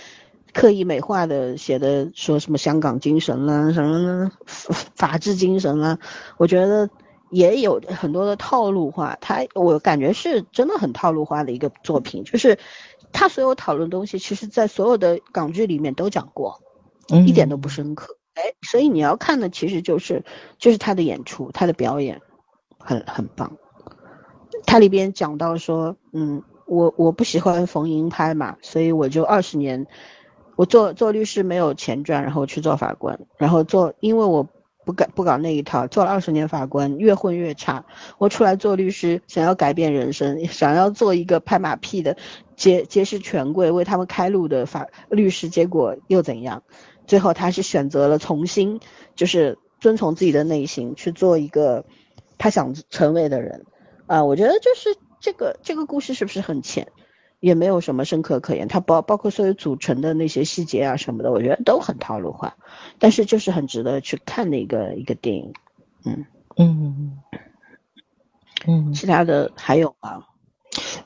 刻意美化的写的说什么香港精神啦，什么法法治精神啦，我觉得也有很多的套路化，他我感觉是真的很套路化的一个作品，就是他所有讨论东西，其实在所有的港剧里面都讲过，嗯一点都不深刻。哎，所以你要看的其实就是就是他的演出，他的表演很很棒。他里边讲到说，嗯，我我不喜欢逢迎拍嘛，所以我就二十年，我做做律师没有钱赚，然后去做法官，然后做，因为我不搞不搞那一套，做了二十年法官，越混越差。我出来做律师，想要改变人生，想要做一个拍马屁的，揭揭示权贵，为他们开路的法律师，结果又怎样？最后他是选择了重新，就是遵从自己的内心去做一个他想成为的人。啊，我觉得就是这个这个故事是不是很浅，也没有什么深刻可言。它包包括所有组成的那些细节啊什么的，我觉得都很套路化，但是就是很值得去看的一个一个电影。嗯嗯嗯，其他的还有吗？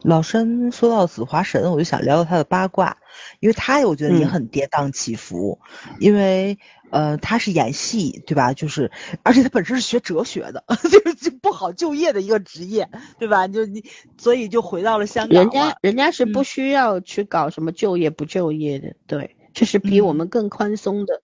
老申说到紫华神，我就想聊聊他的八卦，因为他我觉得也嗯很跌宕起伏，因为呃他是演戏对吧？就是而且他本身是学哲学的，就是就不好就业的一个职业对吧？就你所以就回到了香港人家人家是不嗯需要去搞什么就业不就业的，对，这是比我嗯们更宽松的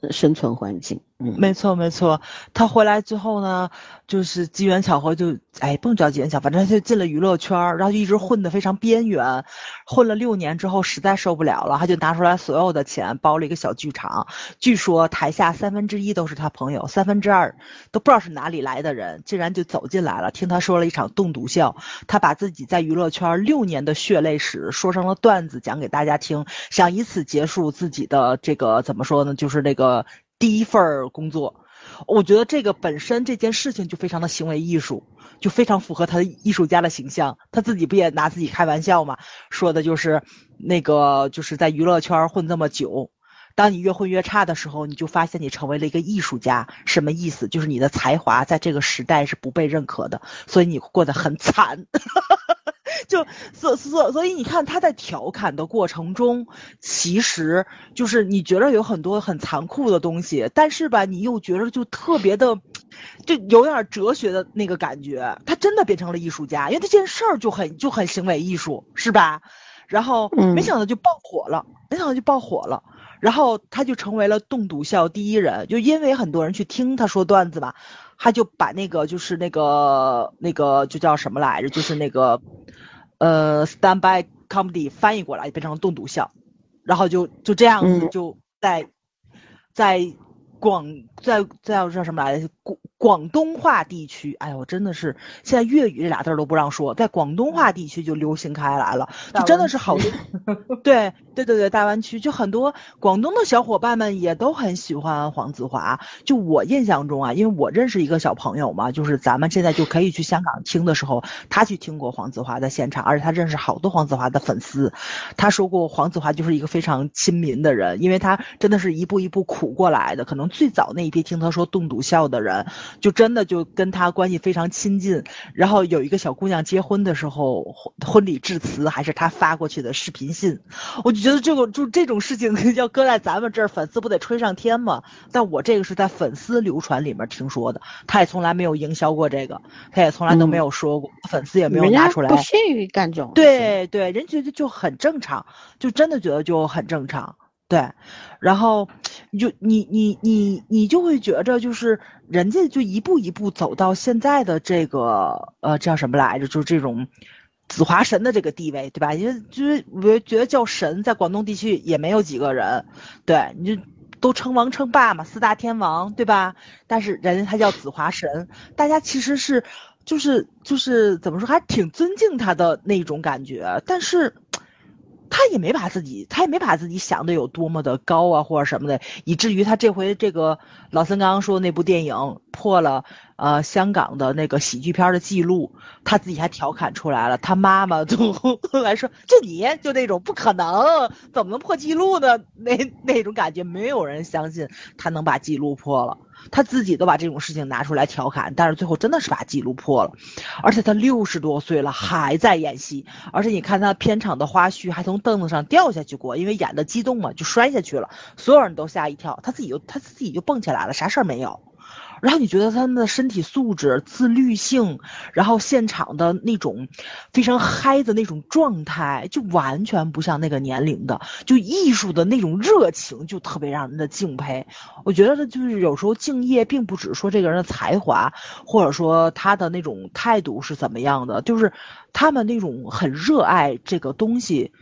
呃生存环境。嗯，没错没错，他回来之后呢，就是机缘巧合就，哎，不能叫机缘巧合，反正他就进了娱乐圈，然后就一直混得非常边缘，混了六年之后实在受不了了，他就拿出来所有的钱包了一个小剧场，据说台下三分之一都是他朋友，三分之二都不知道是哪里来的人，竟然就走进来了，听他说了一场冻笃笑，他把自己在娱乐圈六年的血泪史说成了段子讲给大家听，想以此结束自己的这个怎么说呢，就是那个第一份工作。我觉得这个本身这件事情就非常的行为艺术，就非常符合他的艺术家的形象。他自己不也拿自己开玩笑嘛，说的就是那个就是在娱乐圈混这么久，当你越混越差的时候，你就发现你成为了一个艺术家。什么意思？就是你的才华在这个时代是不被认可的，所以你过得很惨。就所所所以你看他在调侃的过程中，其实就是你觉得有很多很残酷的东西，但是吧，你又觉得就特别的，就有点哲学的那个感觉。他真的变成了艺术家，因为这件事儿就很就很行为艺术，是吧？然后没嗯想到就爆火了，没想到就爆火了。然后他就成为了冻笃笑第一人，就因为很多人去听他说段子嘛，他就把那个就是那个那个就叫什么来着，就是那个呃 stand by comedy 翻译过来变成冻笃笑，然后就就这样子嗯。就在在广在在叫什么来着广广东话地区，哎呦，我真的是现在粤语这俩字儿都不让说，在广东话地区就流行开来了，就真的是好多。对对对对，大湾区就很多广东的小伙伴们也都很喜欢黄子华。就我印象中啊，因为我认识一个小朋友嘛，就是咱们现在就可以去香港听的时候，他去听过黄子华的现场，而且他认识好多黄子华的粉丝。他说过黄子华就是一个非常亲民的人，因为他真的是一步一步苦过来的。可能最早那一批听他说冻笃笑的人，就真的就跟他关系非常亲近。然后有一个小姑娘结婚的时候，婚婚礼致辞还是他发过去的视频信。我就觉得这个就这种事情 要搁在咱们这儿，粉丝不得吹上天吗？但我这个是在粉丝流传里面听说的，他也从来没有营销过这个，他也从来都没有说过，粉丝也没有拿出来。不屑于干这种事。对对，人觉得就很正常，就真的觉得就很正常。对，然后你就你你你你就会觉着就是人家就一步一步走到现在的这个呃叫什么来着，就是这种紫华神的这个地位，对吧？因为就是我觉得叫神在广东地区也没有几个人，对，你就都称王称霸嘛，四大天王，对吧？但是人家他叫紫华神，大家其实是就是就是怎么说，还挺尊敬他的那种感觉，但是。他也没把自己，他也没把自己想的有多么的高啊，或者什么的，以至于他这回这个老森刚刚说的那部电影破了呃香港的那个喜剧片的记录，他自己还调侃出来了，他妈妈就后 来说，就你就那种不可能，怎么能破记录呢？那那种感觉，没有人相信他能把记录破了。他自己都把这种事情拿出来调侃，但是最后真的是把记录破了，而且他六十多岁了还在演戏，而且你看他片场的花絮，还从凳子上掉下去过，因为演的激动嘛，就摔下去了，所有人都吓一跳，他自己就他自己就蹦起来了，啥事儿没有。然后你觉得他们的身体素质、自律性，然后现场的那种非常嗨的那种状态，就完全不像那个年龄的，就艺术的那种热情，就特别让人的敬佩。我觉得就是有时候敬业，并不只是说这个人的才华，或者说他的那种态度是怎么样的，就是他们那种很热爱这个东西。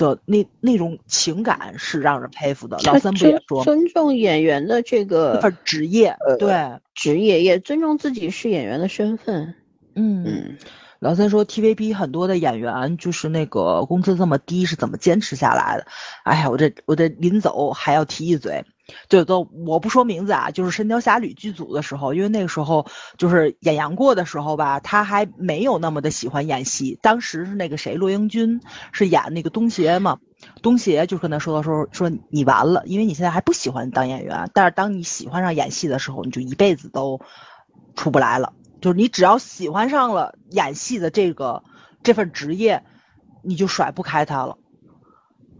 的那那种情感是让人佩服的。老三不也说尊重演员的这个职业，对职业也尊重自己是演员的身份。嗯嗯，老三说 TVB 很多的演员就是那个工资这么低是怎么坚持下来的？哎呀，我这我这临走还要提一嘴。就都我不说名字啊，就是《神雕侠侣》剧组的时候，因为那个时候就是演杨过的时候吧，他还没有那么的喜欢演戏。当时是那个谁，骆英军是演那个东邪嘛，东邪就跟他说的时候说你完了，因为你现在还不喜欢当演员，但是当你喜欢上演戏的时候，你就一辈子都出不来了。就是你只要喜欢上了演戏的这个这份职业，你就甩不开他了。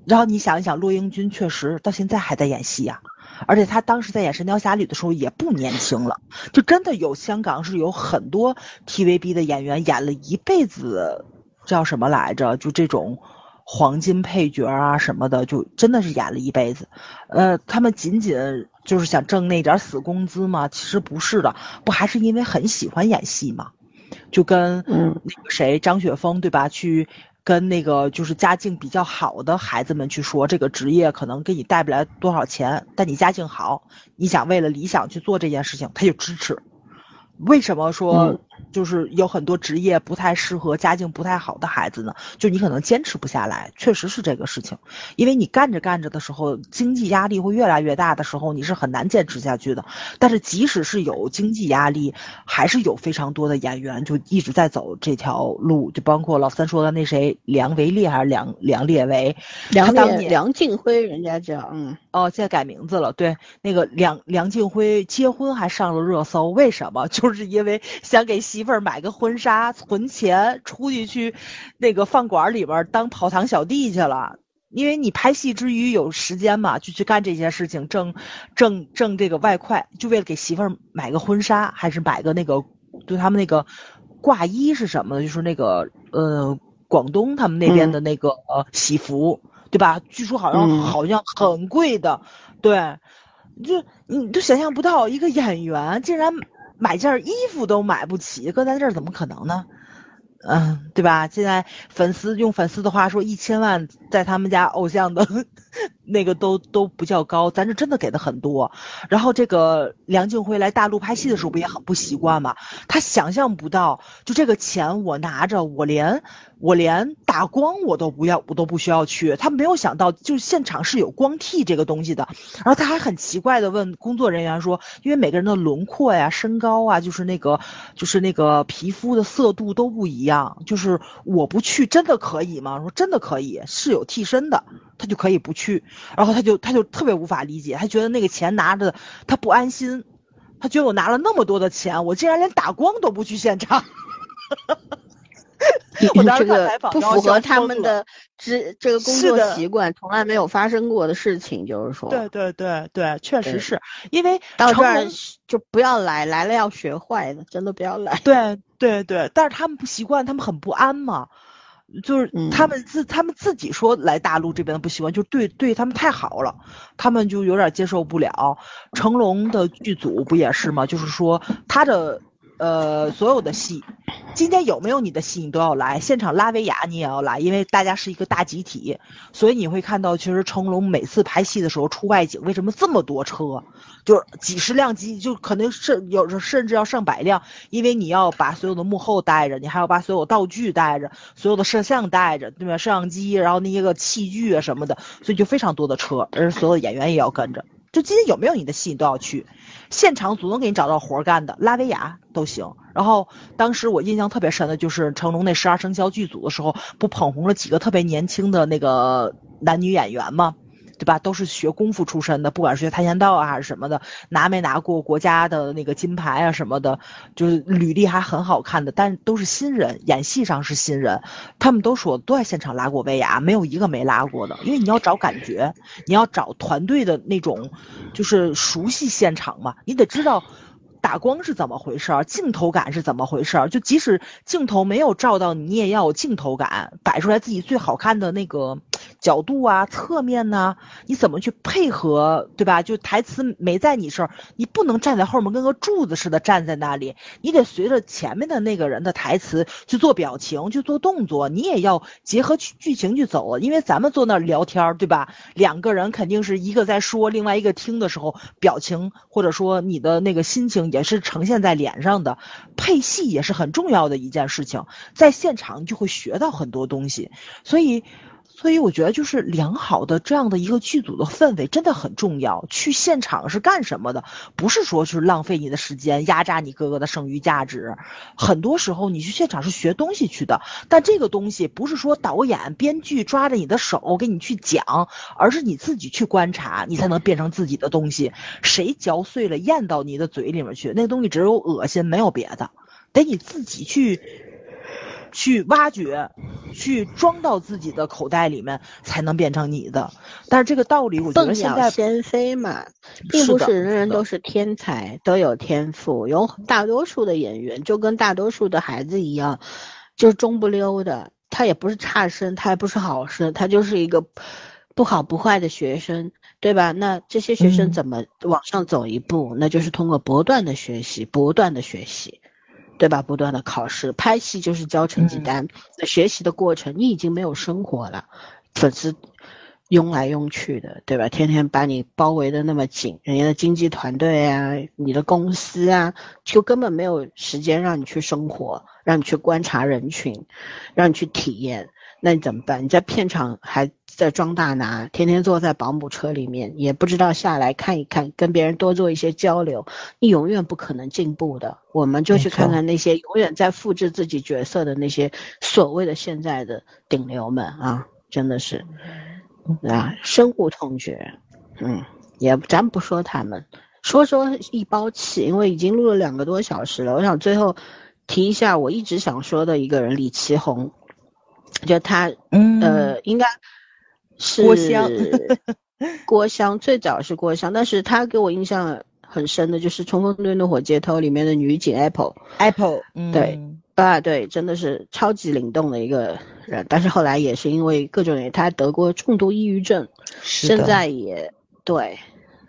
然后你想一想，骆英军确实到现在还在演戏呀。而且他当时在演《神雕侠侣》的时候也不年轻了，就真的有香港是有很多 TVB 的演员演了一辈子，叫什么来着？就这种黄金配角啊什么的，就真的是演了一辈子。呃，他们仅仅就是想挣那点死工资吗？其实不是的，不还是因为很喜欢演戏吗？就跟那个谁张雪峰对吧？去。跟那个就是家境比较好的孩子们去说，这个职业可能给你带不来多少钱，但你家境好，你想为了理想去做这件事情，他就支持。为什么说？就是有很多职业不太适合家境不太好的孩子呢，就你可能坚持不下来，确实是这个事情，因为你干着干着的时候，经济压力会越来越大的时候，你是很难坚持下去的。但是即使是有经济压力，还是有非常多的演员就一直在走这条路，就包括老三说的那谁梁维烈还是梁梁烈维，梁烈梁静辉人家叫嗯哦，现在改名字了，对，那个梁梁静辉结婚还上了热搜，为什么？就是因为想给媳。妇儿买个婚纱，存钱出去去，那个饭馆里边当跑堂小弟去了。因为你拍戏之余有时间嘛，就去干这些事情，挣挣挣这个外快，就为了给媳妇儿买个婚纱，还是买个那个，对他们那个挂衣是什么？就是那个呃，广东他们那边的那个呃喜服，对吧？据说好像好像很贵的，对，就你都想象不到一个演员竟然。买件衣服都买不起，搁咱这儿怎么可能呢？嗯，对吧？现在粉丝用粉丝的话说，一千万在他们家偶像的那个都都不叫高，咱这真的给的很多。然后这个梁静辉来大陆拍戏的时候不也很不习惯吗？他想象不到，就这个钱我拿着，我连。我连打光我都不要，我都不需要去。他没有想到，就是现场是有光替这个东西的。然后他还很奇怪的问工作人员说：“因为每个人的轮廓呀、身高啊，就是那个，就是那个皮肤的色度都不一样。就是我不去，真的可以吗？”说真的可以，是有替身的，他就可以不去。然后他就他就特别无法理解，他觉得那个钱拿着他不安心，他觉得我拿了那么多的钱，我竟然连打光都不去现场。这个不符合他们的职这个工作习惯，从来没有发生过的事情，就是说，对对对对，确实是因为到这儿就不要来，来了要学坏的，真的不要来。对对对，但是他们不习惯，他们很不安嘛，就是他们自他们自己说来大陆这边的不习惯，就对对他们太好了，他们就有点接受不了。成龙的剧组不也是吗？就是说他的。呃，所有的戏，今天有没有你的戏，你都要来现场拉维亚，你也要来，因为大家是一个大集体，所以你会看到，其实成龙每次拍戏的时候出外景，为什么这么多车，就是几十辆机，就可能是有时甚至要上百辆，因为你要把所有的幕后带着，你还要把所有道具带着，所有的摄像带着，对吧？摄像机，然后那些个器具啊什么的，所以就非常多的车，而所有的演员也要跟着。就今天有没有你的戏，你都要去，现场总能给你找到活干的，拉维亚都行。然后当时我印象特别深的就是成龙那十二生肖剧组的时候，不捧红了几个特别年轻的那个男女演员吗？对吧？都是学功夫出身的，不管是学跆拳道啊还是什么的，拿没拿过国家的那个金牌啊什么的，就是履历还很好看的，但都是新人，演戏上是新人。他们都说都在现场拉过威亚，没有一个没拉过的。因为你要找感觉，你要找团队的那种，就是熟悉现场嘛，你得知道打光是怎么回事儿，镜头感是怎么回事儿。就即使镜头没有照到你，你也要有镜头感，摆出来自己最好看的那个角度啊、侧面呐、你怎么去配合，对吧？就台词没在你这儿，你不能站在后面跟个柱子似的站在那里，你得随着前面的那个人的台词去做表情、去做动作，你也要结合剧剧情去走。因为咱们坐那儿聊天儿，对吧？两个人肯定是一个在说，另外一个听的时候，表情或者说你的那个心情也是呈现在脸上的。配戏也是很重要的一件事情，在现场就会学到很多东西，所以。所以我觉得，就是良好的这样的一个剧组的氛围真的很重要。去现场是干什么的？不是说是浪费你的时间，压榨你哥哥的剩余价值。很多时候你去现场是学东西去的，但这个东西不是说导演、编剧抓着你的手给你去讲，而是你自己去观察，你才能变成自己的东西。谁嚼碎了咽到你的嘴里面去，那东西只有恶心，没有别的，得你自己去。去挖掘，去装到自己的口袋里面，才能变成你的。但是这个道理，我觉得现在先飞嘛，并不是人人都是天才，都有天赋。有大多数的演员就跟大多数的孩子一样，就是中不溜的。他也不是差生，他也不是好生，他就是一个不好不坏的学生，对吧？那这些学生嗯怎么往上走一步？那就是通过不断的学习，不断的学习。对吧？不断的考试，拍戏就是交成绩嗯单。那学习的过程，你已经没有生活了，粉丝拥来拥去的，对吧？天天把你包围的那么紧，人家的经纪团队啊，你的公司啊，就根本没有时间让你去生活，让你去观察人群，让你去体验。那你怎么办？你在片场还在装大拿，天天坐在保姆车里面，也不知道下来看一看，跟别人多做一些交流，你永远不可能进步的。我们就去看看那些永远在复制自己角色的那些所谓的现在的顶流们啊，真的是啊，深恶痛绝。嗯，也咱不说他们，说说一包气，因为已经录了两个多小时了。我想最后提一下我一直想说的一个人，李奇红，就他嗯呃，应该是郭襄郭襄最早是郭襄，但是他给我印象很深的就是《冲锋队怒火街头》里面的女警 Apple Apple，嗯。对啊，对，真的是超级灵动的一个人。但是后来也是因为各种原因，他得过重度抑郁症，现在也对，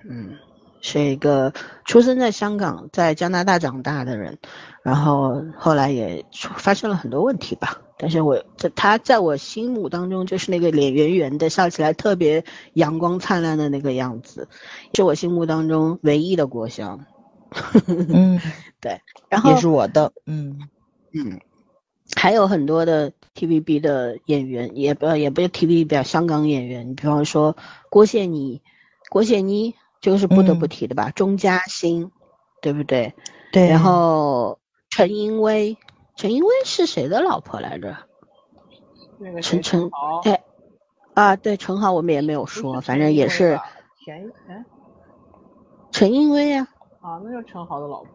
嗯，是一个出生在香港，在加拿大长大的人，然后后来也出发生了很多问题吧。但是我这他在我心目当中就是那个脸圆圆的，笑起来特别阳光灿烂的那个样子，是我心目当中唯一的国香。嗯，对然后也是我的，嗯嗯，还有很多的 TVB 的演员，也不也不是 TVB 啊，香港演员，你比方说郭羡妮，郭羡妮这个是不得不嗯提的吧，钟嘉欣，对不对？对，然后陈茵娓，陈茵娓是谁的老婆来着？那个陈陈豪，哎啊，对，陈豪我们也没有说，反正也是田哎陈茵娓啊啊，那就是陈豪的老婆。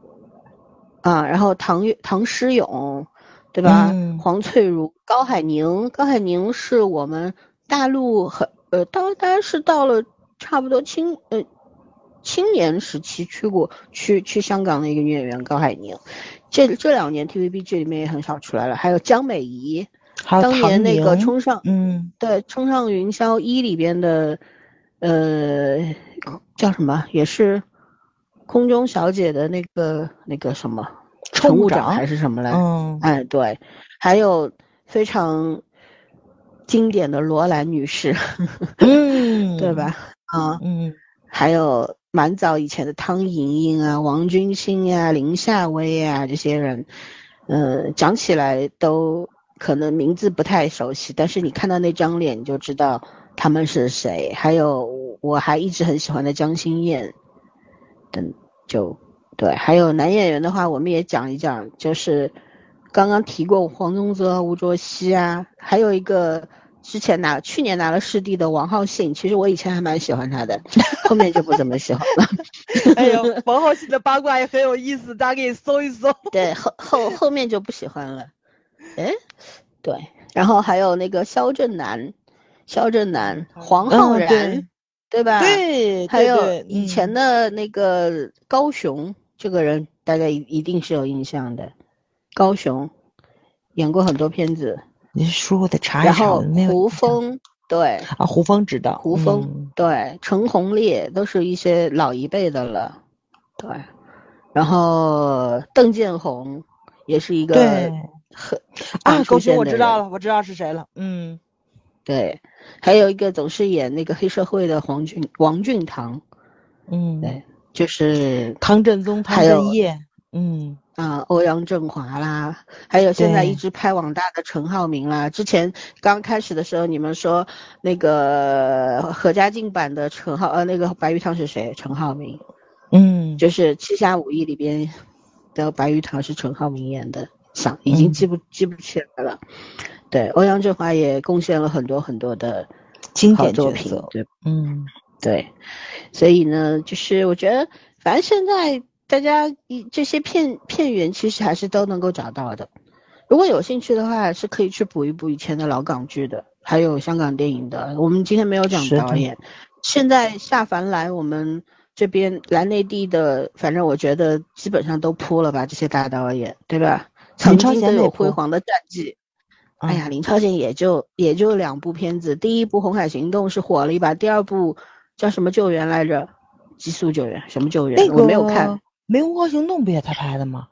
啊，然后唐岳唐诗咏，对吧？嗯黄翠如、高海宁，高海宁是我们大陆很呃，当当然是到了差不多清呃青年时期去过去去香港的一个女演员高海宁，这这两年 TVB 剧里面也很少出来了，还有江美仪，当年那个冲上嗯。对《冲上云霄一》里边的，呃，叫什么？也是空中小姐的那个那个什么乘务长。乘务长还是什么来？嗯。哎，对，还有非常经典的罗兰女士，嗯，对？吧？啊，嗯。还有蛮早以前的汤盈盈啊、王君馨呀、林夏薇呀这些人，呃，讲起来都可能名字不太熟悉，但是你看到那张脸就知道他们是谁。还有我还一直很喜欢的江心燕，等就对，还有男演员的话，我们也讲一讲，就是刚刚提过黄宗泽、吴卓羲啊，还有一个之前拿去年拿了师弟的王浩信，其实我以前还蛮喜欢他的，后面就不怎么喜欢了。哎呦，王浩信的八卦也很有意思，大家可以搜一搜。对，后后后面就不喜欢了。哎，对，然后还有那个肖正南，肖正南、黄浩嗯然，对对吧？对，还有以前嗯的那个高雄这个人大家一一定是有印象的，高雄演过很多片子，你说我得查一然后查没有胡枫对啊，胡枫知道，胡枫、嗯。对陈鸿烈都是一些老一辈的了，对，然后邓建宏也是一个对很啊，出狗熊我知道了，我知道是谁了，嗯。对，还有一个总是演那个黑社会的黄俊王俊堂，嗯，对，就是唐振宗、唐还有振业，嗯。啊、欧阳震华啦，还有现在一直拍网大的陈浩民啦。之前刚开始的时候，你们说那个何家劲版的陈浩，呃，那个白玉堂是谁？陈浩民，嗯，就是《七侠五义》里边的白玉堂是陈浩民演的，想已经嗯。记不、记不起来了。对，欧阳震华也贡献了很多很多的经典作品，对嗯。对，所以呢，就是我觉得，反正现在大家一这些片片源其实还是都能够找到的。如果有兴趣的话，是可以去补一补以前的老港剧的，还有香港电影的。我们今天没有讲导演，现在下凡来我们这边来内地的，反正我觉得基本上都扑了吧，这些大导演，对吧？曾经都有辉煌的战绩。哎呀，嗯林超贤也就也就两部片子，第一部《红海行动》是火了一把，第二部叫什么救援来着？极速救援，什么救援？那个我没有看。《湄公河行动》不也他拍的吗？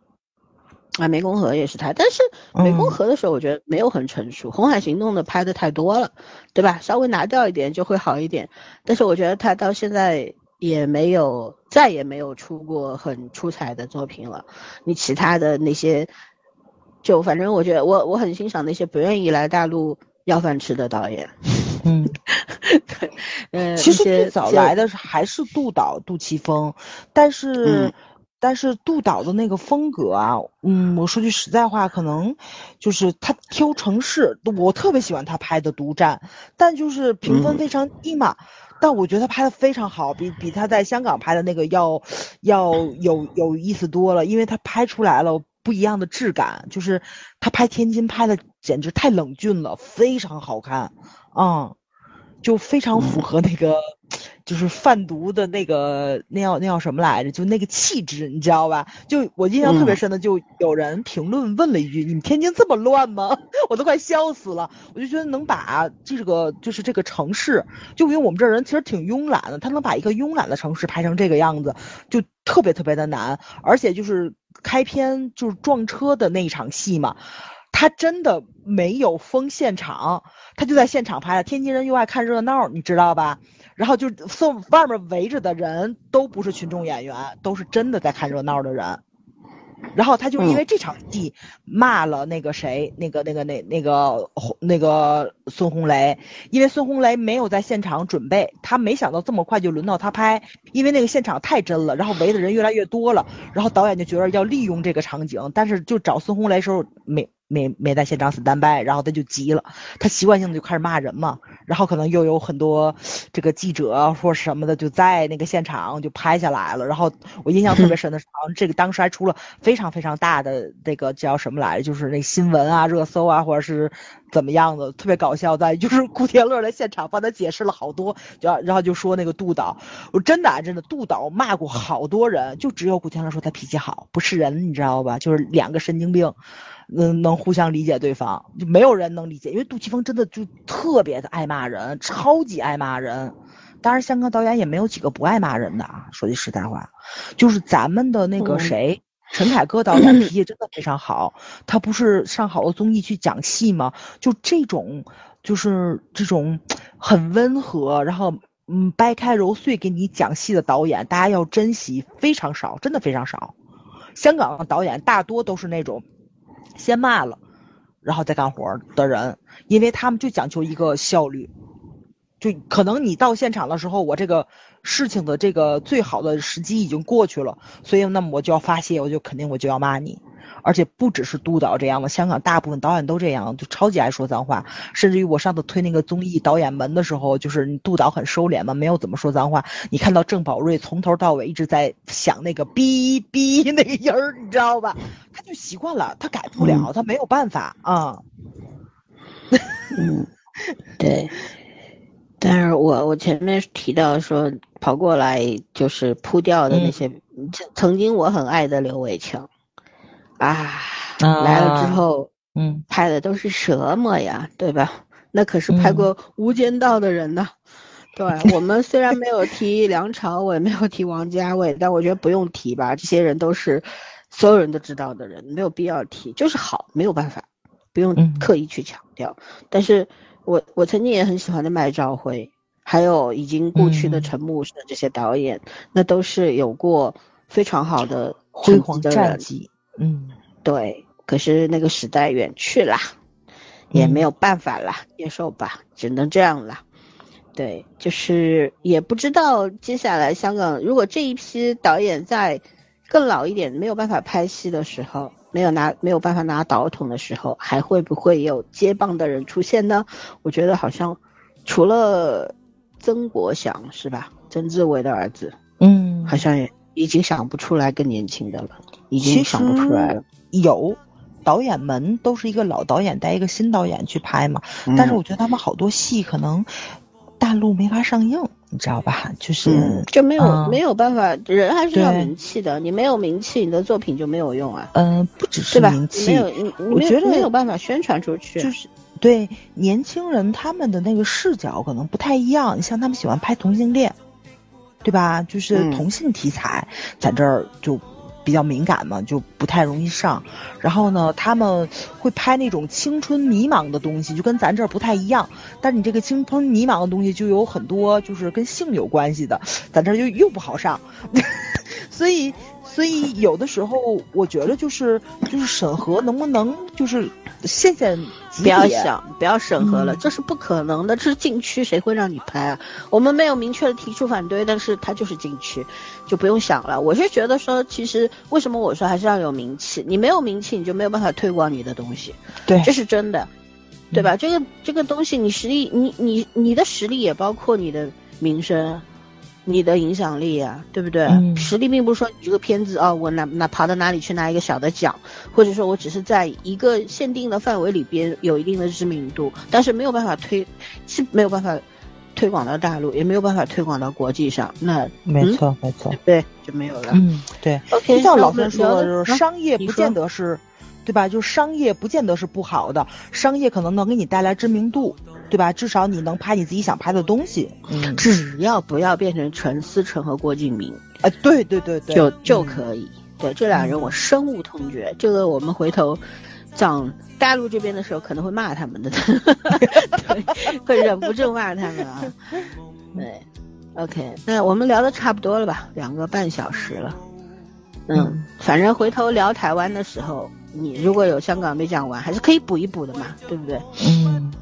啊，湄公河也是他，但是湄公嗯河的时候我觉得没有很成熟，红海行动的拍的太多了，对吧？稍微拿掉一点就会好一点。但是我觉得他到现在也没有，再也没有出过很出彩的作品了。你其他的那些，就反正我觉得我我很欣赏那些不愿意来大陆要饭吃的导演。嗯，对，嗯，其实最早来的是还是杜导杜琪峰，但是、嗯但是杜导的那个风格啊，嗯，我说句实在话，可能就是他挑城市，我特别喜欢他拍的《独占》，但就是评分嗯非常低嘛。但我觉得他拍的非常好，比比他在香港拍的那个要要有有意思多了，因为他拍出来了不一样的质感，就是他拍天津拍的简直太冷峻了，非常好看，嗯。就非常符合那个，就是贩毒的那个那叫那叫什么来着？就那个气质，你知道吧？就我印象特别深的，就有人评论问了一句：“你们天津这么乱吗？” 我都快笑死了。我就觉得能把这个就是这个城市，就因为我们这儿人其实挺慵懒的，他能把一个慵懒的城市拍成这个样子，就特别特别的难。而且就是开篇就是撞车的那一场戏嘛。他真的没有封现场，他就在现场拍的。天津人又爱看热闹，你知道吧？然后就送外面围着的人都不是群众演员，都是真的在看热闹的人。然后他就因为这场戏骂了那个谁，那个那个那那个那个孙红雷，因为孙红雷没有在现场准备，他没想到这么快就轮到他拍，因为那个现场太真了，然后围的人越来越多了，然后导演就觉得要利用这个场景，但是就找孙红雷时候没没没在现场 stand by，然后他就急了，他习惯性的就开始骂人嘛，然后可能又有很多这个记者或什么的就在那个现场就拍下来了，然后我印象特别深的是，好像这个当时还出了非常非常大的那个叫什么来着，就是那新闻啊、热搜啊，或者是怎么样的，特别搞笑，在就是 古天乐在现场帮他解释了好多，就然后就说那个杜导，我真的真的杜导骂过好多人，就只有古天乐说他脾气好，不是人，你知道吧？就是两个神经病。能能互相理解对方，就没有人能理解，因为杜琪峰真的就特别的爱骂人，超级爱骂人。当然，香港导演也没有几个不爱骂人的啊。说句实在话，就是咱们的那个谁，陈凯歌导演脾气真的非常好。他不是上好多综艺去讲戏吗？就这种，就是这种很温和，然后嗯掰开揉碎给你讲戏的导演，大家要珍惜，非常少，真的非常少。香港的导演大多都是那种。先骂了，然后再干活的人，因为他们就讲求一个效率，就可能你到现场的时候，我这个事情的这个最好的时机已经过去了，所以那么我就要发泄，我就肯定我就要骂你，而且不只是督导这样的，香港大部分导演都这样，就超级爱说脏话，甚至于我上次推那个综艺导演门的时候，就是你督导很收敛嘛，没有怎么说脏话，你看到郑宝瑞从头到尾一直在想那个哔哔那个音儿，你知道吧？他就习惯了，他改不了，他没有办法啊。嗯，对。但是我我前面提到说跑过来就是扑掉的那些，曾曾经我很爱的刘伟强，啊，来了之后，嗯，拍的都是什么呀，对吧？那可是拍过《无间道》的人呢。对我们虽然没有提 梁朝伟，没有提王家卫，但我觉得不用提吧，这些人都是所有人都知道的人，没有必要提，就是好，没有办法，不用刻意去强调。但是我我曾经也很喜欢的麦兆辉，还有已经故去的陈木胜这些导演，那都是有过非常好的辉煌战绩。嗯，对。可是那个时代远去啦，也没有办法啦，接受吧，只能这样了。对，就是也不知道接下来香港如果这一批导演在更老一点没有办法拍戏的时候，没有拿没有办法拿导筒的时候，还会不会有接棒的人出现呢？我觉得好像除了曾国祥是吧？曾志伟的儿子，嗯，好像也已经想不出来更年轻的了，已经想不出来了。有导演们都是一个老导演带一个新导演去拍嘛，但是我觉得他们好多戏可能。大陆没法上映，你知道吧？就是就没有没有办法，人还是要名气的。你没有名气，你的作品就没有用啊。嗯，不只是名气，没有你，我觉得没有办法宣传出去。就是对年轻人他们的那个视角可能不太一样。你像他们喜欢拍同性恋，对吧？就是同性题材，在这儿就。比较敏感嘛，就不太容易上。然后呢，他们会拍那种青春迷茫的东西，就跟咱这儿不太一样。但你这个青春迷茫的东西就有很多就是跟性有关系的，咱这儿就又不好上。所以，所以有的时候我觉得就是就是审核能不能就是现现。不要想，不要审核了，这是不可能的。这是禁区，谁会让你拍啊？我们没有明确的提出反对，但是它就是禁区，就不用想了。我是觉得说，其实为什么我说还是要有名气？你没有名气，你就没有办法推广你的东西。对，这是真的，对吧？这个这个东西，你实力，你你你的实力也包括你的名声。你的影响力呀，对不对？实力并不是说你这个片子哦，我哪哪跑到哪里去拿一个小的奖，或者说我只是在一个限定的范围里边有一定的知名度，但是没有办法推，是没有办法推广到大陆，也没有办法推广到国际上。那没错，没错，对，就没有了。嗯，对。就像老孙说的，就是商业不见得是，对吧？就是商业不见得是不好的，商业可能能给你带来知名度。对吧？至少你能拍你自己想拍的东西，嗯，只要不要变成陈思诚和郭敬明，啊，对对对对，就就可以。对这两人我深恶痛绝，这个我们回头讲大陆这边的时候可能会骂他们的，对，会忍不住骂他们啊。对，OK，那我们聊的差不多了吧？两个半小时了，嗯，反正回头聊台湾的时候，你如果有香港没讲完，还是可以补一补的嘛，对不对？嗯。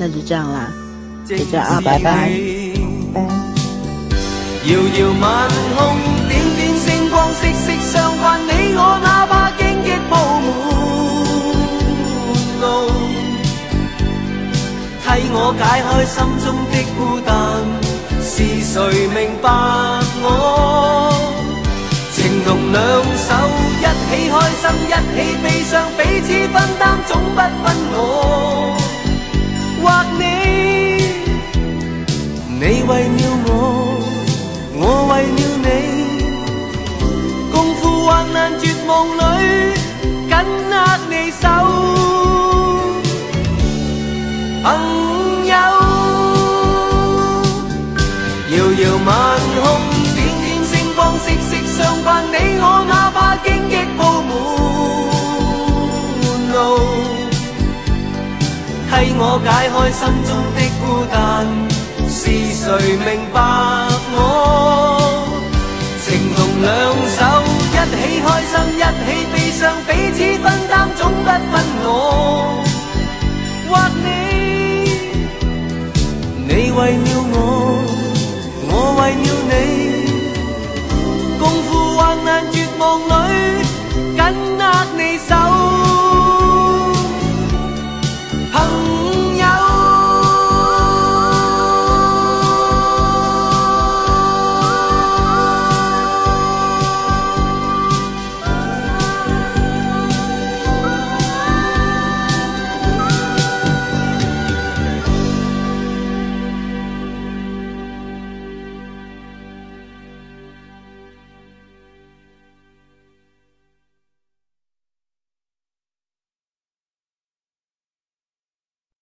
那就这样啦，就这样啊，拜拜。遥遥晚空，点点星光，息息相关。你我哪怕荆棘铺满路，替我解开心中的孤单。是谁明白我？情同两手，一起开心，一起悲伤，彼此分担，总不分我。或你，你为了我，我为了你，共赴患难绝望里，紧握你手，我解开心中的孤单是谁明白我？情同两手一起开心一起悲伤彼此分担总不分我。或你你为了我我为了你共赴患难绝望里